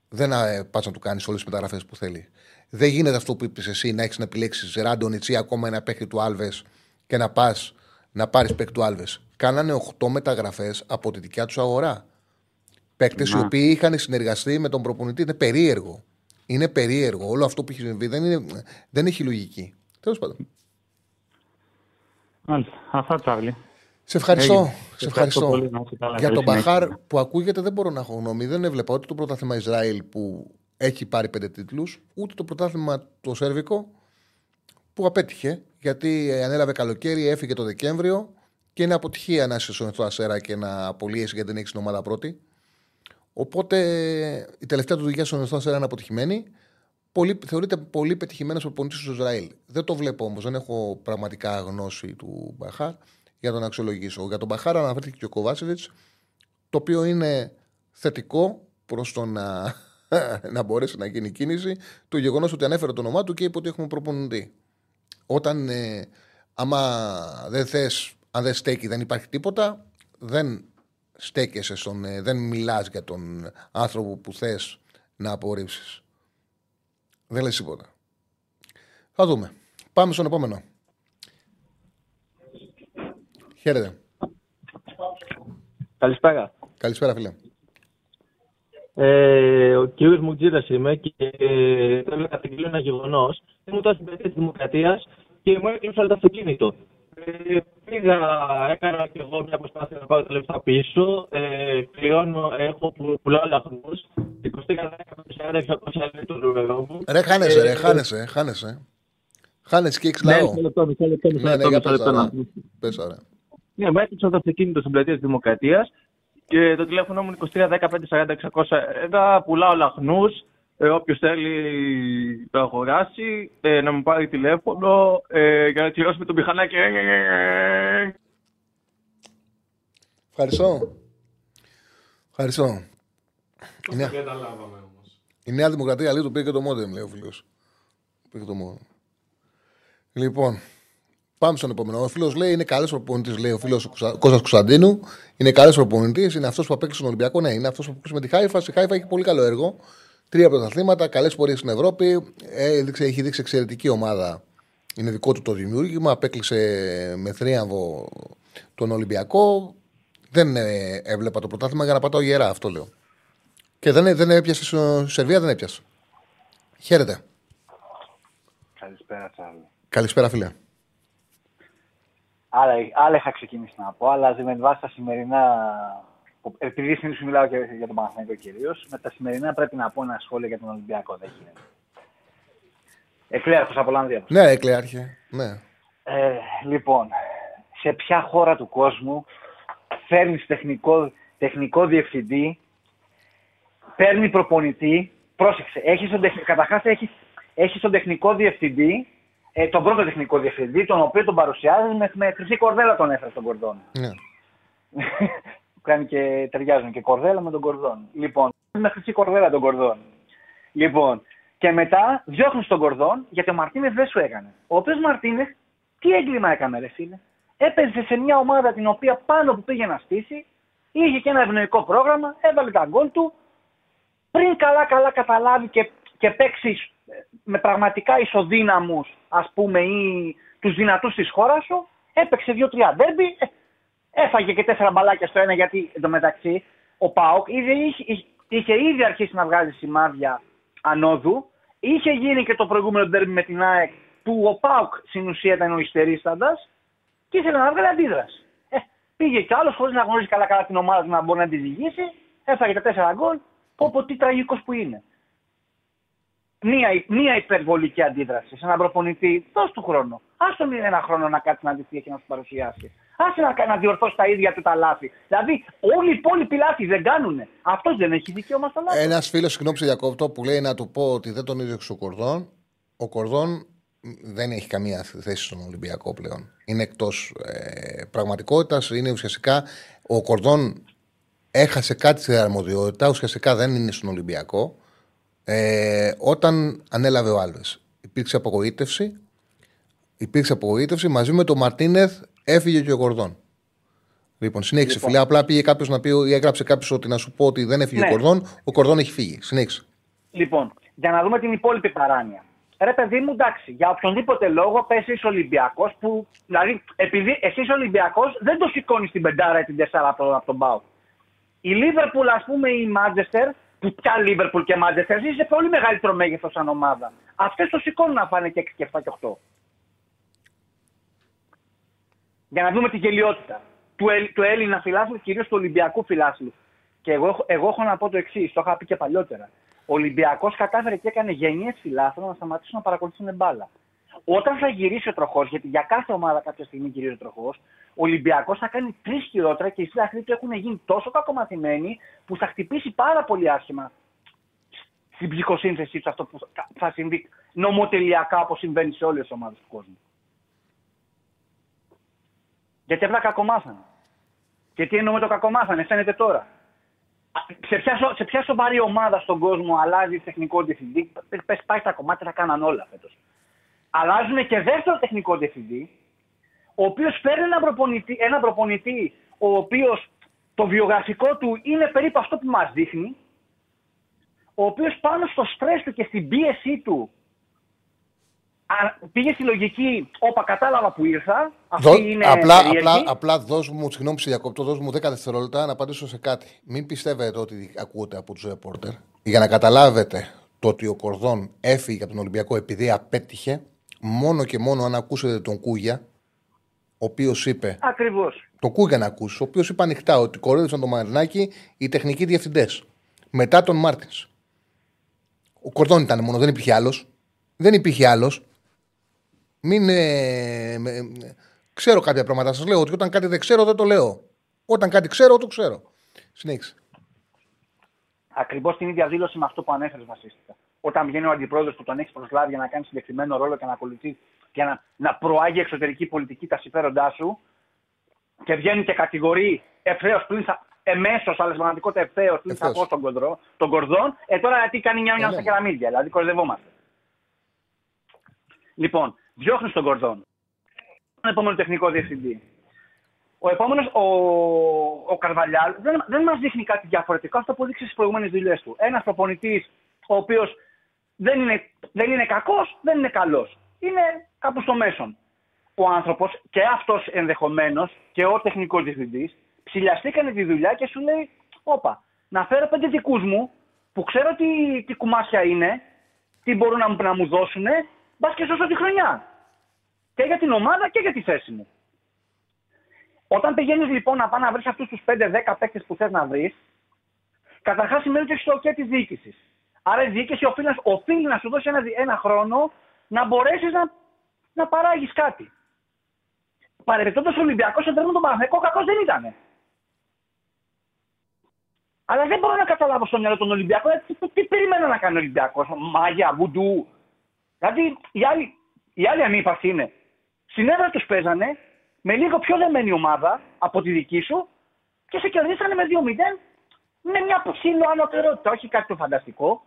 δεν πας να του κάνεις όλες τις μεταγραφές που θέλει. Δεν γίνεται αυτό που είπες εσύ να έχεις να επιλέξεις Ράντονιτ ή ακόμα ένα παίκτη του Άλβες και να πας να πάρεις παίκτη του Άλβες. Κάνανε 8 μεταγραφές από τη δικιά τους αγορά. Παίκτες οι οποίοι είχαν συνεργαστεί με τον προπονητή. Είναι περίεργο. Είναι περίεργο. Όλο αυτό που έχει συμβεί δεν, είναι, δεν έχει λογική. Τέλος πάντων. Μάλιστα. Αυτά, Τσάρλι. Σε ευχαριστώ. Σε ευχαριστώ. Για τον Μπαχάρ που ακούγεται δεν μπορώ να έχω γνώμη. Δεν έβλεπα ούτε το πρωτάθλημα Ισραήλ που έχει πάρει πέντε τίτλους, ούτε το πρωτάθλημα το Σέρβικο που απέτυχε γιατί ανέλαβε καλοκαίρι, έφυγε το Δεκέμβριο και είναι αποτυχία να είσαι στον Ασέρα και να απολύεσαι γιατί δεν έχεις την ομάδα πρώτη. Οπότε η τελευταία του δουλειά στον Ασέρα είναι αποτυχημένη. Πολύ, θεωρείται πολύ πετυχημένος προπονητής του Ισραήλ. Δεν το βλέπω όμως, δεν έχω πραγματικά γνώση του Μπαχάρ για τον αξιολογήσω. Για τον Μπαχάρα αναφέρθηκε και ο Κοβάσεβιτς, το οποίο είναι θετικό προς το να, να μπορέσει να γίνει κίνηση το γεγονός ότι ανέφερε το όνομά του και είπε ότι έχουμε προπονητή. Όταν ε, άμα δεν θες, αν δεν στέκει, δεν υπάρχει τίποτα, δεν στέκεσαι στον, ε, δεν μιλάς για τον άνθρωπο που θες να απορρίψεις. Δεν λες τίποτα. Θα δούμε. Πάμε στον επόμενο. Χαίρετε. Καλησπέρα. Καλησπέρα, φίλε. Ε, ο κύριος Μουτζίδας είμαι και θέλω να καταγγείλω ένα γεγονός. Ήμουν τώρα στην περιοχή της Δημοκρατίας και μου έκλειψαν το αυτοκίνητο. Ε, πήγα, έκανα και εγώ μια προσπάθεια να πάω τα λεφτά πίσω. Ε, πληρώνω, έχω που πουλάω λαχνούς. 20-10 το νούμερο μου. Ρε, χάνεσαι, ρε, Ε, χάνεσαι, χάνεσαι. Χάνεσαι και έχεις Ναι, λαό. μισό λεπτό, μισό λεπτό, μισό Ναι, ναι, λεπτό, για μισό πες λεπτό τώρα. να Πες ωραία. Ναι, μου έκλειψαν το αυτοκίνητος στην πλατεία της Δημοκρατίας και το τηλέφωνο μου είναι 23 15 40 600. Εδώ πουλάω λαχνούς. Ε, Όποιος θέλει το αγοράσει, ε, να μου πάρει τηλέφωνο ε, για να τσιρώσουμε το μηχανάκι. Ευχαριστώ. Ευχαριστώ. Πώς Ναι. το καταλάβαμε όμως; Η Νέα Δημοκρατία λέει του πήρε και το μόντεμ, λέει ο φίλος. Πήρε το μόντεμ. Λοιπόν, πάμε στον επόμενο. Ο φίλος λέει είναι καλός προπονητής, λέει ο φίλος Κώστας Κωνσταντίνου. Είναι καλός προπονητής, είναι αυτός που απέκτησε τον Ολυμπιακό. Ναι, είναι αυτός που απέκτησε με τη Χάιφα. Η Χάιφα έχει πολύ καλό έργο. Τρία πρωταθλήματα, καλές πορείες στην Ευρώπη. Ε, έδειξε- έχει δείξει εξαιρετική ομάδα. Είναι δικό του το δημιούργημα. Απέκλεισε με θρίαμβο τον Ολυμπιακό. Δεν ε, έβλεπα το πρωτάθλημα για να πατάω γερά, αυτό λέω. Και δεν, δεν έπιασε στο Σερβία, δεν έπιασε. Χαίρετε. Καλησπέρα, Τσάρλ. Καλησπέρα, φίλε. Άλλα, άλλα είχα ξεκινήσει να πω, αλλά με βάση τα σημερινά. Επειδή συνήθω μιλάω και για τον Παναθηναϊκό κυρίως, με τα σημερινά πρέπει να πω ένα σχόλιο για τον Ολυμπιακό. Δεν γίνεται. Εκλέαρχος από Ολλανδία. Ναι, εκλέαρχε. Ναι. Ε, λοιπόν, σε ποια χώρα του κόσμου φέρνεις τεχνικό, τεχνικό διευθυντή, παίρνει προπονητή, πρόσεξε, έχεις τον, τεχ- καταρχάς έχεις, έχεις τον τεχνικό διευθυντή, ε, τον πρώτο τεχνικό διευθυντή, τον οποίο τον παρουσιάζει με, με χρυσή κορδέλα τον έφερε στον Κορδόν. ναι. που κάνει και ταιριάζουν και κορδέλα με τον Κορδόν. Λοιπόν, με χρυσή κορδέλα τον Κορδόν. Λοιπόν, και μετά διώχνει τον Κορδόν γιατί ο Μαρτίνες δεν σου έκανε. Ο οποίος Μαρτίνες, τι έγκλημα έκανε, ρε φίλε. Έπαιζε σε μια ομάδα την οποία πάνω που πήγε να στήσει, είχε και ένα ευνοϊκό πρόγραμμα, έβαλε τα γκολ του. Πριν καλά-καλά καταλάβει και, και παίξει με πραγματικά ισοδύναμους, ας πούμε, ή τους δυνατούς της χώρας σου, έπαιξε δύο-τρία ντέρμπι, ε, Έφαγε και τέσσερα μπαλάκια στο ένα γιατί εντωμεταξύ ο Πάοκ είχε, είχε, είχε ήδη αρχίσει να βγάζει σημάδια ανόδου. Είχε γίνει και το προηγούμενο ντέρμπι με την ΑΕΚ που ο Πάοκ στην ουσία ήταν ο υστερίσταντα και ήθελε να βγάλει αντίδραση. Ε, πήγε κι άλλος χωρίς να γνωρίζει καλά-καλά την ομάδα του να μπορεί να τη διηγήσει. Έφαγε τα τέσσερα γκολ. Πω πω τι τραγικός που είναι. Μία, μία υπερβολική αντίδραση σε έναν προπονητή, δώσ' του χρόνο. Άστον ένα χρόνο να κάτσει να δει και να σου παρουσιάσει. Άσε να, να διορθώσει τα ίδια του τα λάθη. Δηλαδή, όλοι οι υπόλοιποι λάθη δεν κάνουν. Αυτός δεν έχει δικαίωμα στα λάθη. Ένας φίλος, συγγνώμη, σε διακόπτω, που λέει να του πω ότι δεν τον ίδιο ο Κορδόν. Ο Κορδόν δεν έχει καμία θέση στον Ολυμπιακό πλέον. Είναι εκτός ε, πραγματικότητας. Είναι ουσιαστικά. Ο Κορδόν έχασε κάτι στη αρμοδιότητα. Ουσιαστικά δεν είναι στον Ολυμπιακό. Ε, όταν ανέλαβε ο Άλβε. Υπήρξε απογοήτευση. Υπήρξε απογοήτευση. Μαζί με τον Μαρτίνεθ έφυγε και ο Κορδόν. Λοιπόν, συνέχισε Λοιπόν. φίλε. Απλά πήγε κάποιος να πει, ή έγραψε κάποιος ότι να σου πω ότι δεν έφυγε Ναι. ο Κορδόν. Ο Κορδόν έχει φύγει. Συνέχισε. Λοιπόν, για να δούμε την υπόλοιπη παράνοια. Ρε παιδί μου, εντάξει, για οποιονδήποτε λόγο πέσει είσαι Ολυμπιακός που. Δηλαδή, επειδή εσύ είσαι Ολυμπιακός, δεν το σηκώνεις την πεντάρα ή την τεσσάρα από, από τον Πάο. Η Λίβερπουλ, ας πούμε, ή η Μάντζεστερ, που πια Λίβερπουλ και Μάντζεστερ, είσαι σε πολύ μεγαλύτερο μέγεθος σαν ομάδα. Αυτές το σηκώνουν να φάνε και 6 και 7 και 8. Για να δούμε τη γελιότητα του, Ελλ- του Έλληνα φιλάθλου, κυρίως του Ολυμπιακού φιλάθλου. Και εγώ, έχω- εγώ έχω να πω το εξής, το είχα πει και παλιότερα. Ο Ολυμπιακός κατάφερε και έκανε γενιές φιλάθλων να σταματήσουν να παρακολουθούν μπάλα. Όταν θα γυρίσει ο τροχός, γιατί για κάθε ομάδα κάποια στιγμή γυρίζει ο τροχός, ο Ολυμπιακός θα κάνει τρεις χειρότερα και οι φίλαθλοι του έχουν γίνει τόσο κακομαθημένοι που θα χτυπήσει πάρα πολύ άσχημα στην ψυχοσύνθεσή τους αυτό που θα- θα συμβεί νομοτελειακά όπως συμβαίνει σε όλες τις ομάδες του κόσμου. Γιατί απλά κακομάθανε. Και τι εννοώ με το κακομάθανε, φαίνεται τώρα. Α, Σε ποια, σο- σε ποια σοβαρή ομάδα στον κόσμο αλλάζει τεχνικό διευθυντή, πες- πες πάει στα κομμάτια, τα κάναν όλα φέτος. Αλλάζουν και δεύτερο τεχνικό διευθυντή, ο οποίος φέρνει έναν προπονητή, έναν προπονητή ο οποίος το βιογραφικό του είναι περίπου αυτό που μας δείχνει, ο οποίος πάνω στο στρες του και στην πίεσή του α, πήγε στη λογική, όπα κατάλαβα που ήρθα, αυτή Δω- είναι απλά, περίεργη. απλά, απλά δώσ' μου, συγγνώμη σε διακόπτω, δώσ' μου 10 δευτερόλεπτα να απαντήσω σε κάτι. Μην πιστεύετε ότι ακούτε από τους ρεπόρτερ. Για να καταλάβετε το ότι ο Κορδόν έφυγε από τον Ολυμπιακό επειδή απέτυχε, μόνο και μόνο αν ακούσετε τον Κούγια, ο οποίος είπε. Ακριβώς. Το Κούγια να ακούσει, ο οποίος είπε ανοιχτά ότι κορέδεψαν τον Μαρινάκη οι τεχνικοί διευθυντές. Μετά τον Μάρτινς. Ο Κορδόν ήταν μόνο, δεν υπήρχε άλλος. Δεν υπήρχε άλλος. Μην. Ε, με- ξέρω κάποια πράγματα. Σας λέω ότι όταν κάτι δεν ξέρω, δεν το λέω. Όταν κάτι ξέρω, το ξέρω. Συνέχισε. Ακριβώς την ίδια δήλωση με αυτό που ανέφερες βασίστηκα. Όταν βγαίνει ο αντιπρόεδρος που τον έχει προσλάβει για να κάνει συγκεκριμένο ρόλο και να ακολουθεί και να, να προάγει εξωτερική πολιτική τα συμφέροντά σου και βγαίνει και κατηγορεί ευθέως πλην εμέσως, αλλά στην πραγματικότητα ευθέως πλην Ευθέως. σαφώ τον, κοντρό- τον κορδόν, ε τώρα τι κάνει μια μια ναι. στα κεραμίδια, δηλαδή κορδευόμαστε. Λοιπόν, διώχνεις τον κορδόν. Τον επόμενο τεχνικό διευθυντή. Ο επόμενος, ο, ο Καρβαλιάλ, δεν, δεν μας δείχνει κάτι διαφορετικό. Αυτό που έδειξε στις προηγούμενες δουλειές του. Ένας προπονητής, ο οποίος δεν είναι, δεν είναι κακός, δεν είναι καλός. Είναι κάπου στο μέσον. Ο άνθρωπος και αυτός ενδεχομένως και ο τεχνικός διευθυντής ψηλιαστήκανε τη δουλειά και σου λέει: Όπα, να φέρω πέντε δικούς μου που ξέρω τι, τι κουμάσια είναι, τι μπορούν να, μου- να μου δώσουν, μπας και σώσω τη χρονιά. Και για την ομάδα και για τη θέση μου. Όταν πηγαίνεις λοιπόν να πάει να βρεις αυτούς τους 5-10 παίκτες που θες να βρεις, καταρχάς σημαίνει ότι έχεις το OK της διοίκησης. Άρα η διοίκηση οφείλει, να- οφείλει να σου δώσει ένα, δι- ένα χρόνο να μπορέσεις να, να παράγεις κάτι. Παρεμπιπτόντω ο Ολυμπιακός σε με τον Παναθηναϊκό κακός δεν ήταν. Αλλά δεν μπορώ να καταλάβω στο μυαλό των Ολυμπιακών ε, τι, τι, τι περίμενα να κάνει ο Ολυμπιακός. Μάγια, βουντού. Δηλαδή η άλλη, η άλλη ανύπαρξη είναι. Συνέδρα τους παίζανε με λίγο πιο δεμένη ομάδα από τη δική σου και σε κερδίσανε με 2-0 με μια ψήλο ανωτερότητα. Όχι κάτι το φανταστικό.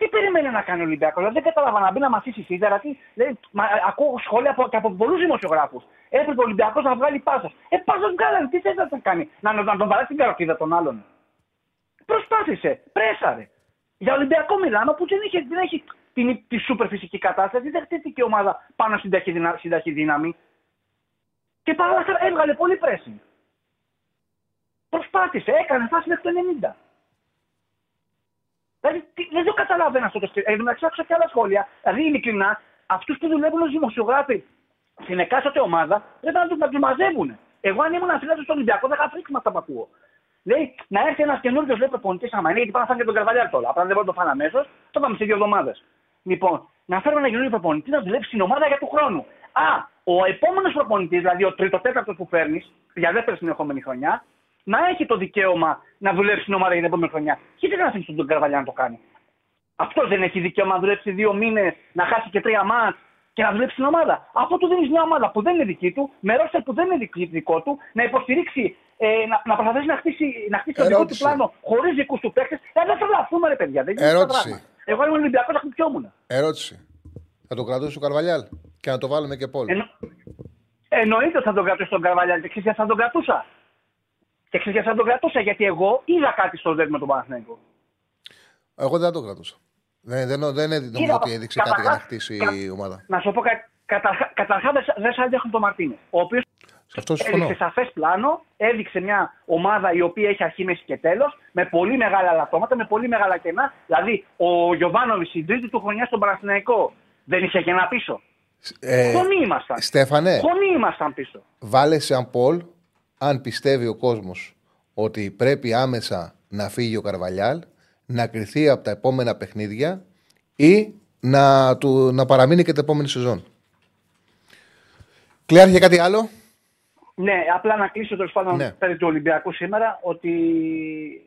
Τι περιμένει να κάνει ο Ολυμπιακό. Δηλαδή δεν κατάλαβα να μπει να μαθήσεις σίδερα. Τι, δηλαδή, μα, ακούω σχόλια από, και από πολλούς δημοσιογράφους. Έπρεπε ο Ολυμπιακός να βγάλει πάσα. Ε, πάσα βγάλανε. Τι θες να τον κάνει; Να, να, να τον βαράσει την καροτίδα των άλλων. Προσπάθησε. Πρέσαρε. Για Ολυμπιακό μιλάμε που δεν, είχε, δεν έχει την, τη σούπερ φυσική κατάσταση. Δεν χτίστηκε η ομάδα πάνω στην ταχυδυνα- στην ταχυδύναμη. Και παρά όλα αυτά έβγαλε πολύ pressing. Προσπάθησε, έκανε φάση μέχρι το 90. Δηλαδή τι- δεν το καταλαβαίνω αυτό το στυλ. Εν τω μεταξύ άκουσα και άλλα σχόλια. Δηλαδή ειλικρινά, αυτούς που δουλεύουν ως δημοσιογράφοι στην εκάστοτε ομάδα πρέπει να τους να τους μαζεύουν. Εγώ αν ήμουν αφιλάτο στον Ολυμπιακό θα είχα φρίξει με αυτά που ακούω. Λέει να έρθει ένας καινούριο λέει προπονητής άμα είναι, γιατί πάνε να φάνε και τον Καρβαλιάλ τώρα. Απλά δεν μπορώ να το φάνε αμέσως, το πάμε σε δύο εβδομάδες. Λοιπόν, να φέρω ένα καινούριο προπονητή να δουλέψει στην ομάδα για του χρόνου. Α, ο επόμενος προπονητής, δηλαδή ο τρίτο-τέταρτο που φέρνεις για δεύτερη συνεχόμενη χρονιά, να έχει το δικαίωμα να δουλέψει στην ομάδα για την επόμενη χρονιά. Γιατί δεν αφήνει τον Καρβαλιά να το κάνει. Αυτό δεν έχει δικαίωμα να δουλέψει δύο μήνες, να χάσει και τρία μάτς και να δουλέψει στην ομάδα. Αυτό του δίνεις μια ομάδα που δεν είναι δική του, με ρόστερ που δεν είναι δική- δικό του, να υποστηρίξει, ε, να, να προσπαθήσει να χτίσει, να χτίσει το δικό του Ερώτηση. πλάνο χωρίς δικούς του παίχτε. Ε, δεν τρελαθούμε, ρε παιδιά. Δεν γίνεται Ερώτηση. αυτό το πράγμα. Εγώ ήμουν Ολυμπιακός, θα χτυπιόμουν. Ερώτηση. Θα το κρατούσε ο Καρβαλιάλ και να το βάλουμε και πόλ. Εννο... Εννοείται ότι θα τον κρατήσω τον Καρβαλιάλ και ξέρεις γιατί θα τον κρατούσα. Και ξέρεις γιατί θα τον κρατούσα, γιατί εγώ είδα κάτι στο δέρμα με τον Παναθηναϊκό. Εγώ δεν θα το κρατούσα. Δεν, δεν, δεν νομίζω Είδα, ότι έδειξε κάτι για να καταρχάς, χτίσει κα- η ομάδα. Να σου πω κάτι. Καταρχά, καταρχάς δεν σ- δεν σα άδειχνε τον Μαρτίνες. Ο οποίος Σε αυτό συμφωνώ. έδειξε σαφές πλάνο, έδειξε μια ομάδα η οποία έχει αρχή, μέση και τέλος, με πολύ μεγάλα λατώματα, με πολύ μεγάλα κενά. Δηλαδή, ο Γιωβάνοβι στην τρίτη του χρονιά στον Παναθηναϊκό δεν είχε κενά πίσω. Ε, Χωνοί ήμασταν. Στέφανε, Χωνοί ήμασταν πίσω. βάλε σαν πόλ αν πιστεύει ο κόσμος ότι πρέπει άμεσα να φύγει ο Καρβαλιάλ, να κρυθεί από τα επόμενα παιχνίδια ή να, του, να παραμείνει και την επόμενη σεζόν. Κλειάρχε κάτι άλλο; Ναι, απλά να κλείσω τέλος πάντων Ναι. περί του Ολυμπιακού σήμερα ότι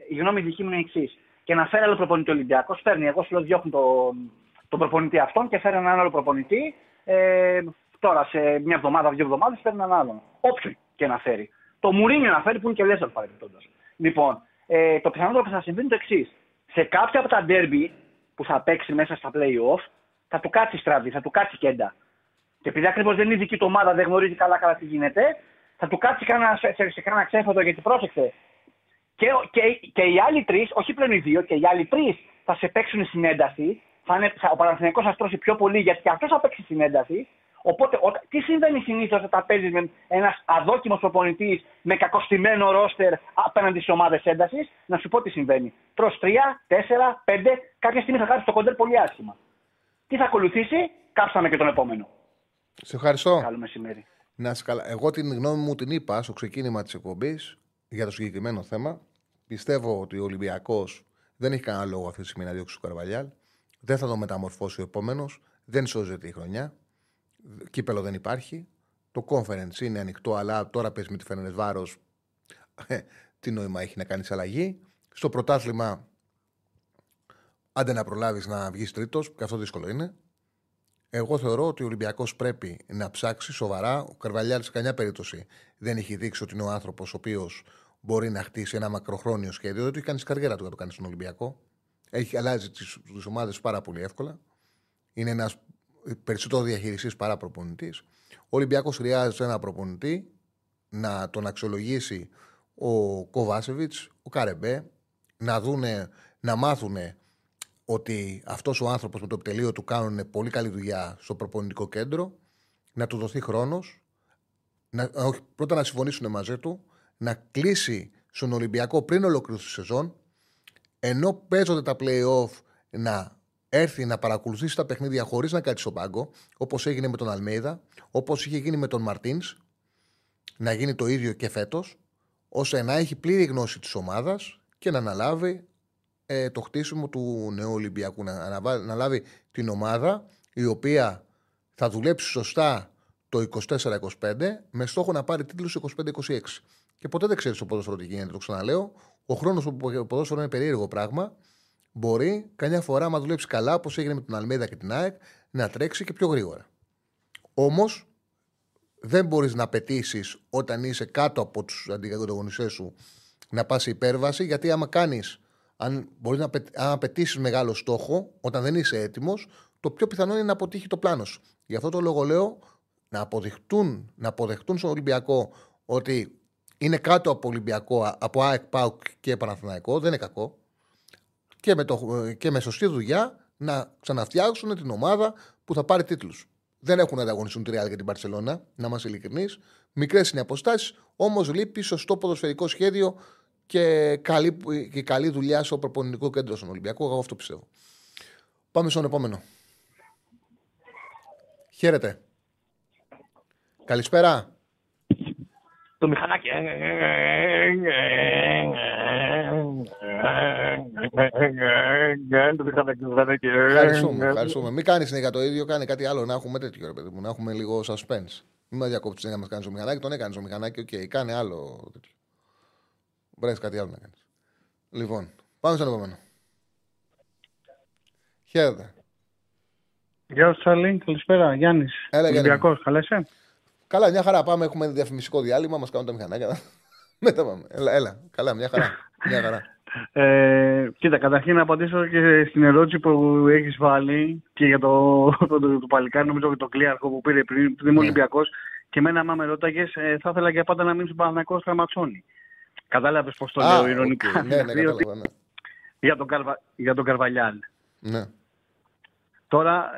η γνώμη δική μου είναι η εξής. Και να φέρει άλλο προπονητή ο Ολυμπιακός, φέρνει. Εγώ σου λέω διώχνουν τον, τον προπονητή αυτόν και φέρνει έναν άλλο προπονητή. Ε, τώρα σε μια εβδομάδα, δύο εβδομάδες φέρνει έναν άλλον. Όποιον και να φέρει. Το Μουρίνιο να φέρει που είναι και Λέσσερ παρεμπιπτόντως. Λοιπόν, ε, το πιθανότερο που θα συμβεί είναι το εξής. Σε κάποια από τα ντέρμπι που θα παίξει μέσα στα playoff θα του κάτσει στραβή, θα του κάτσει κέντα. Και επειδή ακριβώς δεν είναι η δική του ομάδα, δεν γνωρίζει καλά καλά τι γίνεται, θα του κάτσει κανένα, σε, σε, σε κανένα ξέφωτο γιατί πρόσεξε. Και, και, και οι άλλοι τρεις, όχι πλέον οι δύο, και οι άλλοι τρεις θα σε παίξουν στην ένταση. Θα είναι, θα, ο Παναθηναϊκός θα στρώσει πιο πολύ γιατί και αυτός θα παίξει στην ένταση. Οπότε, όταν, τι συμβαίνει συνήθως όταν παίζεις με ένας αδόκιμος προπονητής με κακοστημένο ρόστερ απέναντι σε ομάδες έντασης, να σου πω τι συμβαίνει. Τρως 3, 4, 5, κάποια στιγμή θα χάσεις το κοντέρ πολύ άσχημα. Τι θα ακολουθήσει, κάψαμε και τον επόμενο. Σε ευχαριστώ. Καλό μεσημέρι. Να σε καλά. Εγώ την γνώμη μου την είπα στο ξεκίνημα της εκπομπής για το συγκεκριμένο θέμα. Πιστεύω ότι ο Ολυμπιακός δεν έχει κανένα λόγο αυτή τη στιγμή να διώξει τον Καρβαλιάλ. Δεν θα το μεταμορφώσει ο επόμενος. Δεν σώζεται η χρονιά. Κύπελο δεν υπάρχει. Το conference είναι ανοιχτό, αλλά τώρα παίζει με τη Φέρνε Βάρος. Τι νόημα έχει να κάνεις αλλαγή. Στο πρωτάθλημα, άντε να προλάβεις να βγεις τρίτος, και αυτό δύσκολο είναι. Εγώ θεωρώ ότι ο Ολυμπιακός πρέπει να ψάξει σοβαρά. Ο Καρβαλιάλ σε καμιά περίπτωση δεν έχει δείξει ότι είναι ο άνθρωπος ο οποίος μπορεί να χτίσει ένα μακροχρόνιο σχέδιο. Δεν του έχει κάνει καριέρα του να το κάνει στον Ολυμπιακό. Έχει αλλάζει τις ομάδες πάρα πολύ εύκολα. Είναι ένας περισσότερο διαχειριστή παρά προπονητής. Ο Ολυμπιακός χρειάζεται ένα προπονητή να τον αξιολογήσει ο Κοβάσεβιτς, ο Καρεμπέ, να, δούνε, να μάθουν ότι αυτός ο άνθρωπος με το επιτελείο του κάνουν πολύ καλή δουλειά στο προπονητικό κέντρο, να του δοθεί χρόνος, πρώτα να συμφωνήσουν μαζί του, να κλείσει στον Ολυμπιακό πριν ολοκληρωθεί τη σεζόν, ενώ παίζονται τα playoff να έρθει να παρακολουθήσει τα παιχνίδια χωρίς να κάτσει στον πάγκο, όπως έγινε με τον Αλμέιδα, όπως είχε γίνει με τον Μαρτίνς, να γίνει το ίδιο και φέτος, ώστε να έχει πλήρη γνώση της ομάδας και να αναλάβει ε, το χτίσιμο του νέου Ολυμπιακού. Να, να, λάβει την ομάδα η οποία θα δουλέψει σωστά το 24-25 με στόχο να πάρει τίτλους 25-26. Και ποτέ δεν ξέρεις το ποδόσφαιρο τι γίνεται, το ξαναλέω. Ο χρόνος που το ποδόσφαιρο είναι περίεργο πράγμα. Μπορεί καμιά φορά, άμα δουλέψει καλά, όπως έγινε με τον Αλμέδα και την ΑΕΚ, να τρέξει και πιο γρήγορα. Όμως, δεν μπορείς να απαιτήσει όταν είσαι κάτω από τους ανταγωνιστέ σου να πας υπέρβαση, γιατί άμα κάνεις αν μπορείς να απαιτήσει μεγάλο στόχο, όταν δεν είσαι έτοιμος, το πιο πιθανό είναι να αποτύχει το πλάνος σου. Γι' αυτό το λόγο λέω να αποδεχτούν, να αποδεχτούν στον Ολυμπιακό ότι είναι κάτω από Ολυμπιακό, από ΑΕΚ, ΠΑΟΚ και Παναθηναϊκό, δεν είναι κακό. Και με, το, και με σωστή δουλειά να ξαναφτιάξουν την ομάδα που θα πάρει τίτλους. Δεν έχουν ανταγωνιστούν τη Real και την Παρσελώνα, να είμαστε ειλικρινείς. Μικρές είναι οι αποστάσεις, όμως λείπει σωστό ποδοσφαιρικό σχέδιο και καλή, και καλή δουλειά στο προπονητικό κέντρο στον Ολυμπιακό. Εγώ αυτό πιστεύω. Πάμε στον επόμενο. Χαίρετε. Καλησπέρα. Το μηχανάκι. Ευχαριστούμε, ευχαριστούμε. Μην κάνεις συνέχεια το ίδιο, κάνει κάτι άλλο να έχουμε τέτοιο ρε παιδί μου, να έχουμε λίγο suspense. Μην μας διακόψεις να μας κάνεις το μηχανάκι, τον έκανες το μηχανάκι, OK, okay, κάνει άλλο τέτοιο. Βρες κάτι άλλο να κάνεις. Λοιπόν, πάμε στον επόμενο. Χαίρετε. Γεια σας, Άλλη. Καλησπέρα. Γιάννης. Ολυμπιακός. Καλά είσαι. Καλά, μια χαρά. Πάμε. Έχουμε διαφημιστικό διάλειμμα. Μας κάνουν τα μηχανάκια. Μετά πάμε. Έλα, έλα. Καλά, μια χαρά. Μια χαρά. Ε, κοίτα, καταρχήν να απαντήσω και στην ερώτηση που έχεις βάλει και για το, το, το, το, το παλικάρι, νομίζω και το κλίαρχο που πήρε πριν, πριν είμαι ναι. Ολυμπιακός. Και εμένα, άμα με ρώταγες, ε, θα ήθελα για πάντα να μείνει στον Παναγιακό Στραμαξόνη. Κατάλαβες πώς το λέω ηρωνικά. Okay. ναι, ναι, κατάλαβα, ναι. Για τον, Καρβα... για τον Καρβαλιάλ. Ναι. Τώρα,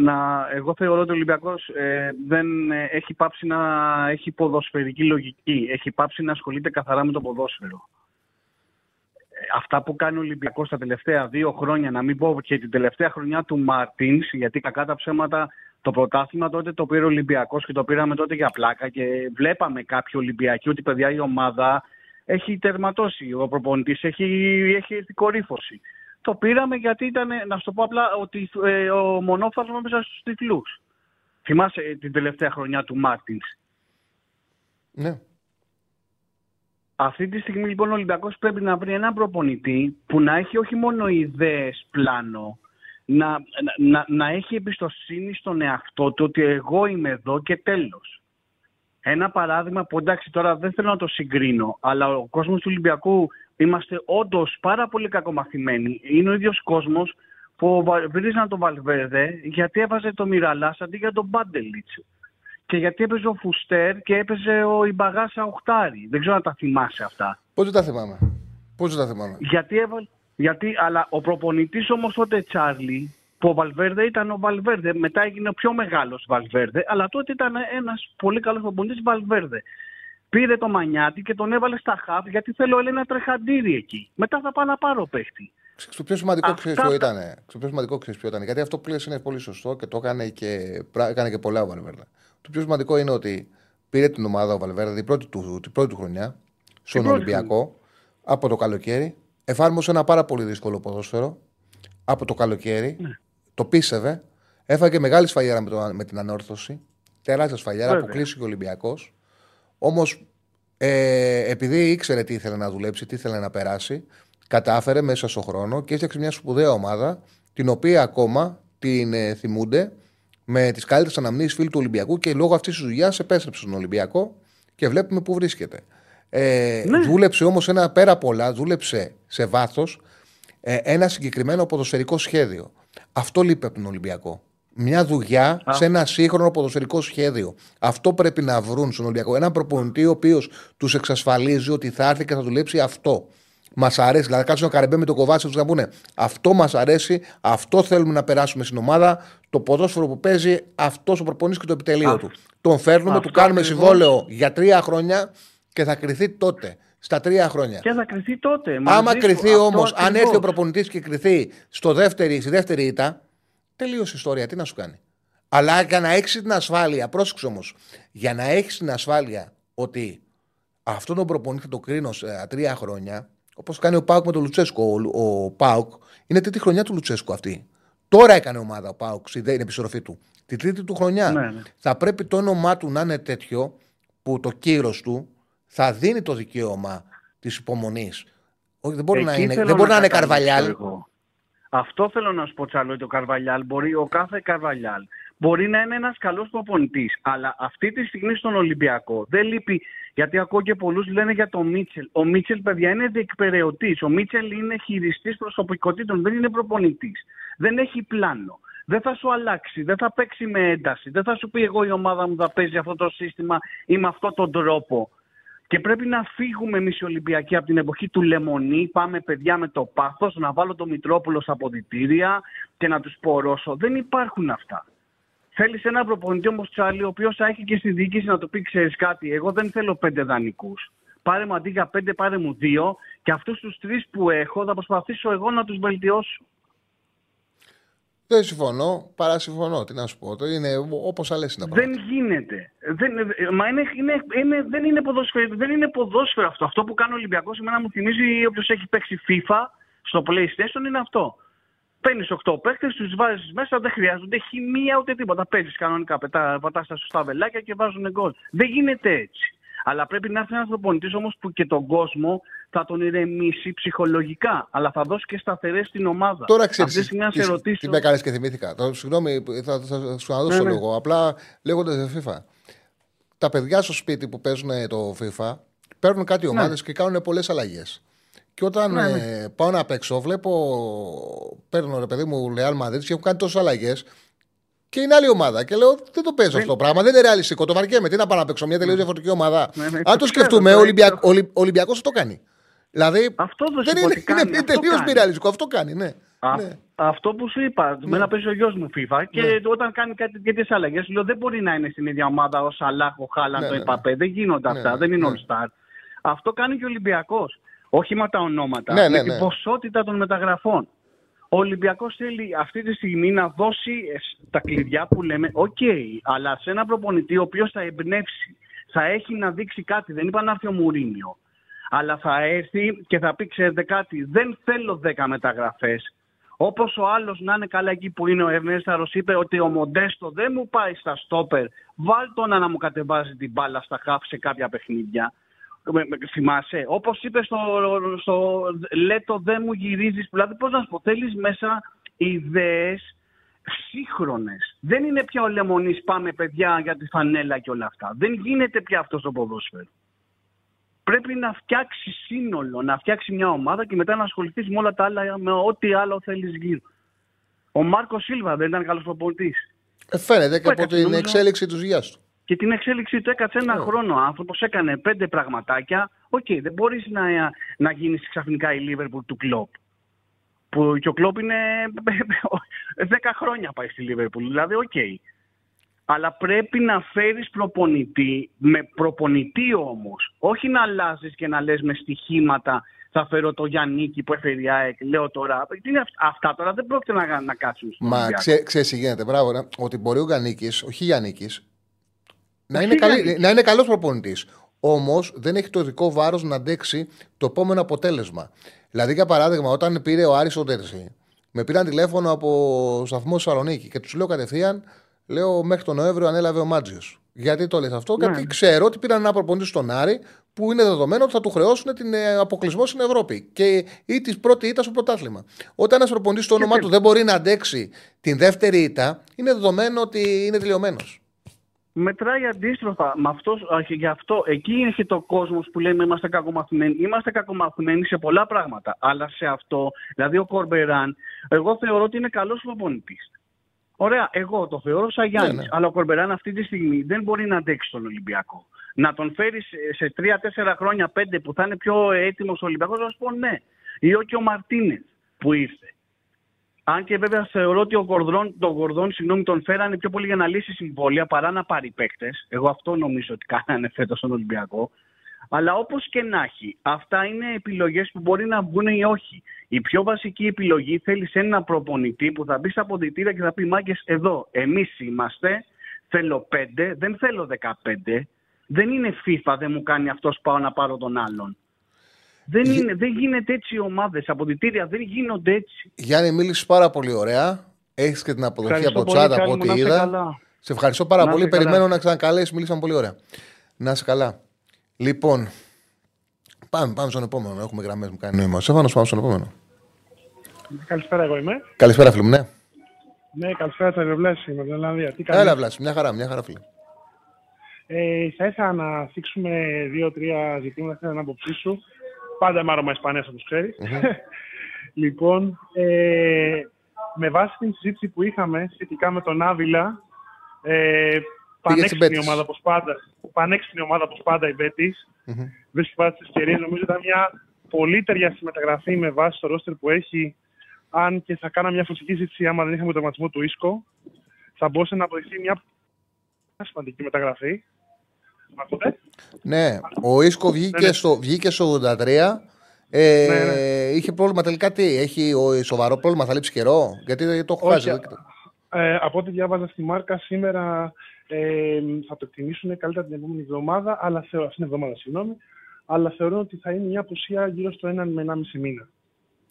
να, εγώ θεωρώ ότι ο Ολυμπιακός ε, δεν ε, έχει πάψει να έχει ποδοσφαιρική λογική. Έχει πάψει να ασχολείται καθαρά με το ποδόσφαιρο. Ε, αυτά που κάνει ο Ολυμπιακός τα τελευταία δύο χρόνια, να μην πω και την τελευταία χρονιά του Μαρτίνς, γιατί κακά τα ψέματα το πρωτάθλημα τότε το πήρε ο Ολυμπιακός και το πήραμε τότε για πλάκα και βλέπαμε κάποιοι Ολυμπιακοί ότι παιδιά η ομάδα έχει τερματώσει ο προπονητής, έχει, έχει έρθει κορύφωση. Το πήραμε γιατί ήταν, να σου το πω απλά, ότι ε, ο μονόφαρμα μέσα στους τίτλους. Θυμάσαι την τελευταία χρονιά του Μάρτινς. Ναι. Αυτή τη στιγμή λοιπόν ο Ολυμπιακός πρέπει να βρει έναν προπονητή που να έχει όχι μόνο ιδέες πλάνο, να, να, να έχει εμπιστοσύνη στον εαυτό του ότι εγώ είμαι εδώ και τέλος. Ένα παράδειγμα που εντάξει τώρα δεν θέλω να το συγκρίνω, αλλά ο κόσμος του Ολυμπιακού είμαστε όντως πάρα πολύ κακομαθημένοι. Είναι ο ίδιος κόσμος που βρίζαν τον Βαλβέρδε γιατί έβαζε το Μιραλάς αντί για τον Μπάντελιτς. Και γιατί έπαιζε ο Φουστέρ και έπαιζε ο Ιμπαγάσα Οχτάρι. Δεν ξέρω αν τα θυμάσαι αυτά. Πώς δεν τα θυμάμαι. Πώς δεν τα θυμάμαι. Γιατί, έβαλε, γιατί αλλά ο προπονητής όμως τότε Τσάρλι που ο Βαλβέρδε ήταν ο Βαλβέρδε. Μετά έγινε ο πιο μεγάλος Βαλβέρδε, αλλά τότε ήταν ένας πολύ καλός προπονητή Βαλβέρδε. Πήρε το μανιάτι και τον έβαλε στα χαφ γιατί θέλω ένα τρεχαντήρι εκεί. Μετά θα πάω να πάρω παίχτη. Το πιο σημαντικό Αυτά ξέρεις ποιο τα- ήταν. Το πιο σημαντικό ξέρεις ποιο ήταν. Γιατί αυτό που λες είναι πολύ σωστό και το έκανε και, πρά- έκανε και πολλά ο Βαλβέρδε. Το πιο σημαντικό είναι ότι πήρε την ομάδα ο Βαλβέρδε την πρώτη του, την πρώτη του χρονιά στον πρώτη Ολυμπιακό από το καλοκαίρι. Εφάρμοσε ένα πάρα πολύ δύσκολο ποδόσφαιρο από το καλοκαίρι. Ναι. Το πίστευε. Έφαγε μεγάλη σφαγιέρα με, το, με την ανόρθωση. Τεράστια σφαγιέρα Βέβαια. που κλείσει ο Ολυμπιακός. Όμως ε, επειδή ήξερε τι ήθελε να δουλέψει, τι ήθελε να περάσει, κατάφερε μέσα στον χρόνο και έφτιαξε μια σπουδαία ομάδα, την οποία ακόμα την ε, θυμούνται με τις καλύτερες αναμνήσεις φίλου του Ολυμπιακού και λόγω αυτής της δουλειάς επέστρεψε στον Ολυμπιακό και βλέπουμε πού βρίσκεται. Ε, Ναι. Δούλεψε όμως ένα πέρα απ' όλα, δούλεψε σε βάθος ε, ένα συγκεκριμένο ποδοσφαιρικό σχέδιο. Αυτό λείπει από τον Ολυμπιακό. Μια δουλειά Α. σε ένα σύγχρονο ποδοσφαιρικό σχέδιο. Αυτό πρέπει να βρουν στον Ολυμπιακό. Ένα προπονητή ο οποίος τους εξασφαλίζει ότι θα έρθει και θα δουλέψει αυτό. Μας αρέσει. Δηλαδή, κάτσουν να καρεμπέ με τον κοβάτσι του να πούνε Αυτό μας αρέσει, αυτό θέλουμε να περάσουμε στην ομάδα. Το ποδόσφαιρο που παίζει αυτός ο προπονητής και το επιτελείο Α. του. Τον φέρνουμε, Αυτό του κάνουμε ακριβώς. συμβόλαιο για τρία χρόνια και θα κρυθεί τότε. Στα τρία χρόνια. Και θα κρυθεί τότε. Άμα μαζί σου. κρυθεί Αυτό όμως, αν ακριβώς. έρθει ο προπονητής και κρυθεί στο δεύτερη, στη δεύτερη ήττα, τελείωσε η ιστορία. Τι να σου κάνει. Αλλά για να έχεις την ασφάλεια, πρόσεξε όμως, για να έχεις την ασφάλεια ότι αυτόν τον προπονητή θα το κρίνω σε ε, τρία χρόνια, όπως κάνει ο Πάουκ με τον Λουτσέσκο. Ο, ο Πάουκ είναι τρίτη χρονιά του Λουτσέσκου αυτή. Τώρα έκανε ομάδα ο Πάουκ στην επιστροφή του. Την τρίτη του χρονιά. Ναι, ναι. Θα πρέπει το όνομά του να είναι τέτοιο που το κύρος του θα δίνει το δικαίωμα της υπομονής. Όχι, δεν μπορεί να Εκεί είναι, θέλω δεν μπορεί να είναι καταλήξω Καρβαλιάλ. εγώ. Αυτό θέλω να σου πω, Τσαλόι, ο Καρβαλιάλ. Μπορεί, ο κάθε Καρβαλιάλ μπορεί να είναι ένας καλός προπονητής. Αλλά αυτή τη στιγμή στον Ολυμπιακό δεν λείπει. Γιατί ακούω και πολλούς λένε για τον Μίτσελ. Ο Μίτσελ, παιδιά, είναι διεκπαιρεωτής. Ο Μίτσελ είναι χειριστής προσωπικότητων, δεν είναι προπονητής. Δεν έχει πλάνο. Δεν θα σου αλλάξει, δεν θα παίξει με ένταση. Δεν θα σου πει εγώ η ομάδα μου θα παίζει αυτό το σύστημα ή με αυτόν τον τρόπο. Και πρέπει να φύγουμε εμείς οι Ολυμπιακοί από την εποχή του Λεμονί. Πάμε παιδιά με το πάθος, να βάλω το Μητρόπουλο στα αποδητήρια και να τους πορώσω. Δεν υπάρχουν αυτά. Θέλεις ένα προπονητή όμως, Τσάλι, ο οποίος θα έχει και στη διοίκηση να του πει: Ξέρεις κάτι, εγώ δεν θέλω πέντε δανεικούς. Πάρε μου αντί για πέντε, πάρε μου δύο και αυτούς τους τρεις που έχω θα προσπαθήσω εγώ να τους βελτιώσω. Δεν συμφωνώ, παρά συμφωνώ. Τι να σου πω. Το είναι όπως άλλε είναι τα Δεν πράγματα. γίνεται. Δεν, ε, μα είναι, είναι, είναι, δεν, είναι ποδόσφαιρο, δεν είναι ποδόσφαιρο αυτό. Αυτό που κάνει ο Ολυμπιακός εμένα μου θυμίζει όποιος έχει παίξει FIFA στο PlayStation είναι αυτό. Παίρνεις 8 παίχτε, τους βάζεις μέσα, δεν χρειάζονται χημεία ούτε τίποτα. Παίζεις κανονικά, πετά, πατάς τα σωστά βελάκια και βάζουν γκολ. Δεν γίνεται έτσι. Αλλά πρέπει να έρθει ένας προπονητής όμως που και τον κόσμο θα τον ηρεμήσει ψυχολογικά. Αλλά θα δώσει και σταθερές στην ομάδα. Τώρα ξέρεις. Αυτή τη στιγμή να σε Τι, ρωτήσω. τι με έκανε και θυμήθηκα. Τώρα, συγγνώμη, θα, θα, θα σου αναδώσω Ναι, ναι. λίγο. Απλά λέγοντας για FIFA. Τα παιδιά στο σπίτι που παίζουν το FIFA παίρνουν κάτι ομάδες και κάνουν πολλές αλλαγές. Και όταν Ναι, ε, πάω να παίξω, βλέπω. Παίρνω ρε παιδί μου Real Madrid και έχουν κάνει τόσες αλλαγές. Και είναι άλλη ομάδα. Και λέω: Δεν το παίζω αυτό το πράγμα. Δεν είναι ρεαλιστικό. Το βαριέμαι. Τι να πάω να παίξω μια τελείως διαφορετική ομάδα. Ναι, ναι, Αν το το ξέρω, σκεφτούμε, το ο έχω- Ολυμπιακ, Ολυ- Ολυμπιακός το κάνει. Δηλαδή. Αυτό δεν δεν σου πω είναι, τι κάνει, είναι αυτό τελείως κάνει. μη ρεαλιστικό. Αυτό κάνει, ναι. Α, ναι. Αυτό που σου είπα, με να παίζει ο γιος μου FIFA και Ναι. όταν κάνει κάτι τέτοιες αλλαγές, λέω δεν μπορεί να είναι στην ίδια ομάδα ο Σαλάχ, ο Χάλαντ, Ναι, ο ναι, ναι. Επαπέ. Δεν γίνονται Ναι, αυτά, ναι, δεν είναι ναι. All Star. Αυτό κάνει και ο Ολυμπιακός. Όχι με τα ονόματα, Ναι, ναι, με ναι. την ποσότητα των μεταγραφών. Ο Ολυμπιακός θέλει αυτή τη στιγμή να δώσει ε, σ- τα κλειδιά που λέμε, οκ, αλλά σε ένα προπονητή ο οποίος θα εμπνεύσει, θα έχει να δείξει κάτι. Δεν είπα να έρθει ο Μουρίνιο. Αλλά θα έρθει και θα πει, ξέρετε κάτι, δεν θέλω 10 μεταγραφές. Όπως ο άλλος να είναι καλά εκεί που είναι ο Ευνέσταρο, είπε ότι ο Μοντέστο δεν μου πάει στα στόπερ. Βάλ τον να μου κατεβάζει την μπάλα στα χάφ σε κάποια παιχνίδια. Με- με- Θυμάσαι, όπως είπες στο, στο Λέτο, δεν μου γυρίζεις. Δηλαδή, πώς να σου πω, θέλεις μέσα ιδέες σύγχρονες. Δεν είναι πια ο λεμονής, πάμε παιδιά για τη φανέλα και όλα αυτά. Δεν γίνεται πια αυτός στο ποδόσφαιρος. Πρέπει να φτιάξει σύνολο, να φτιάξει μια ομάδα και μετά να ασχοληθείς με όλα τα άλλα, με ό,τι άλλο θέλεις γύρω. Ο Μάρκος Σίλβα δεν ήταν καλός προπονητής. Ε, φαίνεται και Που από έκατσε, την νομίζω. εξέλιξη του δουλειά του. Και την εξέλιξή του έκατσε ένα χρόνο. Ο άνθρωπος έκανε πέντε πραγματάκια. Οκ, δεν μπορείς να, να γίνεις ξαφνικά η Λίβερπουλ του Κλοπ. Που και ο Κλοπ είναι 10 χρόνια πάει στη Λίβερπουλ. Δηλαδή, οκ. Αλλά πρέπει να φέρεις προπονητή, με προπονητή όμως. Όχι να αλλάζεις και να λες με στοιχήματα θα φέρω το Γιάννικη που έφερε η ΑΕΚ. Λέω τώρα. Τι είναι αυ- αυτά τώρα δεν πρόκειται να, να κάτσουν. στον Μα Ολυμπιακό. ξέ, ξέρεις τι γίνεται, μπράβο, ναι, ότι μπορεί ο Γιάννη, όχι Γιάννη, να Όχι είναι, καλή, Γιάννικης. να είναι καλός προπονητής. Όμως δεν έχει το δικό βάρος να αντέξει το επόμενο αποτέλεσμα. Δηλαδή, για παράδειγμα, όταν πήρε ο Άρης ο Τέρση, με πήραν τηλέφωνο από σταθμό Θεσσαλονίκη και τους λέω κατευθείαν, λέω μέχρι τον Νοέμβριο ανέλαβε ο Μάτζιος. Γιατί το λες αυτό, Ναι. Γιατί ξέρω ότι πήραν ένα προπονητή στον Άρη που είναι δεδομένο ότι θα του χρεώσουν την ε, αποκλεισμό στην Ευρώπη και ή της πρώτη ήττα στο πρωτάθλημα. Όταν ένας προπονητής στο όνομά του δεν μπορεί να αντέξει την δεύτερη ήττα, είναι δεδομένο ότι είναι τελειωμένο. Μετράει αντίστροφα. Με αυτός, όχι, γι' αυτό εκεί έχει το κόσμος που λέμε είμαστε κακομαθημένοι. Είμαστε κακομαθημένοι σε πολλά πράγματα. Αλλά σε αυτό, δηλαδή ο Κορμπεράν, εγώ θεωρώ ότι είναι καλός προπονητή. Ωραία, εγώ το θεωρώ σαν Γιάννης. ναι. Αλλά ο Κορμπεράν αυτή τη στιγμή δεν μπορεί να αντέξει τον Ολυμπιακό. Να τον φέρει σε- σε τρία-τέσσερα χρόνια, πέντε που θα είναι πιο έτοιμος ο Ολυμπιακός, να σου πω ναι. Ή ο και ο Μαρτίνες που ήρθε. Αν και βέβαια θεωρώ ότι ο Κορδόν, τον Κορδόν συγγνώμη, τον φέρανε πιο πολύ για να λύσει συμβόλαια παρά να πάρει παίκτες. Εγώ αυτό νομίζω ότι κάνανε φέτος στον Ολυμπιακό. Αλλά όπως και να έχει, αυτά είναι επιλογές που μπορεί να βγουν ή όχι. Η πιο βασική επιλογή θέλει ένα προπονητή που θα μπει στα αποδητήρια και θα πει: Μάγκες, εδώ, εμείς είμαστε. Θέλω πέντε, δεν θέλω 15. Δεν είναι FIFA, δεν μου κάνει αυτός, πάω να πάρω τον άλλον. Δεν, είναι, δεν γίνεται έτσι οι ομάδες. Αποδητήρια δεν γίνονται έτσι. Γιάννη, μίλησες πάρα πολύ ωραία. Έχεις και την αποδοχή Ευχαριστώ από πολύ, τσάτα από Κάλλη μου, ό,τι να είστε είδα. καλά. Σε ευχαριστώ πάρα Να πολύ. είστε καλά. Περιμένω να ξανακαλέσεις. Μίλησαν πολύ ωραία. Να είσαι καλά. Λοιπόν, πάμε, πάμε στον επόμενο. Έχουμε γραμμές μου κάνει νόημα. Σέφανο, πάμε στον επόμενο. Καλησπέρα, εγώ είμαι. Καλησπέρα, φίλε μου. Ναι, Ναι, καλησπέρα, Τσαριοβλέση με την Ολλανδία. Τι κάνεις; έλα, Βλάση. Μια χαρά, μια χαρά, φίλε. Ε, θα ήθελα να θίξουμε δύο-τρία ζητήματα στην άποψή σου. Πάντα είμαι άρωμα Ισπανίας, όπως ξέρεις. λοιπόν, ε, με βάση την συζήτηση που είχαμε σχετικά με τον Άβυλα, ε, πανέξυπνη Μπέτης. ομάδα όπως πάντα, πανέξυπνη ομάδα όπως πάντα η Μπέτης, Μμμ. βρίσκει πάντα τις ευκαιρίες. Νομίζω ήταν μια πολύ ταιριαστή μεταγραφή με βάση το ρόστερ που έχει. Αν και θα κάνα μια φυσική συζήτηση άμα δεν είχαμε το τερματισμό του Ίσκο, θα μπορούσε να αποδειχθεί μια σημαντική μεταγραφή. Μ' ακούτε; Ναι, ο Ίσκο βγήκε, Ναι, ναι. στο, βγήκε στο 83. Ε, Ναι, ναι. Είχε πρόβλημα τελικά τι, έχει ο, σοβαρό πρόβλημα, θα λείψει καιρό; Γιατί το έχω Όχι, χάσει. α- δεν κοιτάω. Ε, από ό,τι διάβαζα στη Μάρκα σήμερα ε, θα το εκτιμήσουν καλύτερα την επόμενη εβδομάδα, αλλά θεω, αυτήν την εβδομάδα, συγγνώμη, αλλά θεωρώ ότι θα είναι μια απουσία γύρω στο 1 με 1,5 μήνα.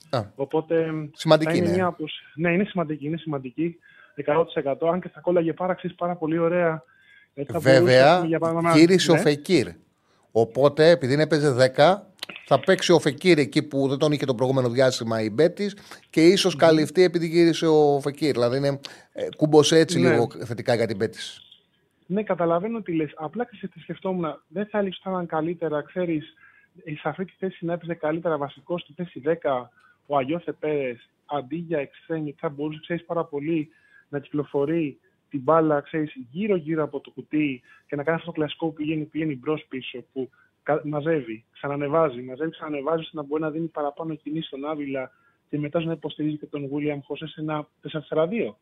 Α, Οπότε Σημαντική θα είναι είναι. μια απουσία. Ναι, είναι σημαντική, είναι σημαντική. 100%. Αν και θα κόλλαγε πάρα, ξέρεις, πάρα πολύ ωραία. Γιατί θα μπορούσε, ας Βέβαια, πούμε, για παράδειγμα, γύρισε ο ναι. Φεκύρ. Οπότε, επειδή είναι παίζει 10, θα παίξει ο Φεκύρ εκεί που δεν τον είχε το προηγούμενο διάστημα η Μπέτης και ίσως καλυφθεί επειδή γύρισε ο Φεκύρ. Δηλαδή, είναι, ε, κούμποσε έτσι Ναι. λίγο θετικά για την Μπέτης. Ναι, καταλαβαίνω τι λες. Απλά και τι σκεφτόμουν. Δεν θα έλεγε ότι θα ήταν καλύτερα, ξέρεις, σε αυτή τη θέση να έπαιζε καλύτερα βασικό στη θέση 10 ο Αγιώθε Πέρες αντί για εξτρέμι. Θα μπορούσε, ξέρεις πάρα πολύ να κυκλοφορεί την μπάλα, ξέρεις, γύρω-γύρω από το κουτί και να κάνεις αυτό το κλασικό που πηγαίνει, πηγαίνει μπρος πίσω, που κα- μαζεύει, ξανανεβάζει, μαζεύει, ξανανεβάζει, ώστε να μπορεί να δίνει παραπάνω κινήσεις στον Άβυλα και μετά να υποστηρίζει και τον Βίλιαμ Χωσέ σε ένα 4-4-2.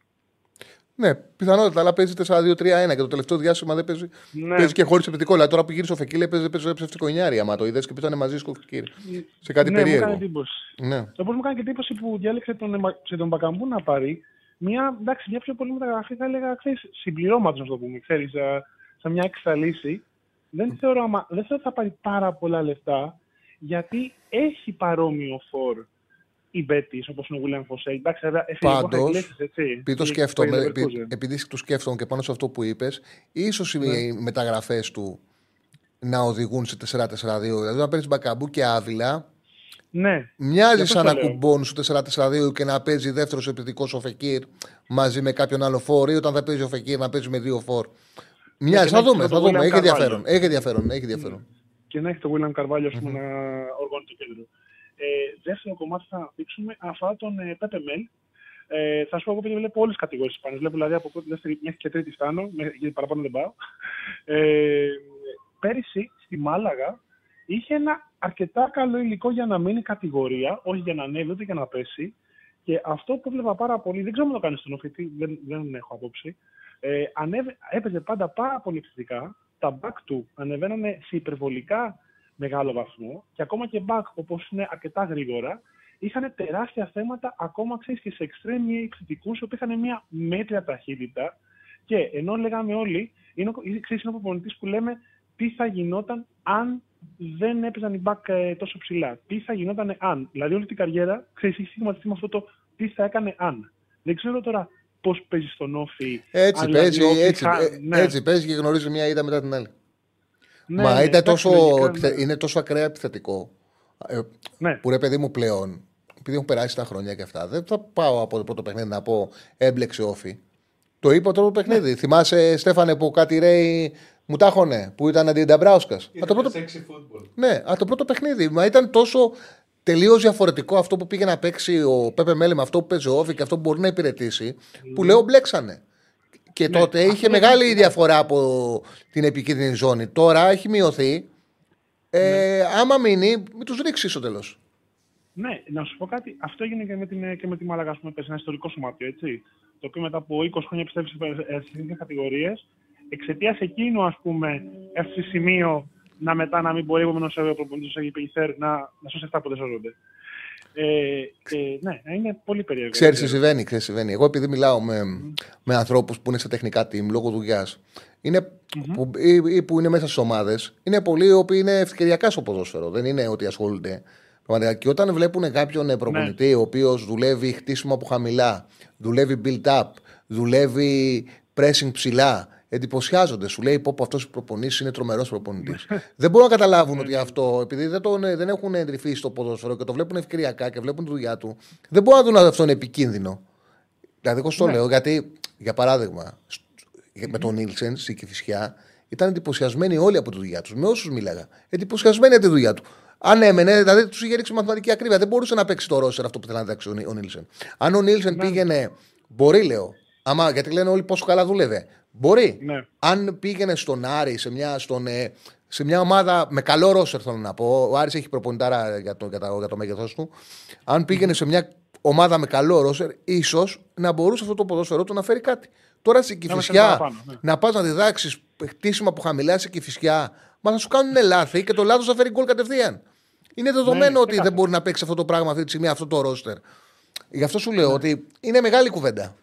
Ναι, πιθανότατα, αλλά παίζει 4-2-3-1 και το τελευταίο διάστημα δεν παίζει, Ναι. παίζει και χωρίς επιθετικό. Δηλαδή τώρα που γύρισε ο Φεκίλ έπαιζε, παίζει ψευτικό εννιάρι. Άμα το είδες και πήγανε μαζί στο Φεκίλ. Σε κάτι ναι, μου περίεργο. έκανε εντύπωση. Ναι. Όπω μου κάνει και εντύπωση που διάλεξε τον, Εμα- σε τον Μπακαμπού να πάρει μια, εντάξει, μια πιο πολύ μεταγραφή, θα έλεγα, ξέρεις, συμπληρώματος, να το πούμε, ξέρεις, σαν, σαν μια έξτρα λύση. Δεν θεωρώ, άμα- δεν θεωρώ ότι θα πάρει πάρα πολλά λεφτά, γιατί έχει παρόμοιο φόρ η Μπέτης, όπως είναι ο William Φωσέ. Εντάξει, βέβαια, έφυγε από Πάντως, Iglesias, έτσι. επειδή το Πήγε σκέφτομαι, στο επει- Leverkusen. επειδή το σκέφτομαι και πάνω σε αυτό που είπες, ίσως Ναι. οι μεταγραφές του να οδηγούν σε 4-4-2. Δηλαδή, να παίρνεις μπακαμπού και άβυλα, Ναι. μοιάζει Γι' αυτό σαν το να λέω. κουμπώνουν στο 4-4-2 και να παίζει δεύτερος επιθετικός ο Φεκύρ μαζί με κάποιον άλλο φόρ ή όταν θα παίζει ο Φεκύρ να παίζει με δύο φόρ. Μοιάζει, και θα να έχει δούμε, και θα τον δούμε. William Έχει Carvalho. ενδιαφέρον. Έχει ενδιαφέρον. Έχει ενδιαφέρον. και να έχει το William Carvalho ας πούμε, να οργώνει το κέντρο. Ε, δεύτερο κομμάτι θα αναπτύξουμε αφορά τον ε, Pepe Mel. Ε, θα σου πω εγώ επειδή βλέπω όλες τις κατηγορίες Ισπανίε. Βλέπω δηλαδή από πρώτη, δεύτερη μέχρι και τρίτη φτάνω, μέχρι- γιατί παραπάνω δεν πάω. Ε, πέρυσι στη Μάλαγα είχε ένα αρκετά καλό υλικό για να μείνει κατηγορία, όχι για να ανέβει ούτε για να πέσει. Και αυτό που έβλεπα πάρα πολύ, δεν ξέρω αν το κάνεις στον οφητή, δεν, δεν έχω απόψη. Ε, ανέβε, έπαιζε πάντα πάρα πολύ επιθετικά. Τα back του ανεβαίνανε σε υπερβολικά μεγάλο βαθμό και ακόμα και back όπως είναι αρκετά γρήγορα, είχαν τεράστια θέματα ακόμα ξέρεις, και σε εξτρέμια επιθετικού που είχαν μια μέτρια ταχύτητα. Και ενώ λέγαμε όλοι, είναι, ο- είναι, ξέρεις, είναι ο προπονητής που λέμε τι θα γινόταν αν δεν έπαιζαν οι back ε, τόσο ψηλά. Τι θα γινόταν αν; Δηλαδή όλη την καριέρα ξέρεις, έχεις στιγματιστεί με αυτό το τι θα έκανε αν. Δεν ξέρω τώρα πώς παίζεις στον όφη. Έτσι αν παίζει, δηλαδή, έτσι, θα- ε, ναι. έτσι παίζει και γνωρίζει μια ήττα μετά την άλλη. Ναι, Μα ναι, είναι, εντάξει, τόσο, λογικά, επιθε- ναι. είναι τόσο ακραία επιθετικό. Ε, Ναι. Που ρε παιδί μου πλέον, επειδή έχουν περάσει τα χρόνια και αυτά, δεν θα πάω από το πρώτο παιχνίδι να πω έμπλεξε όφη. Το είπα το πρώτο Ναι. παιχνίδι. Θυμάσαι, Στέφανε, που κάτι ρέει μου τάχωνε, που ήταν αντί Νταμπράουσκας. Είναι το πρώτο... sexy football. Ναι, αλλά το πρώτο παιχνίδι. Μα ήταν τόσο τελείως διαφορετικό αυτό που πήγε να παίξει ο Πέπε Μέλε με αυτό που παίζει ο Όφη και αυτό που μπορεί να υπηρετήσει, που λέω μπλέξανε. Και Ναι, τότε αυτό είχε είναι- μεγάλη διαφορά από την επικίνδυνη ζώνη. Τώρα έχει μειωθεί. Ε, Άμα μείνει, μην τους ρίξεις στο τέλος. Ναι, να σου πω κάτι. Αυτό έγινε και με, την, και με τη Μάλαγα, ας πούμε, πες, ένα ιστορικό σωμάτιο, έτσι. Το οποίο μετά από 20 χρόνια πιστεύει στις εθνικέ κατηγορίες, εξαιτίας εκείνου, ας πούμε, έφτασε σημείο να μετά να μην μπορεί ο επόμενος προπονητής του Αγιπηγηθέρ να, να σώσει αυτά που δεν σώζονται. Ε, ε, ναι, είναι πολύ περίεργο. Ξέρεις τι συμβαίνει, ξέρεις τι συμβαίνει. Εγώ επειδή μιλάω με, με ανθρώπους που είναι στα τεχνικά team λόγω δουλειάς, που, ή, ή που είναι μέσα στις ομάδες, είναι πολλοί οι οποίοι είναι ευκαιριακά στο ποδόσφαιρο. Δεν είναι ότι ασχολούνται. Πραγματικά. Και όταν βλέπουν κάποιον ε, προπονητή ο οποίος δουλεύει χτίσιμο από χαμηλά, δουλεύει build-up, δουλεύει pressing ψηλά, εντυπωσιάζονται. Σου λέει πω αυτός ο προπονητής είναι τρομερός προπονητής. δεν μπορούν να καταλάβουν ότι αυτό, επειδή δεν, τον, ε, δεν έχουν εντρυφήσει στο ποδόσφαιρο και το βλέπουν ευκαιριακά και βλέπουν τη δουλειά του, δεν μπορούν να δουν ότι αυτό είναι επικίνδυνο. Δηλαδή, εγώ στο λέω, γιατί, για παράδειγμα, σ- με τον Νίλσεν στη Κηφισιά ήταν εντυπωσιασμένοι όλοι από τη δουλειά τους. Με όσους μίλαγα. Εντυπωσιασμένοι από τη δουλειά του. Αν έμενε, δηλαδή τους είχε ρίξει μαθηματική ακρίβεια. Δεν μπορούσε να παίξει το ρόσερ αυτό που θέλει να παίξει ο Νί- ο Νίλσεν. Αν ο Νίλσεν πήγαινε. Μπορεί, λέω. Άμα, γιατί λένε όλοι πόσο καλά δούλευε. Μπορεί. Ναι. Αν πήγαινε στον Άρη, σε μια, στον, ε, σε μια ομάδα με καλό ρόσερ, θέλω να πω. Ο Άρης έχει προπονητάρα για το, για, τα- για το μέγεθός του. Αν πήγαινε σε μια ομάδα με καλό ρόσερ, ίσως να μπορούσε αυτό το ποδόσφαιρό του να φέρει κάτι. Τώρα στην Να μας Κυφυσιά, παραπάνω, ναι. να πας να διδάξεις χτίσιμο από χαμηλά σε Κυφυσιά, μα θα σου κάνουν λάθη και το λάθος θα φέρει γκολ κατευθείαν. Είναι δεδομένο ναι, ότι ξεκάθαρα. δεν μπορεί να παίξει αυτό το πράγμα αυτή τη στιγμή, αυτό το ρόστερ. Γι' αυτό σου λέω ότι είναι μεγάλη κουβέντα.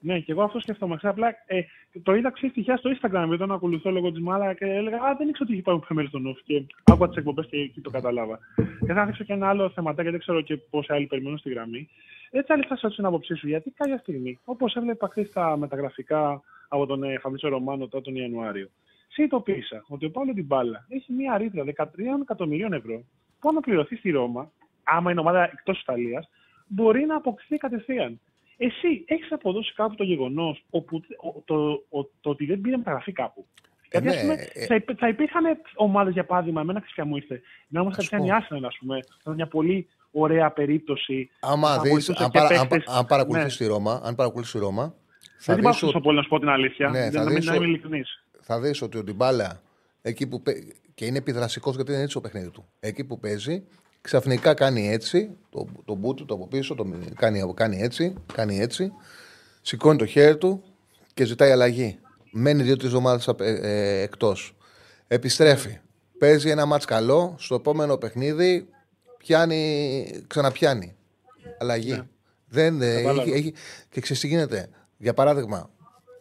Ναι, και εγώ αυτό σκέφτομαι. Ξέρω, Απλά ε, το είδα ξέρεις, τυχαία στο Instagram, επειδή τον ακολουθώ λόγω της Μάλα και έλεγα Α, δεν ήξερα ότι είχε πάει μέρη στον Όφη. Και άκουγα τις εκπομπές και εκεί το κατάλαβα. Και θα δείξω και ένα άλλο θεματάκι, δεν ξέρω και πόσοι άλλοι περιμένουν στη γραμμή. Έτσι, άλλη θα σας ρωτήσω την άποψή σου, γιατί κάποια στιγμή, όπως έβλεπα χθες στα μεταγραφικά από τον ε, Φαβίτσο Ρωμάνο τώρα τον Ιανουάριο, συνειδητοποίησα ότι ο Παύλο Ντιμπάλα έχει μία ρήτρα 13 εκατομμυρίων ευρώ που αν πληρωθεί στη Ρώμα, άμα είναι ομάδα εκτός Ιταλίας, μπορεί να αποκτηθεί κατευθείαν. Εσύ έχεις αποδώσει κάπου το γεγονός το, το, το ότι δεν πήρε μεταγραφή κάπου; Ε, Γιατί ας ναι, πούμε, ε. θα, υπ- θα υπήρχαν ομάδες για παράδειγμα, εμένα ξαφνικά μου ήρθε. Να όμω Ας κατευθείαν η πω. Arsenal, ας πούμε. Θα ήταν μια πολύ ωραία περίπτωση. Άμα Θα δεις, βοηθούσε αν, και παρα, αν, παίκτες. αν παρακολουθείς Ναι. τη Ρώμα, αν παρακολουθείς τη Ρώμα, θα Δεν την δεις, πάω τόσο ότι, πολύ να σου πω την αλήθεια. Ναι, δεν, θα να μην δεις να είμαι ότι- ειλικρινή. θα δεις ότι ο Ντιμπάλα εκεί που παί- και είναι επιδραστικός γιατί είναι έτσι το παιχνίδι του. Εκεί που παίζει, ξαφνικά κάνει έτσι, το, το μπούτου το από πίσω, το, κάνει, κάνει έτσι, κάνει έτσι, σηκώνει το χέρι του και ζητάει αλλαγή. Μένει δύο-τρεις εβδομάδες ε, εκτός. Επιστρέφει. Παίζει ένα μάτς καλό. Στο επόμενο παιχνίδι πιάνει, ξαναπιάνει. Αλλαγή. Δεν, ε, Κατάλαβα. έχει, έχει, και ξέρεις τι γίνεται. Για παράδειγμα,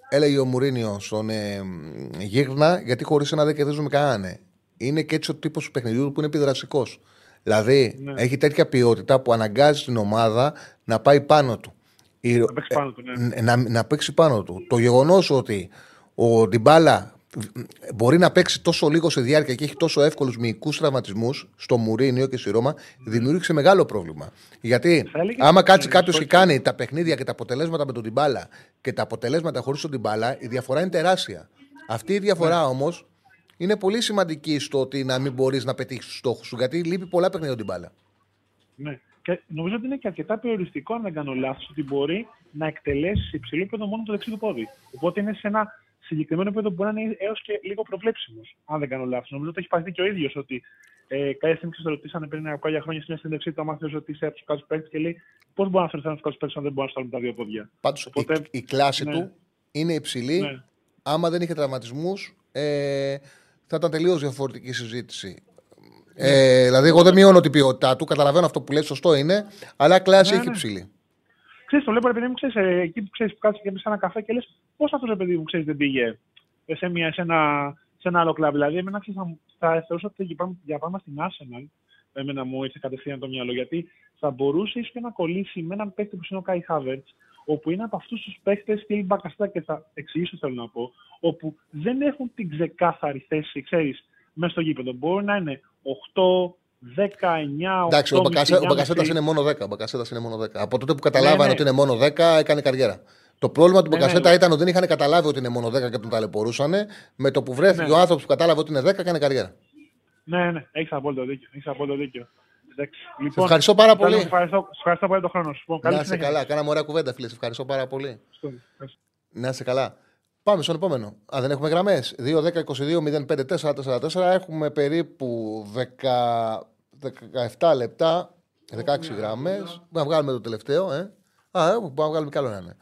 έλεγε ο Μουρίνιο στον ε, μ, Γίγνα, γιατί χωρίς ένα δεν κερδίζουμε κανέναν. ε. Είναι και έτσι ο τύπος του παιχνιδιού που είναι επιδραστικό. Δηλαδή, Ναι. έχει τέτοια ποιότητα που αναγκάζει την ομάδα να πάει πάνω του. Η- Να παίξει πάνω του, ναι. ε, να, να παίξει πάνω του. Το γεγονός ότι ο Ντιμπάλα μπορεί να παίξει τόσο λίγο σε διάρκεια και έχει τόσο εύκολους μυϊκούς τραυματισμούς στο Μουρίνιο και στη Ρώμα δημιούργησε μεγάλο πρόβλημα. Γιατί Θα έλεγε- άμα κάτσει ναι, κάποιος στο- και κάνει τα παιχνίδια και τα αποτελέσματα με τον Ντιμπάλα και τα αποτελέσματα χωρίς τον Ντιμπάλα, η διαφορά είναι τεράστια. Αυτή η διαφορά Ναι. όμως είναι πολύ σημαντική στο ότι να μην μπορείς να πετύχεις τους στόχους σου. Γιατί λείπει πολλά παιχνίδια ο Ντιμπάλα. Ναι. Και νομίζω ότι είναι και αρκετά περιοριστικό, αν δεν κάνω λάθος, ότι μπορεί να εκτελέσεις σε υψηλό επίπεδο μόνο το δεξί του πόδι. Οπότε είναι σε ένα συγκεκριμένο επίπεδο που μπορεί να είναι έως και λίγο προβλέψιμος, αν δεν κάνω λάθος. Νομίζω ότι έχει παθεί και ο ίδιος ότι ε, κάποια στιγμή το ρωτήσανε πριν από κάποια χρόνια στην συνέντευξή του, άμα θεωρεί ότι είσαι από τους κάτω παίκτες και λέει πώς μπορεί να θεωρεί ένα κάτω παίκτη αν δεν μπορεί να σταλούν τα δύο πόδια. Πάντως Οπότε, η, η κλάση ναι. του είναι υψηλή. Ναι. Άμα δεν είχε τραυματισμούς, ε, θα ήταν τελείως διαφορετική συζήτηση. Ε, δηλαδή, εγώ δεν μειώνω την ποιότητά του. Καταλαβαίνω αυτό που λέει, σωστό είναι. Αλλά κλάση Ναι, έχει ναι. ψηλή. Ξέρεις, το βλέπω, ρε παιδί μου, ξέρεις, ε, εκεί που, ξέρεις, που κάτσε και πεις ένα καφέ και λες πώς αυτός, ρε παιδί μου, ξέρεις, δεν πήγε ε, σε, μια, σε, ένα, σε ένα άλλο κλαμπ. Δηλαδή, εμένα ξέρεις, θα, μου- θα θεωρούσα ότι για πάμε, για πάμε στην Arsenal, εμένα μου ήρθε κατευθείαν το μυαλό, γιατί θα μπορούσε ίσως και να κολλήσει με έναν παίκτη που είναι ο Kai Havertz, όπου είναι από αυτούς τους παίκτες στυλ μπακαστά και θα εξηγήσω θέλω να πω, όπου δεν έχουν την ξεκάθαρη θέση, ξέρεις, μέσα στο γήπεδο. Μπορεί να είναι 8, 10, 9, 8, Εντάξει, ο Μπακασέ- ο Μπακασέτας είναι μόνο 10. Ο Μπακασέτας είναι μόνο 10. Από τότε που καταλάβανε Ναι, ναι. ότι είναι μόνο 10, έκανε καριέρα. Το πρόβλημα του Ναι, Μπακασέτα ναι. ήταν ότι δεν είχαν καταλάβει ότι είναι μόνο 10 και τον ταλαιπωρούσαν. Με το που βρέθηκε Ναι. ο άνθρωπος που κατάλαβε ότι είναι 10, έκανε καριέρα. Ναι, ναι, έχεις απόλυτο δίκιο. Έχεις απόλυτο δίκιο. Εντάξει. Λοιπόν, Σε ευχαριστώ πάρα Θέλω να πολύ. σε Ευχαριστώ, σε ευχαριστώ πολύ τον χρόνο σου. Λοιπόν, καλή Να είσαι συνέχεια. καλά. Κάναμε ωραία κουβέντα, φίλε. Σε ευχαριστώ πάρα πολύ. Ευχαριστώ. Να είσαι καλά. Πάμε στον επόμενο. Α, δεν έχουμε γραμμές. 2, 10, 22, 05, 4, 4, 4. Έχουμε περίπου 10, 17 λεπτά, 16 γραμμές. Μπορούμε να βγάλουμε το τελευταίο, ε. Α, ε, μπορούμε να βγάλουμε κι άλλο ένα. ναι.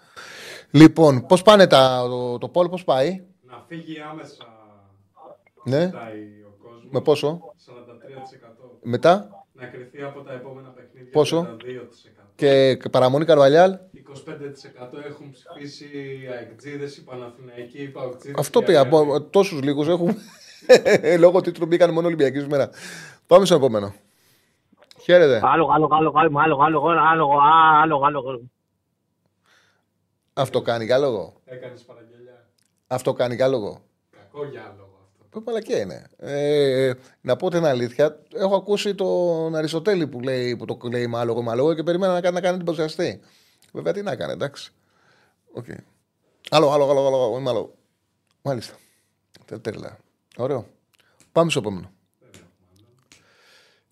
Λοιπόν, πώς πάνε τα, το, το πόλ, πώς πάει; Να φύγει άμεσα. Ναι. Ζητάει ο κόσμος. Με πόσο; 43%. Μετά; Να κρυθεί από τα επόμενα παιχνίδια. Πόσο? 32%. Και παραμονή Καρβαλιάλ. 25% έχουν ψηφίσει οι αεκτζίδες, οι Παναθηναϊκοί, οι Παοκτζίδες. Αυτό οι πήγα. Αριανοί. Από τόσου λίγου έχουμε. Λόγω τίτλου μπήκαν μόνο Ολυμπιακοί σήμερα. Πάμε στο επόμενο. Χαίρετε. Άλογο, άλογο, άλογο, άλογο, άλογο, άλογο, άλογο, άλογο, άλογο. Αυτό κάνει για λόγο. Έκανες παραγγελιά. Αυτό κάνει για λόγο. Κακό για λόγο αυτό. Που μαλακία είναι. Ε, να πω την αλήθεια, έχω ακούσει τον Αριστοτέλη που, λέει, που το λέει μάλογο, μάλογο και περίμενα να κάνει, να κάνει εντυπωσιαστή. Βέβαια τι να κάνει, εντάξει. Οκ. Άλλο, άλλο, άλλο, άλλο, άλλο, μάλογο. Μάλιστα. Τε- Τέλεια. Ωραίο. Πάμε στο επόμενο.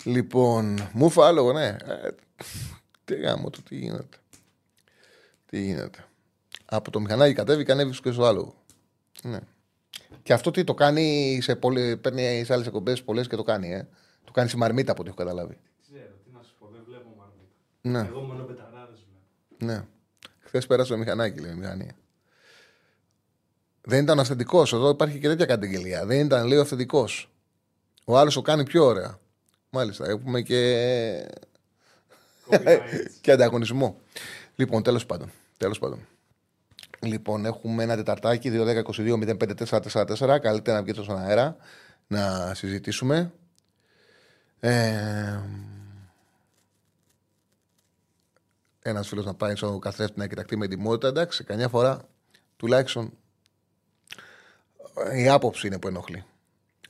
Λοιπόν, μου φα άλογο, ναι. Ε, τι γάμο το, τι γίνεται. Τι γίνεται. Από το μηχανάκι κατέβηκε, ανέβηκε και στο άλογο. Ναι. Και αυτό τι το κάνει σε πολλέ, παίρνει σε άλλες εκπομπές πολλές και το κάνει, ε. Το κάνει στη μαρμίτα από ό,τι έχω καταλάβει. Ξέρω, τι να σου πω, δεν βλέπω μαρμίτα. Ναι. Εγώ μόνο πεταράδες βλέπω. Ναι. Χθες πέρασε το μηχανάκι, λέει η μηχανή. Δεν ήταν αυθεντικός. Εδώ υπάρχει και τέτοια καταγγελία. Δεν ήταν, λέει, αυθεντικός. Ο άλλος το κάνει πιο ωραία. Μάλιστα. Έχουμε και. και ανταγωνισμό. Λοιπόν, τέλος πάντων. Τέλος πάντων. Λοιπόν, έχουμε ένα τεταρτάκι 2-10-22-05-4-4-4. Καλύτερα να βγείτε στον αέρα να συζητήσουμε. Ε, ένας φίλος να πάει στον καθρέφτη να κοιταχτεί με ετοιμότητα. Εντάξει, καμιά φορά τουλάχιστον η άποψη είναι που ενοχλεί.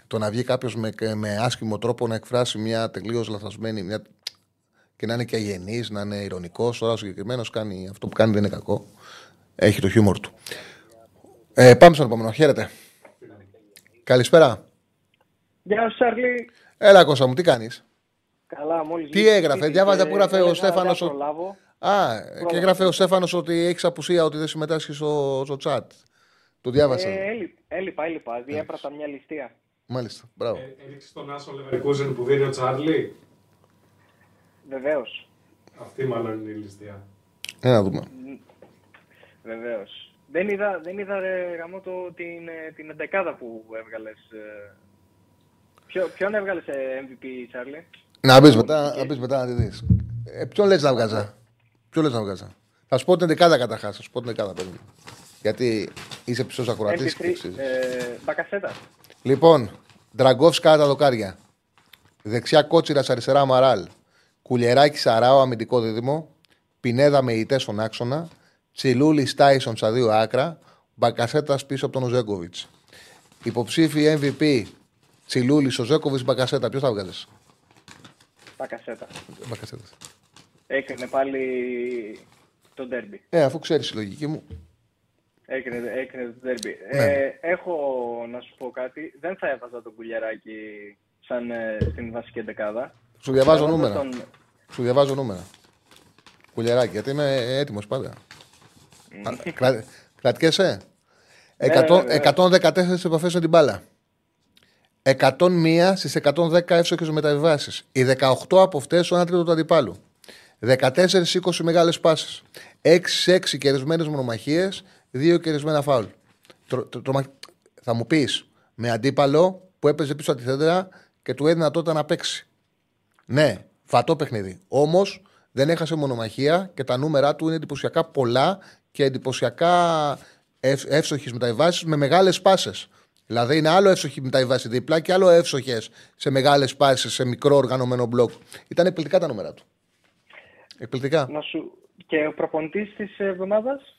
Το να βγει κάποιος με, με άσχημο τρόπο να εκφράσει μια τελείως λαθασμένη μια... και να είναι και αγενής, να είναι ηρωνικός. Τώρα ο συγκεκριμένος κάνει αυτό που κάνει δεν είναι κακό. Έχει το χιούμορ του. Ε, πάμε στον επόμενο. Χαίρετε. Καλησπέρα. Γεια σου, Σαρλί. Έλα, Κώστα μου, τι κάνεις; Καλά, μόλις Τι βγήκε έγραφε, σπίτι διάβαζα και που έγραφε ο έλεγα, Στέφανος «Δεν ο- προλάβω». Α, και Πρόλαβα. έγραφε ο Στέφανος ότι έχεις απουσία, ότι δεν συμμετάσχεις στο, στο chat. Το διάβασα. Ε, έλει- έλειπα, έλειπα. Διέπρατα μια ληστεία. Μάλιστα. Μπράβο. Ε, Έριξε τον Άσο Λεβερκούζεν που δίνει ο Τσάρλι. Βεβαίως. Αυτή μάλλον είναι η ληστεία. Για να δούμε. Βεβαίως. Δεν είδα, δεν είδα ρε, γαμώ το, την, ε, την εντεκάδα που έβγαλες. Ε... Ποιο, ποιον έβγαλες MVP, Τσάρλι. Να μπεις μετά, να μπεις μετά να τη δεις. Ε, ποιον λες να βγάζα; Ποιον λες να βγάζα; Θα σου πω την δεκάδα καταρχάς. Θα σου πω την δεκάδα παιδί. μου. Γιατί είσαι πιστό ακροατής και MP3, αξίζει. ε, Μπακασέτα. Λοιπόν, Δραγκόφσκα τα δοκάρια. Δεξιά κότσιρα, αριστερά μαράλ. Κουλιεράκι Σαράο, αμυντικό δίδυμο. Πινέδα με ητέ στον άξονα. Τσιλούλης Τάισον στα δύο άκρα. Μπακασέτας πίσω από τον Οζέκοβιτς. Υποψήφοι MVP. Τσιλούλης, Οζέκοβιτς, Μπακασέτα. Ποιος θα βγάζει. Μπακασέτα. Μπακασέτα. Έκρινε πάλι το ντέρμπι. Ε, αφού ξέρεις η λογική μου. Έκρινε, έκρινε το ντέρμπι. Ναι. Ε, έχω να σου πω κάτι. Δεν θα έβαζα τον κουλιαράκι σαν ε, στην βασική δεκάδα. Σου διαβάζω Έβαζα νούμερα. τον- Σου διαβάζω νούμερα. Κουλιαράκι, γιατί είμαι έτοιμος πάντα. Α, Κρα... Κρατιέσαι. Ναι, 100, ναι, ναι. 114 επαφές με την μπάλα. 101 στις 110 εύστοχε μεταβιβάσεις. Οι 18 από αυτές ο ένα τρίτο του αντιπάλου. 14-20 μεγάλες πάσει. 6-6 κερδισμένε μονομαχίες, 2 κερδισμένα φάουλ. Τρο- τρο- τρομα- Θα μου πεις με αντίπαλο που έπαιζε πίσω από τη θέντρα και του έδινε τότε να παίξει. Ναι, φατό παιχνίδι. Όμως δεν έχασε μονομαχία και τα νούμερα του είναι εντυπωσιακά πολλά και εντυπωσιακά εύστοχε μεταβάσει με μεγάλες πάσες. Δηλαδή είναι άλλο εύστοχη μεταβάση δίπλα και άλλο εύστοχε σε μεγάλες πάσει, σε μικρό οργανωμένο μπλοκ. Ήταν εκπληκτικά τα νούμερα του. Εκπληκτικά. Να σου... Και ο προπονητής της εβδομάδας;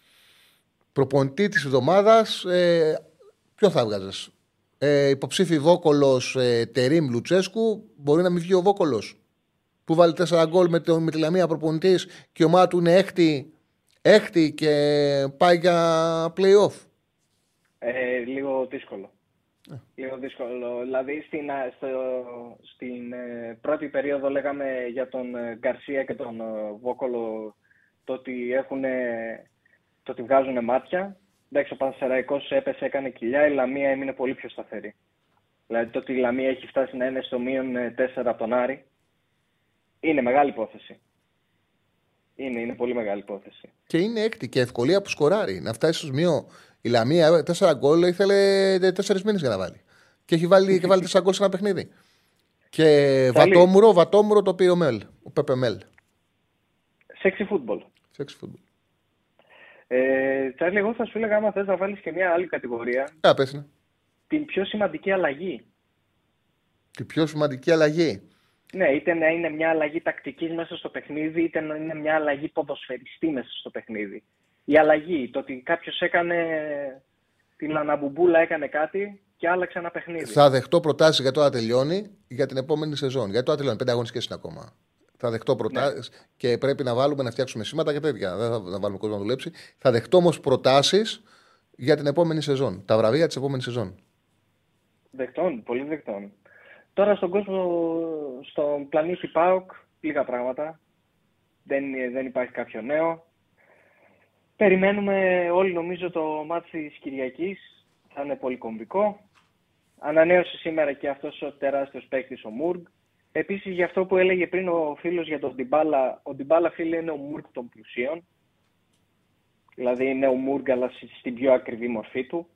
Προπονητή της εβδομάδας, ε, ποιο θα έβγαζες; Ε, υποψήφι Βόκολος ε, Τερήμ Λουτσέσκου, μπορεί να μην βγει ο Βόκολος. Που βάλει 4 γκολ με, το, με τη Λαμία προπονητής και η ομάδα του είναι έκτη, έκτη και πάει για playoff. Ε, λίγο δύσκολο. Λίγο δύσκολο. Δηλαδή στην, στο, στην ε, πρώτη περίοδο λέγαμε για τον ε, Γκαρσία και τον ε, Βόκολο το ότι, έχουν, το ότι βγάζουν μάτια. Εντάξει, ο Πανσεραϊκός έπεσε, έκανε κοιλιά, η Λαμία έμεινε πολύ πιο σταθερή. Δηλαδή το ότι η Λαμία έχει φτάσει να είναι στο μείον 4 από τον Άρη είναι μεγάλη υπόθεση. Είναι, είναι πολύ μεγάλη υπόθεση. Και είναι έκτη και ευκολία που σκοράρει. Να φτάσει στο μείον η Λαμία 4 γκολ ήθελε 4 μήνες για να βάλει. Και έχει βάλει, και βάλει 4 γκολ σε ένα παιχνίδι. Και βατόμουρο, βατόμουρο το πήρε ο Μέλ. Ο Πέπε Μέλ. Σεξι φούτμπολ. Σεξι φούτμπολ. Ε, Τσάρλι, εγώ θα σου έλεγα άμα θες να βάλεις και μια άλλη κατηγορία. Α, πες, ναι. Την πιο σημαντική αλλαγή. Την πιο σημαντική αλλαγή. Ναι, είτε να είναι μια αλλαγή τακτικής μέσα στο παιχνίδι, είτε να είναι μια αλλαγή ποδοσφαιριστή μέσα στο παιχνίδι η αλλαγή. Το ότι κάποιος έκανε την αναμπουμπούλα, έκανε κάτι και άλλαξε ένα παιχνίδι. Θα δεχτώ προτάσεις για το να τελειώνει για την επόμενη σεζόν. Γιατί το τελειώνει, πέντε αγωνιστικές είναι ακόμα. Θα δεχτώ προτάσεις ναι. και πρέπει να βάλουμε να φτιάξουμε σήματα και τέτοια. Δεν θα να βάλουμε κόσμο να δουλέψει. Θα δεχτώ όμως προτάσεις για την επόμενη σεζόν. Τα βραβεία της επόμενης σεζόν. Δεκτών, πολύ δεκτών. Τώρα στον κόσμο, στον πλανήτη ΠΑΟΚ, λίγα πράγματα. Δεν, δεν υπάρχει κάποιο νέο. Περιμένουμε όλοι νομίζω το μάτι της Κυριακής. Θα είναι πολύ κομβικό. Ανανέωσε σήμερα και αυτός ο τεράστιος παίκτης ο Μουργκ. Επίσης για αυτό που έλεγε πριν ο φίλος για τον Ντιμπάλα, ο Ντιμπάλα φίλε είναι ο Μουργκ των πλουσίων. Δηλαδή είναι ο Μουργκ αλλά στην πιο ακριβή μορφή του.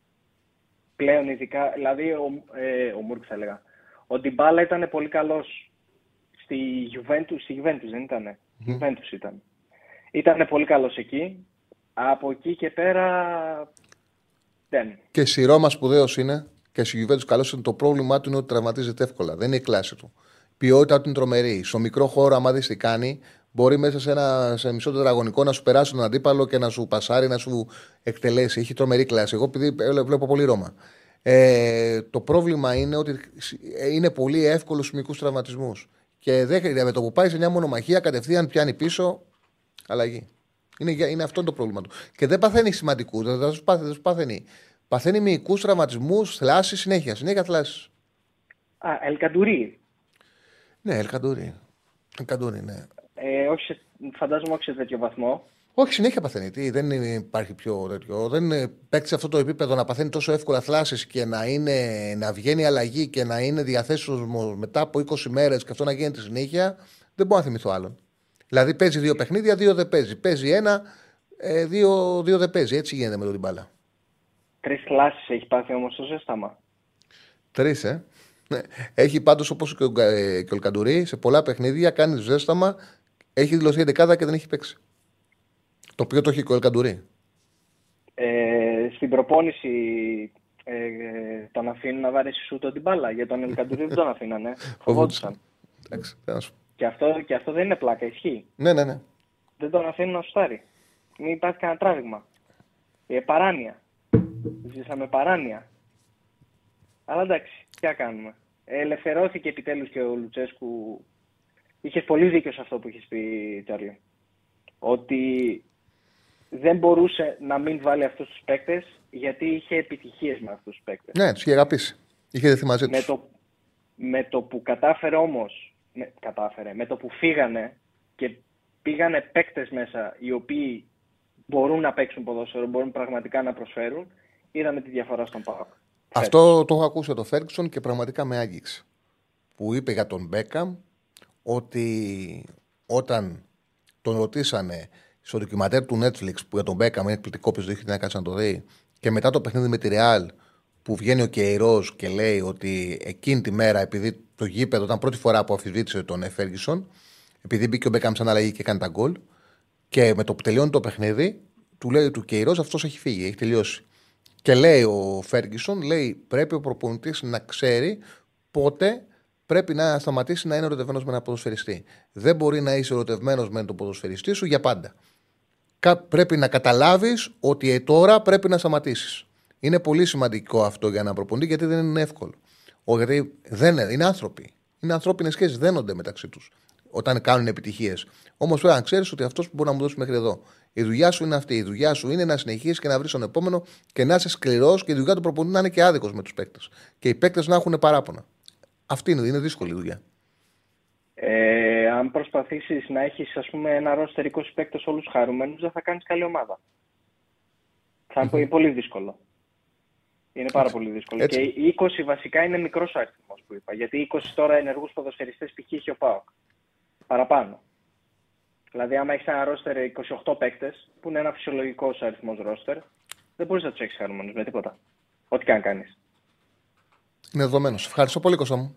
Πλέον ειδικά, δηλαδή ο, ε, ο Μουργκ θα έλεγα. Ο Ντιμπάλα ήταν πολύ καλός στη Juventus, στη Juventus δεν ήτανε. Mm. Juventus ήταν. Ήταν πολύ καλός εκεί από εκεί και πέρα δεν. Και στη Ρώμα σπουδαίος είναι και στη Γιουβέντους καλός είναι το πρόβλημά του είναι ότι τραυματίζεται εύκολα. Δεν είναι η κλάση του. Η ποιότητα του είναι τρομερή. Στο μικρό χώρο, άμα δεις τι κάνει, μπορεί μέσα σε ένα σε μισό τετραγωνικό να σου περάσει τον αντίπαλο και να σου πασάρει, να σου εκτελέσει. Έχει τρομερή κλάση. Εγώ επειδή βλέπω πολύ Ρώμα. Ε, το πρόβλημα είναι ότι είναι πολύ εύκολος στου μικρού τραυματισμούς. Και δεν, με το που πάει σε μια μονομαχία, κατευθείαν πιάνει πίσω αλλαγή. Είναι, είναι αυτό το πρόβλημα του. Και δεν παθαίνει σημαντικούς. Δεν σου παθαίνει. Παθαίνει μυϊκούς τραυματισμούς, θλάσει συνέχεια. Συνέχεια θλάσει. Α, Ελκαντουρί. Ναι, Ελκαντουρί. Ελκαντουρί, ναι. Ε, όχι, φαντάζομαι όχι σε τέτοιο βαθμό. Όχι, συνέχεια παθαίνει. Τι, δεν υπάρχει πιο τέτοιο. Δεν παίξει σε αυτό το επίπεδο να παθαίνει τόσο εύκολα θλάσει και να, είναι, να βγαίνει αλλαγή και να είναι διαθέσιμος μετά από 20 μέρες και αυτό να γίνεται συνέχεια. Δεν μπορώ να θυμηθώ άλλον. Δηλαδή παίζει δύο παιχνίδια, δύο δεν παίζει. Παίζει ένα, ε, δύο, δύο δεν παίζει. Έτσι γίνεται με τον μπάλα. Τρεις κλάσει έχει πάθει όμως το ζέσταμα. Τρεις, ε. Ναι. Έχει πάντως όπως και, ο, ε, και ο Λκαντουρί σε πολλά παιχνίδια κάνει ζέσταμα. Έχει δηλωθεί 11 και δεν έχει παίξει. Το οποίο το έχει και ο Ελκαντουρί. Ε, στην προπόνηση ε, τον αφήνουν να βαρέσει σου τον μπάλα. Για τον Ελκαντουρί δεν τον αφήνανε. Φοβόντουσαν. Εντάξει, και αυτό, και αυτό δεν είναι πλάκα, ισχύει. Ναι, ναι, ναι. Δεν τον αφήνουν να σουτάρει. Μην υπάρχει κανένα τράβηγμα. Ε, παράνοια. Ζήσαμε παράνοια. Αλλά εντάξει, τι να κάνουμε. Ελευθερώθηκε επιτέλους και ο Λουτσέσκου. Είχες πολύ δίκιο σε αυτό που είχε πει, Τσάρλι. Ότι δεν μπορούσε να μην βάλει αυτούς τους παίκτες γιατί είχε επιτυχίες με αυτούς τους παίκτες. Ναι, τους είχε αγαπήσει. Είχε δεθεί μαζί τους. Με το, με το που κατάφερε όμως με, κατάφερε. Με το που φύγανε και πήγανε παίκτες μέσα οι οποίοι μπορούν να παίξουν ποδόσφαιρο, μπορούν πραγματικά να προσφέρουν, είδαμε τη διαφορά στον ΠΑΟΚ. Αυτό το έχω ακούσει από τον Φέργκσον και πραγματικά με άγγιξε. Που είπε για τον Μπέκαμ ότι όταν τον ρωτήσανε στο ντοκιματέρ του Netflix που για τον Μπέκαμ είναι εκπληκτικό, ποιο δεν έχει να κάτσει να το δει, και μετά το παιχνίδι με τη Real, που βγαίνει ο Κεϊρό και λέει ότι εκείνη τη μέρα, επειδή το γήπεδο ήταν πρώτη φορά που αφισβήτησε τον Φέργισον, επειδή μπήκε ο Μπέκαμ σαν αλλαγή και κάνει τα γκολ, και με το που τελειώνει το παιχνίδι, του λέει του Κεϊρό αυτός έχει φύγει, έχει τελειώσει. Και λέει ο Φέργισον, λέει πρέπει ο προπονητής να ξέρει πότε πρέπει να σταματήσει να είναι ερωτευμένος με ένα ποδοσφαιριστή. Δεν μπορεί να είσαι ερωτευμένος με τον ποδοσφαιριστή σου για πάντα. Πρέπει να καταλάβεις ότι ε, τώρα πρέπει να σταματήσεις. Είναι πολύ σημαντικό αυτό για ένα προπονητή γιατί δεν είναι εύκολο. Ο, γιατί δεν είναι, είναι άνθρωποι. Είναι ανθρώπινες σχέσεις, δένονται μεταξύ τους όταν κάνουν επιτυχίες. Όμως πρέπει να ξέρεις ότι αυτός που μπορεί να μου δώσει μέχρι εδώ. Η δουλειά σου είναι αυτή. Η δουλειά σου είναι να συνεχίσεις και να βρεις τον επόμενο και να είσαι σκληρός και η δουλειά του προπονητή να είναι και άδικος με τους παίκτες. Και οι παίκτες να έχουν παράπονα. Αυτή είναι, είναι δύσκολη δουλειά. Ε, αν προσπαθήσεις να έχεις ένα ρόστερ 20 παίκτες όλους χαρούμενους, δεν θα κάνεις καλή ομάδα. Θα είναι πολύ δύσκολο. Είναι πάρα πολύ δύσκολο. Έτσι. Και 20 βασικά είναι μικρός αριθμός που είπα. Γιατί 20 τώρα ενεργούς ποδοσφαιριστές π.χ. έχει ο Πάοκ. Παραπάνω. Δηλαδή, άμα έχεις ένα ρόστερ 28 παίκτες, που είναι ένα φυσιολογικός αριθμός ρόστερ, δεν μπορείς να τους έχεις χαρούμενους με τίποτα. Ό,τι και αν κάνεις. Είναι δεδομένος. Ευχαριστώ πολύ, Κώστα μου.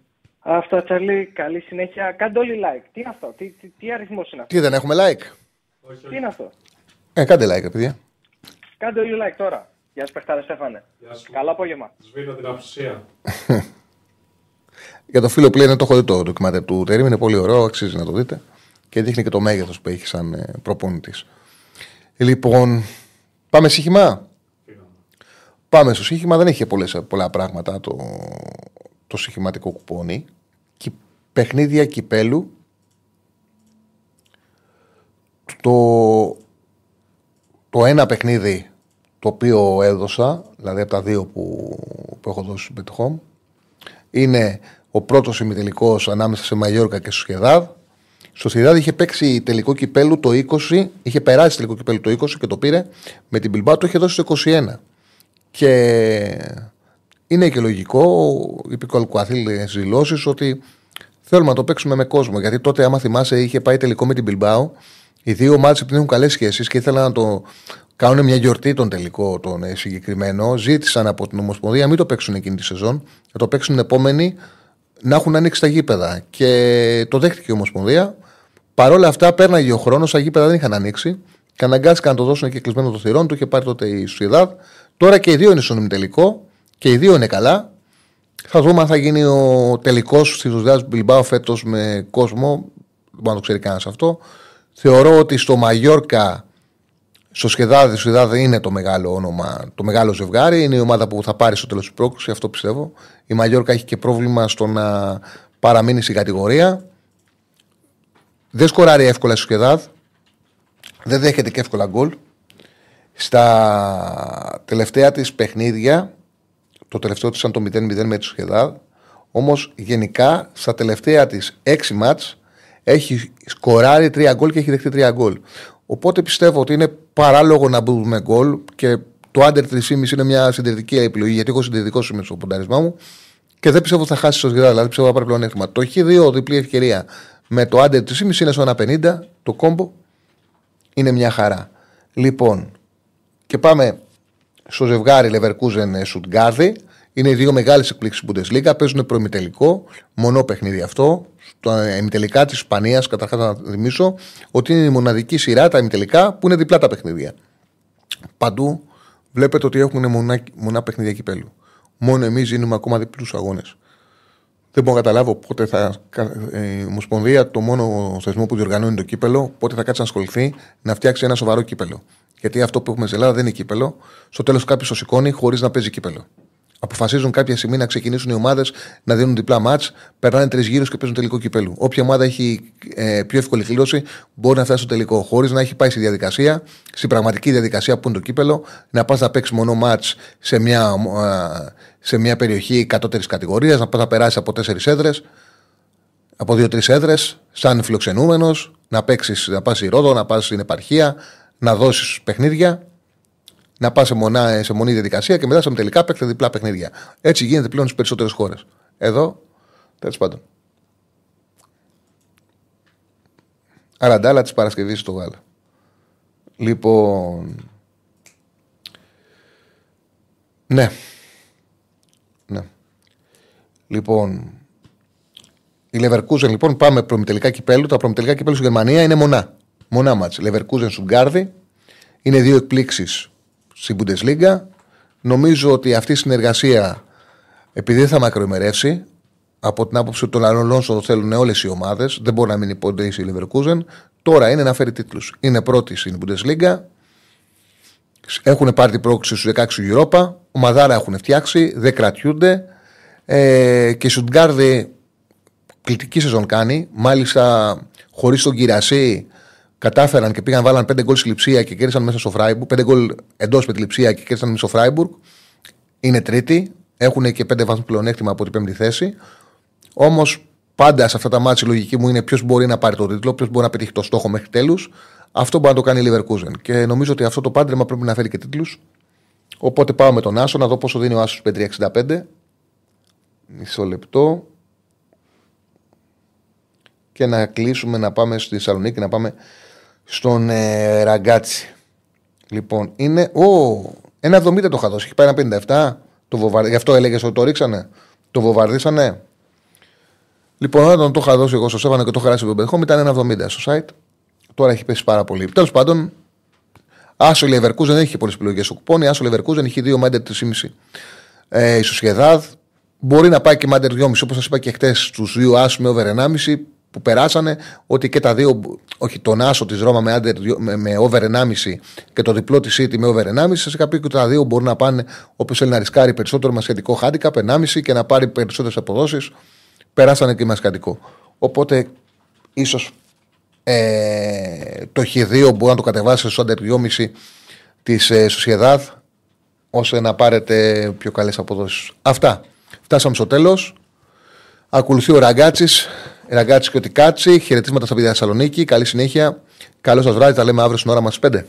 Αυτό, Τσαρλί. Καλή συνέχεια. Κάντε όλοι like. Τι είναι αυτό, τι, τι, τι αριθμός είναι αυτό; Τι δεν έχουμε like; Όχι, Τι είναι αυτό; Ε, κάντε like, παιδιά. Κάντε όλοι like τώρα. Γεια σας, Πεχτάρε Στέφανε. Καλό απόγευμα. Σβήνω την αυσουσία. Για το φίλο που λένε το έχω δει το ντοκιμάτερ του Τερήμ, είναι πολύ ωραίο, αξίζει να το δείτε. Και δείχνει και το μέγεθος που έχει σαν ε, προπόνητη. Λοιπόν, πάμε σύγχυμα; Πάμε στο σύγχυμα. Δεν έχει πολλές, πολλά πράγματα το, το συχηματικό κουπόνι. Και παιχνίδια κυπέλου. Το, το ένα παιχνίδι το οποίο έδωσα, δηλαδή από τα δύο που, που έχω δώσει στο Bet είναι ο πρώτος ημιτελικός ανάμεσα σε Μαγιόρκα και στο Σχεδάδ. Στο Σχεδάδ είχε παίξει τελικό κυπέλου το 20, είχε περάσει τελικό κυπέλου το 20 και το πήρε. Με την Μπιλμπά το είχε δώσει το 21. Και είναι και λογικό, είπε ο Αλκουαθήλ στι δηλώσεις, ότι θέλουμε να το παίξουμε με κόσμο. Γιατί τότε, άμα θυμάσαι, είχε πάει τελικό με την Μπιλμπάου. Οι δύο ομάδε έχουν καλές σχέσεις και ήθελαν να το κάνουν μια γιορτή τον τελικό τον ε, συγκεκριμένο. Ζήτησαν από την Ομοσπονδία μην το παίξουν εκείνη τη σεζόν, να το παίξουν την επόμενη, να έχουν ανοίξει τα γήπεδα. Και το δέχτηκε η Ομοσπονδία. Παρ' όλα αυτά, πέρναγε ο χρόνος, τα γήπεδα δεν είχαν ανοίξει και αναγκάστηκαν να το δώσουν και κλεισμένο το θηρόν του. Είχε πάρει τότε η Σουηδάδ. Τώρα και οι δύο είναι στον τελικό και οι δύο είναι καλά. Θα δούμε αν θα γίνει ο τελικός τη Σουηδάδ Μπιλμπάου φέτος με κόσμο. Δεν μπορεί να το ξέρει κανένας αυτό. Θεωρώ ότι στο Μαγιόρκα στο Σχεδάδι, Σχεδάδι είναι το μεγάλο όνομα, το μεγάλο ζευγάρι. Είναι η ομάδα που θα πάρει στο τέλος της πρόκληση, αυτό πιστεύω. Η Μαγιόρκα έχει και πρόβλημα στο να παραμείνει στην κατηγορία. Δεν σκοράρει εύκολα στο Σχεδάδ. Δεν δέχεται και εύκολα γκολ. Στα τελευταία της παιχνίδια, το τελευταίο της ήταν το 0-0 με τη Σχεδάδ. Όμως γενικά στα τελευταία της 6 μάτς έχει σκοράρει 3 γκολ και έχει δεχτεί 3 γκολ. Οπότε πιστεύω ότι είναι παράλογο να μπούμε γκολ και το under 3,5 είναι μια συντηρητική επιλογή γιατί έχω συντηρητικό είμαι στο ποντάρισμά μου και δεν πιστεύω ότι θα χάσει στο σγυρά. Δηλαδή πιστεύω ότι θα πάρει πλέον Το Χ2 διπλή ευκαιρία με το under 3,5 είναι στο 1,50 το κόμπο είναι μια χαρά. Λοιπόν, και πάμε στο ζευγάρι Leverkusen Σουτγκάρδη. Είναι οι δύο μεγάλες εκπλήξεις Bundesliga. Παίζουν προημιτελικό, μονό παιχνίδι αυτό. Στο ημιτελικά της Ισπανίας, καταρχάς να θυμίσω ότι είναι η μοναδική σειρά τα ημιτελικά που είναι διπλά τα παιχνίδια. Παντού βλέπετε ότι έχουν μονά, μονά παιχνίδια κυπέλου. Μόνο εμείς δίνουμε ακόμα διπλούς αγώνες. Δεν μπορώ να καταλάβω πότε θα. Η Ομοσπονδία, το μόνο θεσμό που διοργανώνει το κύπελο, πότε θα κάτσει να ασχοληθεί να φτιάξει ένα σοβαρό κύπελο. Γιατί αυτό που έχουμε στην Ελλάδα δεν είναι κύπελο. Στο τέλος κάποιος το σηκώνει χωρίς να παίζει κύπελο αποφασίζουν κάποια στιγμή να ξεκινήσουν οι ομάδες να δίνουν διπλά μάτς, περνάνε τρεις γύρους και παίζουν τελικό κυπέλου. Όποια ομάδα έχει ε, πιο εύκολη κλήρωση μπορεί να φτάσει στο τελικό, χωρίς να έχει πάει στη διαδικασία, στην πραγματική διαδικασία που είναι το κύπελο, να πας να παίξεις μόνο μάτς σε μια, ε, σε μια περιοχή κατώτερης κατηγορίας, να πας να περάσεις από τέσσερις έδρες, από δύο-τρεις έδρες, σαν φιλοξενούμενος, να παίξεις, να πας στη Ρόδο, να πας στην επαρχία, να δώσεις παιχνίδια να πας σε, μονά, σε μονή διαδικασία και μετά σε τελικά παίξετε διπλά παιχνίδια. Έτσι γίνεται πλέον στις περισσότερες χώρες. Εδώ, τέλος πάντων. Αραντάλα της Παρασκευής στο Γάλα. Λοιπόν. Ναι. Ναι. Λοιπόν, η Leverkusen, λοιπόν, πάμε προμητελικά κυπέλου. Τα προμητελικά κυπέλου στη Γερμανία είναι μονά. Μονά μάτς. Leverkusen Σουγκάρδη. Είναι δύο εκπλήξεις στην Bundesliga. Νομίζω ότι αυτή η συνεργασία, επειδή δεν θα μακροημερεύσει, από την άποψη ότι τον Αλόνσο το θέλουν όλες οι ομάδες, δεν μπορεί να μείνει ποτέ η Leverkusen. Τώρα είναι να φέρει τίτλους. Είναι πρώτη στην Bundesliga. Έχουν πάρει την πρόκληση στους 16 Europa. Ομαδάρα έχουν φτιάξει, δεν κρατιούνται. Ε, και η Σουτγκάρδη κλητική σεζόν κάνει. Μάλιστα, χωρίς τον Κυρασί, κατάφεραν και πήγαν, βάλαν 5 γκολ στη λειψία και κέρδισαν μέσα στο Φράιμπουργκ. 5 γκολ εντός με τη λειψία και κέρδισαν μέσα στο Φράιμπουργκ. Είναι τρίτη. Έχουν και 5 βαθμούς πλεονέκτημα από την πέμπτη θέση. Όμως πάντα σε αυτά τα μάτια η λογική μου είναι ποιος μπορεί να πάρει το τίτλο, ποιος μπορεί να πετύχει το στόχο μέχρι τέλους. Αυτό μπορεί να το κάνει η Leverkusen. Και νομίζω ότι αυτό το πάντρεμα πρέπει να φέρει και τίτλους. Οπότε πάω με τον Άσο να δω πόσο δίνει ο Άσος 565. Μισό λεπτό. Και να κλείσουμε να πάμε στη Θεσσαλονίκη, να πάμε στον ε, Ραγκάτσι. Λοιπόν, είναι. Ω, ένα 70 το είχα δώσει. Έχει πάει ένα 57. Το βοβαρ... Γι' αυτό έλεγες ότι το ρίξανε. Το βομβαρδίσανε. Λοιπόν, όταν το είχα δώσει εγώ στο Σέβανο και το είχα τον Μπερχόμ ήταν ένα 70 στο site. Τώρα έχει πέσει πάρα πολύ. Τέλος πάντων, Άσο Leverkusen δεν έχει πολλές επιλογές στο κουπόνι. Άσο Leverkusen έχει δύο μάντερ 3,5. Ε, η Σοσιαδάδ μπορεί να πάει και μάντερ 2,5 όπως σας είπα και χτες στους δύο Άσου με over 1,5 που περάσανε. Ότι και τα δύο, όχι τον Άσο της Ρώμα με, under, με, με over 1,5 και το διπλό της City με over 1,5. Σας είχα πει και τα δύο μπορούν να πάνε όποιος θέλει να ρισκάρει περισσότερο με σχετικό handicap 1,5 και να πάρει περισσότερες αποδόσεις. Περάσανε και με σχετικό. Οπότε ίσως ε, το Χ2 μπορεί να το κατεβάσει στο under 2,5 της ε, Σοσιαδάδ ώστε να πάρετε πιο καλές αποδόσεις. Αυτά. Φτάσαμε στο τέλος. Ακολουθεί ο Ραγκάτσης. Ραγκάτση και ο Τικάτσι. Χαιρετίσματα στα παιδιά Θεσσαλονίκη. Καλή συνέχεια. Καλό σας βράδυ. Τα λέμε αύριο στην ώρα μας 5.